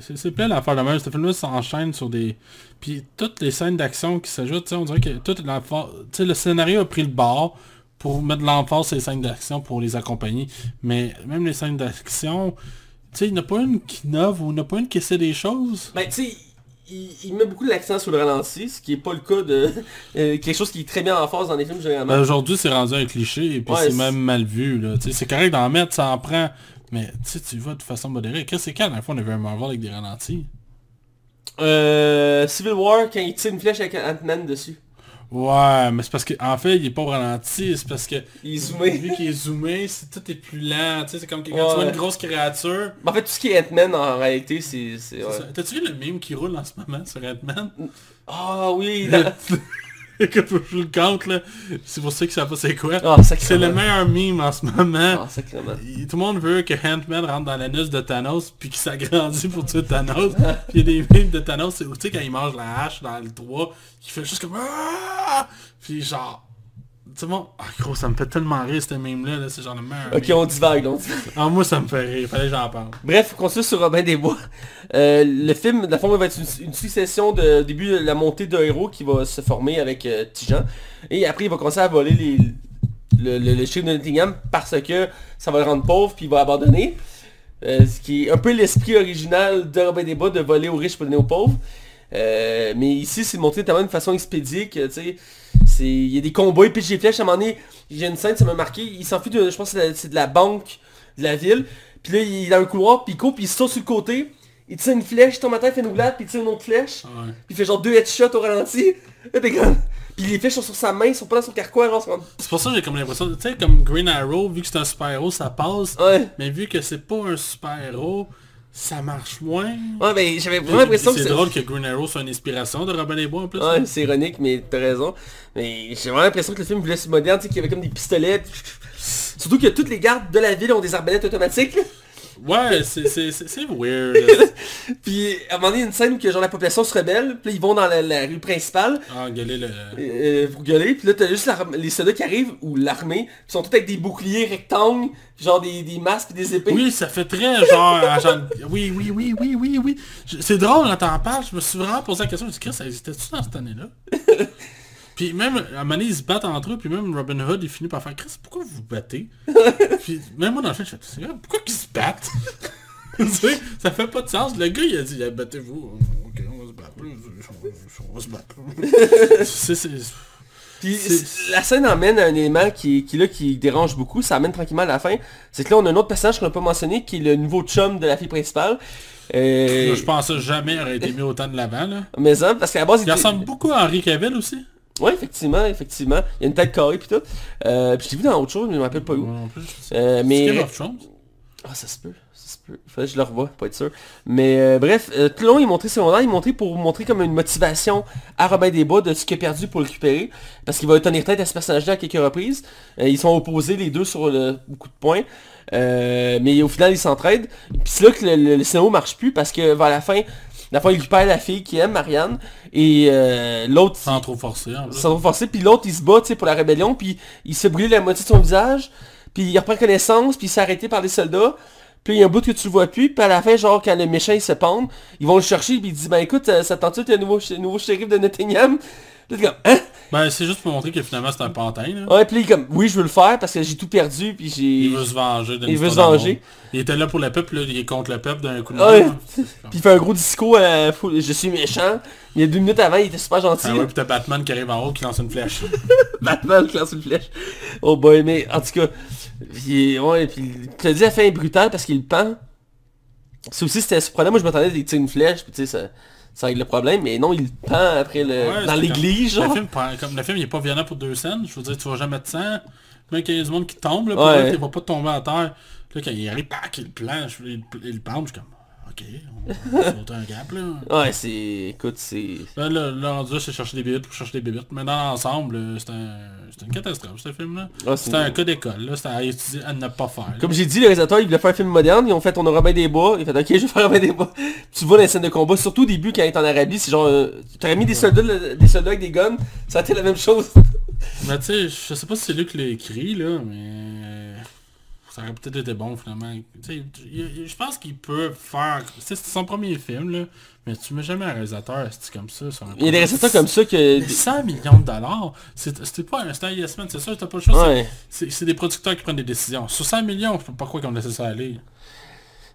C'est- plein d'affaires de même. Ce film-là s'enchaîne sur des... Puis toutes les scènes d'action qui s'ajoutent, on dirait que toute la... Tu sais, le scénario a pris le bord pour mettre de l'emphase sur les scènes d'action pour les accompagner. Mais même les scènes d'action, tu sais, il n'y en a pas une qui innove ou il n'y en a pas une qui essaie des choses. Ben, tu sais, il, il met beaucoup l'accent sur le ralenti, ce qui est pas le cas de <laughs> euh, quelque chose qui est très bien en phase dans les films généralement. Ben, Aujourd'hui, c'est rendu un cliché et puis Ouais, c'est même mal vu. C'est correct d'en mettre, ça en prend. Mais tu tu vas de façon modérée. Qu'est-ce que c'est quand la dernière fois on avait un Marvel avec des ralentis? Euh, Civil War, quand il tire une flèche avec Ant-Man dessus. Ouais, mais c'est parce que en fait, il est pas au ralenti, c'est parce que Il est zoomé. vu qu'il est zoomé, c'est tout est plus lent, tu sais, c'est comme que quand Ouais. tu vois une grosse créature. En fait, tout ce qui est Ant-Man, en réalité, c'est... ouais. T'as-tu vu le meme qui roule en ce moment sur Ant-Man? Ah oui, dans- <laughs> <laughs> que je le compte là. C'est pour ça que ça pas c'est quoi? Ah, c'est le meilleur meme en ce moment. Ah, Tout le monde veut que Ant-Man rentre dans l'anus de Thanos puis qu'il s'agrandit pour tuer Thanos. <laughs> puis il y a des memes de Thanos, c'est où tu sais quand il mange la hache dans le 3, il fait juste comme Ah! Puis genre. Tu sais, bon, ah, gros, ça me fait tellement rire ce meme-là, là, c'est genre le meilleur. Ok, on divague, on divague. Ah, moi ça me fait rire, fallait que j'en parle. Bref, on continue sur Robin des Bois. Euh, le film, le fond, va être une, une succession de début de la montée d'un héros qui va se former avec euh, Tijan. Et après, il va commencer à voler les, le, le, le chiffre de Nottingham parce que ça va le rendre pauvre puis il va abandonner. Euh, ce qui est un peu l'esprit original de Robin des Bois de voler aux riches pour donner aux pauvres. Euh, mais ici, c'est montré tellement de façon expédiée que, tu sais, il y a des combats, il pitch des flèches. À un moment donné, j'ai une scène, ça m'a marqué. Il s'enfuit de, je pense c'est de la banque de la ville. Puis là, il est dans un couloir, puis il court, puis il saute sur le côté. Il tire une flèche, il tombe à terre, il fait une roulade, puis il tire une autre flèche. Ouais. Puis il fait genre deux headshots au ralenti. Là, t'es comme... Puis les flèches sont sur sa main, ils sont pas dans son carquois, c'est pour ça que j'ai comme l'impression, tu sais, comme Green Arrow, vu que c'est un super-héros, ça passe. Ouais. Mais vu que c'est pas un super-héros, ça marche moins. Ouais, mais j'avais vraiment l'impression que C'est drôle que Green Arrow soit une inspiration de Robin des Bois en plus. Ouais, c'est ironique, mais t'as raison. Mais j'ai vraiment l'impression que le film voulait se moderne, tu sais, qu'il y avait comme des pistolets. Surtout que toutes les gardes de la ville ont des arbalètes automatiques. Ouais, c'est weird. <laughs> Puis à un moment donné, il y a une scène où que, genre, la population se rebelle. Puis là, ils vont dans la, la rue principale ah, gueuler le... euh, pour gueuler. Puis là, t'as juste les soldats qui arrivent, ou l'armée, qui sont tous avec des boucliers rectangles, genre des, des masques et des épées. Oui, ça fait très genre... agent- Oui, oui, oui, oui, oui, oui. C'est drôle quand t'en parles, je me suis vraiment posé la question, je me suis dit, ça existait-tu dans cette année-là? <laughs> Puis même, à un moment donné, ils se battent entre eux, puis même Robin Hood, il finit par faire, Chris, pourquoi vous vous battez? <laughs> puis même moi dans le film, je fais, pourquoi qu'ils se battent? <laughs> Tu sais, ça fait pas de sens. Le gars, il a dit, Ah, battez-vous. Ok, on va se battre. On va se battre. <laughs> C'est- Puis la scène emmène à un élément qui, qui, là, qui dérange beaucoup, ça amène tranquillement à la fin. C'est que là, on a un autre personnage qu'on n'a pas mentionné, qui est le nouveau chum de la fille principale. Euh, Je pense que jamais aurait été mis autant de l'avant, là. Mais ça, parce qu'à la base, Il ressemble beaucoup à Henri Cavill aussi. Ouais, effectivement, effectivement. Il y a une tête carrée puis tout. Euh, puis je l'ai vu dans autre chose, mais je me rappelle pas où. Non plus. Euh, mais... Game of Thrones. Ah, ça se peut, ça se peut. Faudrait que je le revoie, pour être sûr. Mais euh, bref, tout le long, il montrait secondaire, il montrait pour montrer comme une motivation à Robin des Bois de ce qu'il a perdu pour le récupérer. Parce qu'il va tenir tête à ce personnage-là à quelques reprises. Ils sont opposés les deux sur le, beaucoup de points. Mais au final, ils s'entraident. Puis c'est là que le, le, le scénario marche plus parce que vers la fin, la fin, il récupère la fille qui aime, Marianne. Et euh, l'autre... Sans trop forcer, sans trop forcer, puis l'autre il se bat tu sais, pour la rébellion, puis il se fait brûler la moitié de son visage, puis il reprend connaissance, puis il s'est arrêté par les soldats, puis il y a un bout que tu le vois plus, puis à la fin, genre, quand le méchant il se pend, ils vont le chercher, puis il dit, ben écoute, euh, ça tente-tu le nouveau, nouveau shérif de Nottingham Là, comme, hein? Ben, c'est juste pour montrer que finalement c'est un pantin, là. Ouais, puis comme, oui, je veux le faire, parce que j'ai tout perdu, puis j'ai... Il veut se venger Il veut se venger. Il était là pour le peuple, là, il est contre le peuple d'un coup de Ouais. main. <laughs> Puis il fait un gros discours, fou- je suis méchant. Il y a deux minutes avant, il était super gentil. Ah ouais, puis t'as Batman qui arrive en haut qui lance une flèche. <laughs> Batman qui lance une flèche. Oh boy, mais en tout cas, puis, ouais, puis as dit la fin est brutale parce qu'il pend. C'est aussi c'était surprenant, moi je m'attendais à tire une flèche, puis tu sais, ça, ça règle le problème, mais non, il pend après le. Ouais, dans l'église, comme- genre. Le film, comme le film il est pas violent pour deux scènes, je veux dire tu vas jamais de sang. Même quand il y a du monde qui tombe, là, pour Ouais. il va pas tomber à terre. Là quand il arrive, il planche, il, il le je suis comme ok, on va sauter un gap là. Ouais, c'est. Écoute, c'est. Là, là, là, rendu là, c'est chercher des bébites pour chercher des bébites. Mais dans l'ensemble, euh, c'est un, une catastrophe ce film-là. Ah, C'était un cas d'école, là. C'était à étudier, à ne pas faire. là. Comme j'ai dit, le réalisateur, il voulait faire un film moderne, ils ont fait On a Robin des Bois, il a fait ok, je vais faire Robin des Bois. Tu vois les scènes de combat, surtout au début quand il est en Arabie, c'est genre. euh, T'aurais mis des soldats, des soldats avec des guns, ça a été la même chose. Mais tu sais, je sais pas si c'est lui qui l'a écrit, là, mais... ça aurait peut-être été bon finalement. Je pense qu'il peut faire... C'est son premier film, là. Mais tu mets jamais un réalisateur c'est comme ça. sur un Il y a des résultats comme ça que... Mais 100 millions de dollars, c'était pas un instant yes man, c'est ça, t'as pas le choix. c'est- Ouais. C'est c'est des producteurs qui prennent des décisions. Sur 100 millions, je sais pas quoi qu'on laissait ça aller.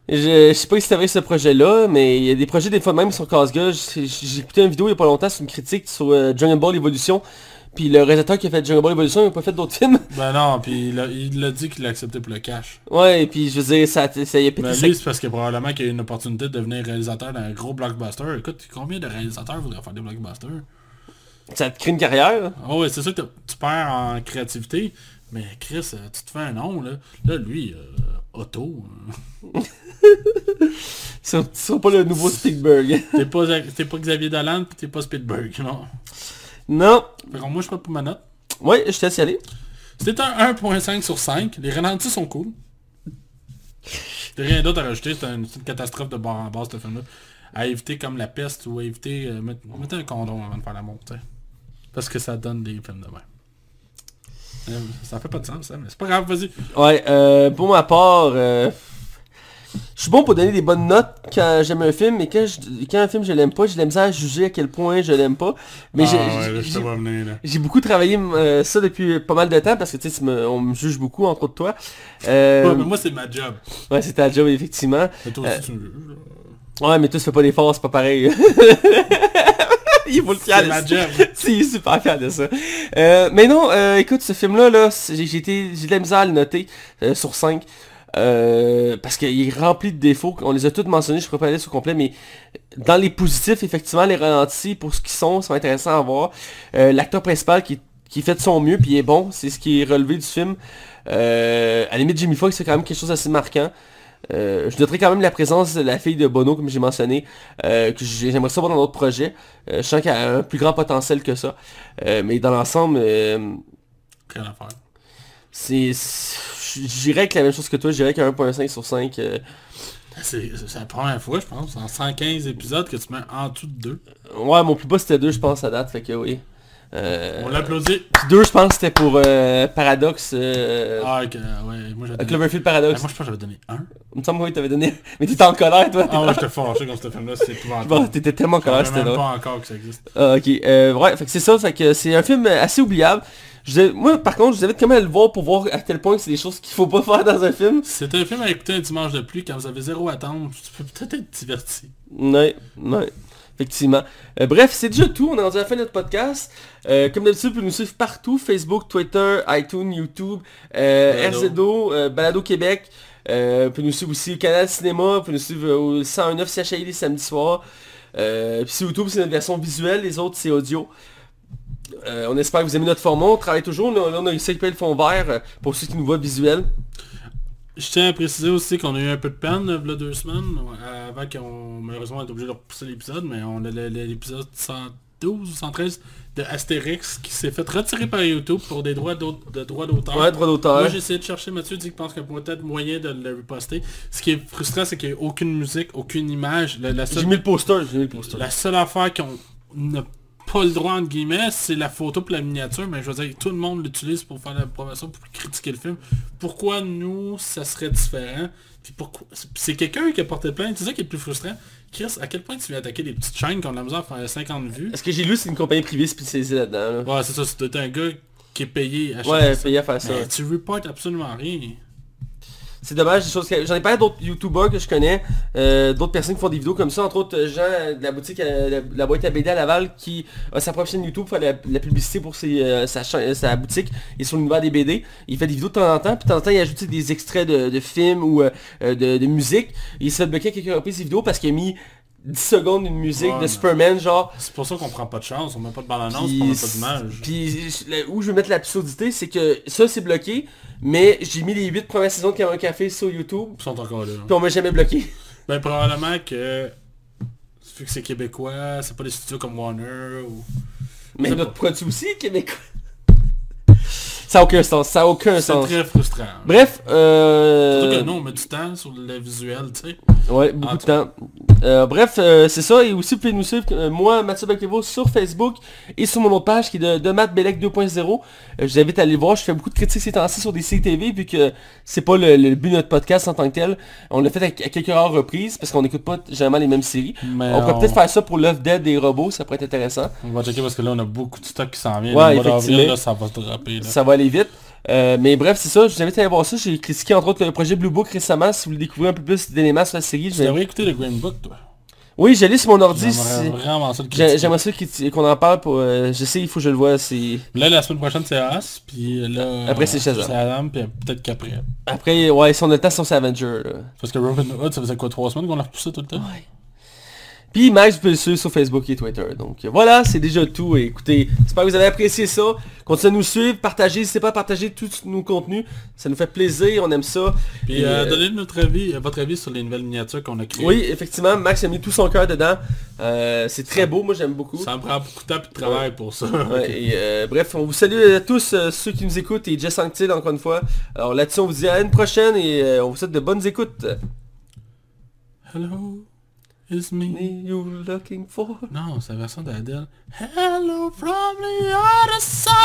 Je, je sais pas si c'était vrai ce projet-là, mais il y a des projets des fois même sur. J'ai j'ai écouté une vidéo il y a pas longtemps sur une critique sur euh, Dragon Ball Evolution. Puis le réalisateur qui a fait Dragon Ball Evolution, il n'a pas fait d'autres films. <laughs> Ben non, puis il a, il a dit qu'il l'a accepté pour le cash. Ouais, et puis je veux dire, ça, ça y a pété Mais lui, c'est parce que probablement qu'il a eu une opportunité de devenir réalisateur d'un gros blockbuster. Écoute, combien de réalisateurs voudraient faire des blockbusters? Ça te crée une carrière. Ah ouais, c'est ça que tu perds en créativité. Mais Chris, euh, tu te fais un nom, là. Là, lui, euh, Otto, <laughs> Ce ne sera pas le nouveau Spielberg. t'es pas, pas Xavier Dolan, pis t'es pas Spielberg, non? Non. Fait moi, je prends pour ma note. Ouais, je te laisse y aller. C'était un 1.5 sur 5. Les ralentis sont cool. J'ai rien d'autre à rajouter, c'est une, une catastrophe de bord en bas ce film-là. À éviter comme la peste ou à éviter... euh, met- mettez un condom avant de faire tu sais. Parce que ça donne des films de même. Euh, Ça fait pas de sens, ça, mais c'est pas grave, vas-y. Ouais, euh, pour ma part, euh, je suis bon pour donner des bonnes notes quand j'aime un film, mais quand, je- quand un film je l'aime pas, j'ai de la misère à juger à quel point je l'aime pas. Mais j'ai- Ah, j'ai- beaucoup travaillé euh, ça depuis pas mal de temps parce que tu sais, on me juge beaucoup entre autres toi. Euh, Ouais, mais moi, c'est ma job. ouais, c'était la job effectivement. Mais toi aussi, tu me juges, là. Ouais, mais toi tu fais pas d'efforts, c'est pas pareil. <laughs> Il faut le fier C'est de ma ça. job. <laughs> Si, il est super fier de ça. Euh, mais non, euh, écoute, ce film-là, là, c'est- j'ai de la misère à le noter euh, sur 5. Euh, parce qu'il est rempli de défauts. On les a tous mentionnés, je pourrais pas aller sur complet, mais dans les positifs, effectivement, les ralentis, pour ce qu'ils sont, c'est intéressant à voir. Euh, L'acteur principal qui, qui fait de son mieux, puis il est bon, c'est ce qui est relevé du film. Euh, à la limite, Jimmy Foxx, c'est quand même quelque chose d'assez marquant. Euh, je noterai quand même la présence de la fille de Bono, comme j'ai mentionné, euh, que j'ai- j'aimerais ça voir dans d'autres projets. Euh, je sens qu'elle a un plus grand potentiel que ça. Mais dans l'ensemble, c'est... J'irais avec la même chose que toi, j'irais qu'un 1.5 sur 5. euh, C'est la première fois, je pense, en 115 épisodes que tu mets en dessous de deux. Ouais, mon plus bas c'était 2 je pense à date, fait que oui. Euh, On l'applaudit. Puis 2 je pense c'était pour euh, Paradox. Euh, Ah, ok, ouais, moi j'avais Ah, Paradox. moi je pense que j'avais donné un. Il me semble que t'avais donné. <laughs> Mais t'étais en colère toi. Ah ouais, j'étais fâché comme ce film-là, c'est Bon, épouvantable. t'étais tellement en Je colère, savais c'était drôle. pas encore que ça existe. Ah, ok, euh, ouais, fait que c'est ça, fait que c'est un film assez oubliable. Je moi, par contre, je vous invite quand même à le voir pour voir à quel point c'est des choses qu'il faut pas <laughs> faire dans un film. C'est un film à écouter un dimanche de pluie quand vous avez zéro attente. Tu peux peut-être être diverti. Ouais, ouais, effectivement. Euh, bref, c'est déjà tout, on est rendu à la fin de notre podcast. Euh, comme d'habitude, vous pouvez nous suivre partout, Facebook, Twitter, iTunes, YouTube, euh, Balado. RZO, euh, Balado Québec. Vous pouvez nous suivre aussi au canal cinéma, vous pouvez nous suivre au 109 CHI les samedis soirs. Puis sur YouTube, c'est notre version visuelle, les autres, c'est audio. On espère que vous aimez notre format, on travaille toujours, là, on a réussi à le fond vert pour ceux qui nous voient visuel. Je tiens à préciser aussi qu'on a eu un peu de peine là, deux semaines, euh, avant qu'on malheureusement on est obligé de repousser l'épisode, mais on a l'épisode 112 ou 113 de Astérix qui s'est fait retirer par YouTube pour des droits de droits d'auteur. Ouais, droit d'auteur. Moi j'ai essayé de chercher, Mathieu dit qu'il pense qu'il y a peut-être moyen de le reposter. Ce qui est frustrant, c'est qu'il n'y a aucune musique, aucune image. La, la seule, J'ai mis le poster, j'ai mis le poster. la seule affaire qu'on n'a pas le droit, entre guillemets, c'est la photo pour la miniature, mais je veux dire, tout le monde l'utilise pour faire la promotion, pour critiquer le film. Pourquoi nous, ça serait différent? Puis pourquoi C'est quelqu'un qui a porté plainte, c'est ça qui est le plus frustrant. Chris, à quel point tu viens attaquer des petites chaînes qui ont de la misère à faire 50 vues? Est-ce que j'ai lu c'est une compagnie privée spécialisée là-dedans là? Ouais, c'est ça, c'est un gars qui est payé à chaque Ouais, payé à faire ça. Mais tu reportes absolument rien. C'est dommage. J'en ai parlé d'autres youtubeurs que je connais, euh, d'autres personnes qui font des vidéos comme ça, entre autres euh, Jean euh, de la boutique, euh, la, la boîte à BD à Laval, qui a sa propre chaîne YouTube, fait la, la publicité pour ses, euh, sa, sa boutique et sur l'univers des BD. Il fait des vidéos de temps en temps, puis de temps en temps il ajoute des extraits de, de films ou euh, de, de musique. Il s'est fait bloquer à quelques reprises ses vidéos parce qu'il a mis 10 secondes d'une musique Ouais, de Superman, genre C'est pour ça qu'on prend pas de chance, on met pas de bande-annonce, puis, on met pas d'image. puis, où je veux mettre l'absurdité, c'est que ça c'est bloqué, mais j'ai mis les 8 premières saisons de Cameron Café sur YouTube, Ils sont encore là. puis on m'a jamais bloqué. Ben probablement que vu que c'est québécois, c'est pas des studios comme Warner ou. Mais notre produit aussi québécois. Ça a aucun sens, ça a aucun C'est sens. très frustrant. Bref, Surtout euh... que nous on met du temps sur le visuel, tu sais. Ouais, beaucoup de temps. Euh, bref, euh, c'est ça. Et aussi, vous pouvez nous suivre, euh, moi, Mathieu Baclevo, sur Facebook et sur mon autre page qui est de, de Matt Bellec 2.0. Euh, je vous invite à aller voir. Je fais beaucoup de critiques ces temps-ci sur des CTV vu que c'est pas le, le but de notre podcast en tant que tel. On l'a fait à, à quelques rares reprises parce qu'on n'écoute pas généralement les mêmes séries. Mais on pourrait peut-être faire ça pour Love Dead des robots, ça pourrait être intéressant. On va checker parce que là, on a beaucoup de stock qui s'en vient. Ouais, effectivement. là, ça va se dropper. Là. Ça va aller vite. Euh, mais bref, c'est ça, je vous invite à aller voir ça. J'ai critiqué entre autres le projet Blue Book récemment. Si vous voulez découvrir un peu plus d'éléments sur la série, je vais... écouter le Green Book, toi. Oui, j'ai lu sur mon ordi. J'aimerais ça qu'on en parle pour... euh, je sais, il faut que je le vois. C'est... Là, la semaine prochaine, c'est As, puis là... Après, c'est Shazam. Shazam, puis peut-être qu'après. Après, ouais, si on a le temps, c'est Avenger. Là. Parce que Robin Hood, ça faisait quoi, trois semaines qu'on l'a repoussé tout le temps? Puis Max, vous pouvez le suivre sur Facebook et Twitter. Donc voilà, c'est déjà tout. Et écoutez, j'espère que vous avez apprécié ça. Continuez à nous suivre, partagez, n'hésitez pas à partager tous nos contenus. Ça nous fait plaisir, on aime ça. Puis Et, euh, euh, donnez notre avis, euh, votre avis sur les nouvelles miniatures qu'on a créées. Oui, effectivement, Max a mis tout son cœur dedans. Euh, c'est très beau, moi j'aime beaucoup. Ça me prend beaucoup de temps et de travail pour ça. Ouais, <laughs> et, euh, bref, on vous salue à tous ceux qui nous écoutent et Jess Anctil encore une fois. Alors là-dessus, on vous dit à une prochaine et on vous souhaite de bonnes écoutes. Hello, It's me. You're looking for. No, så vad sånt där. Det är Hello from the other side.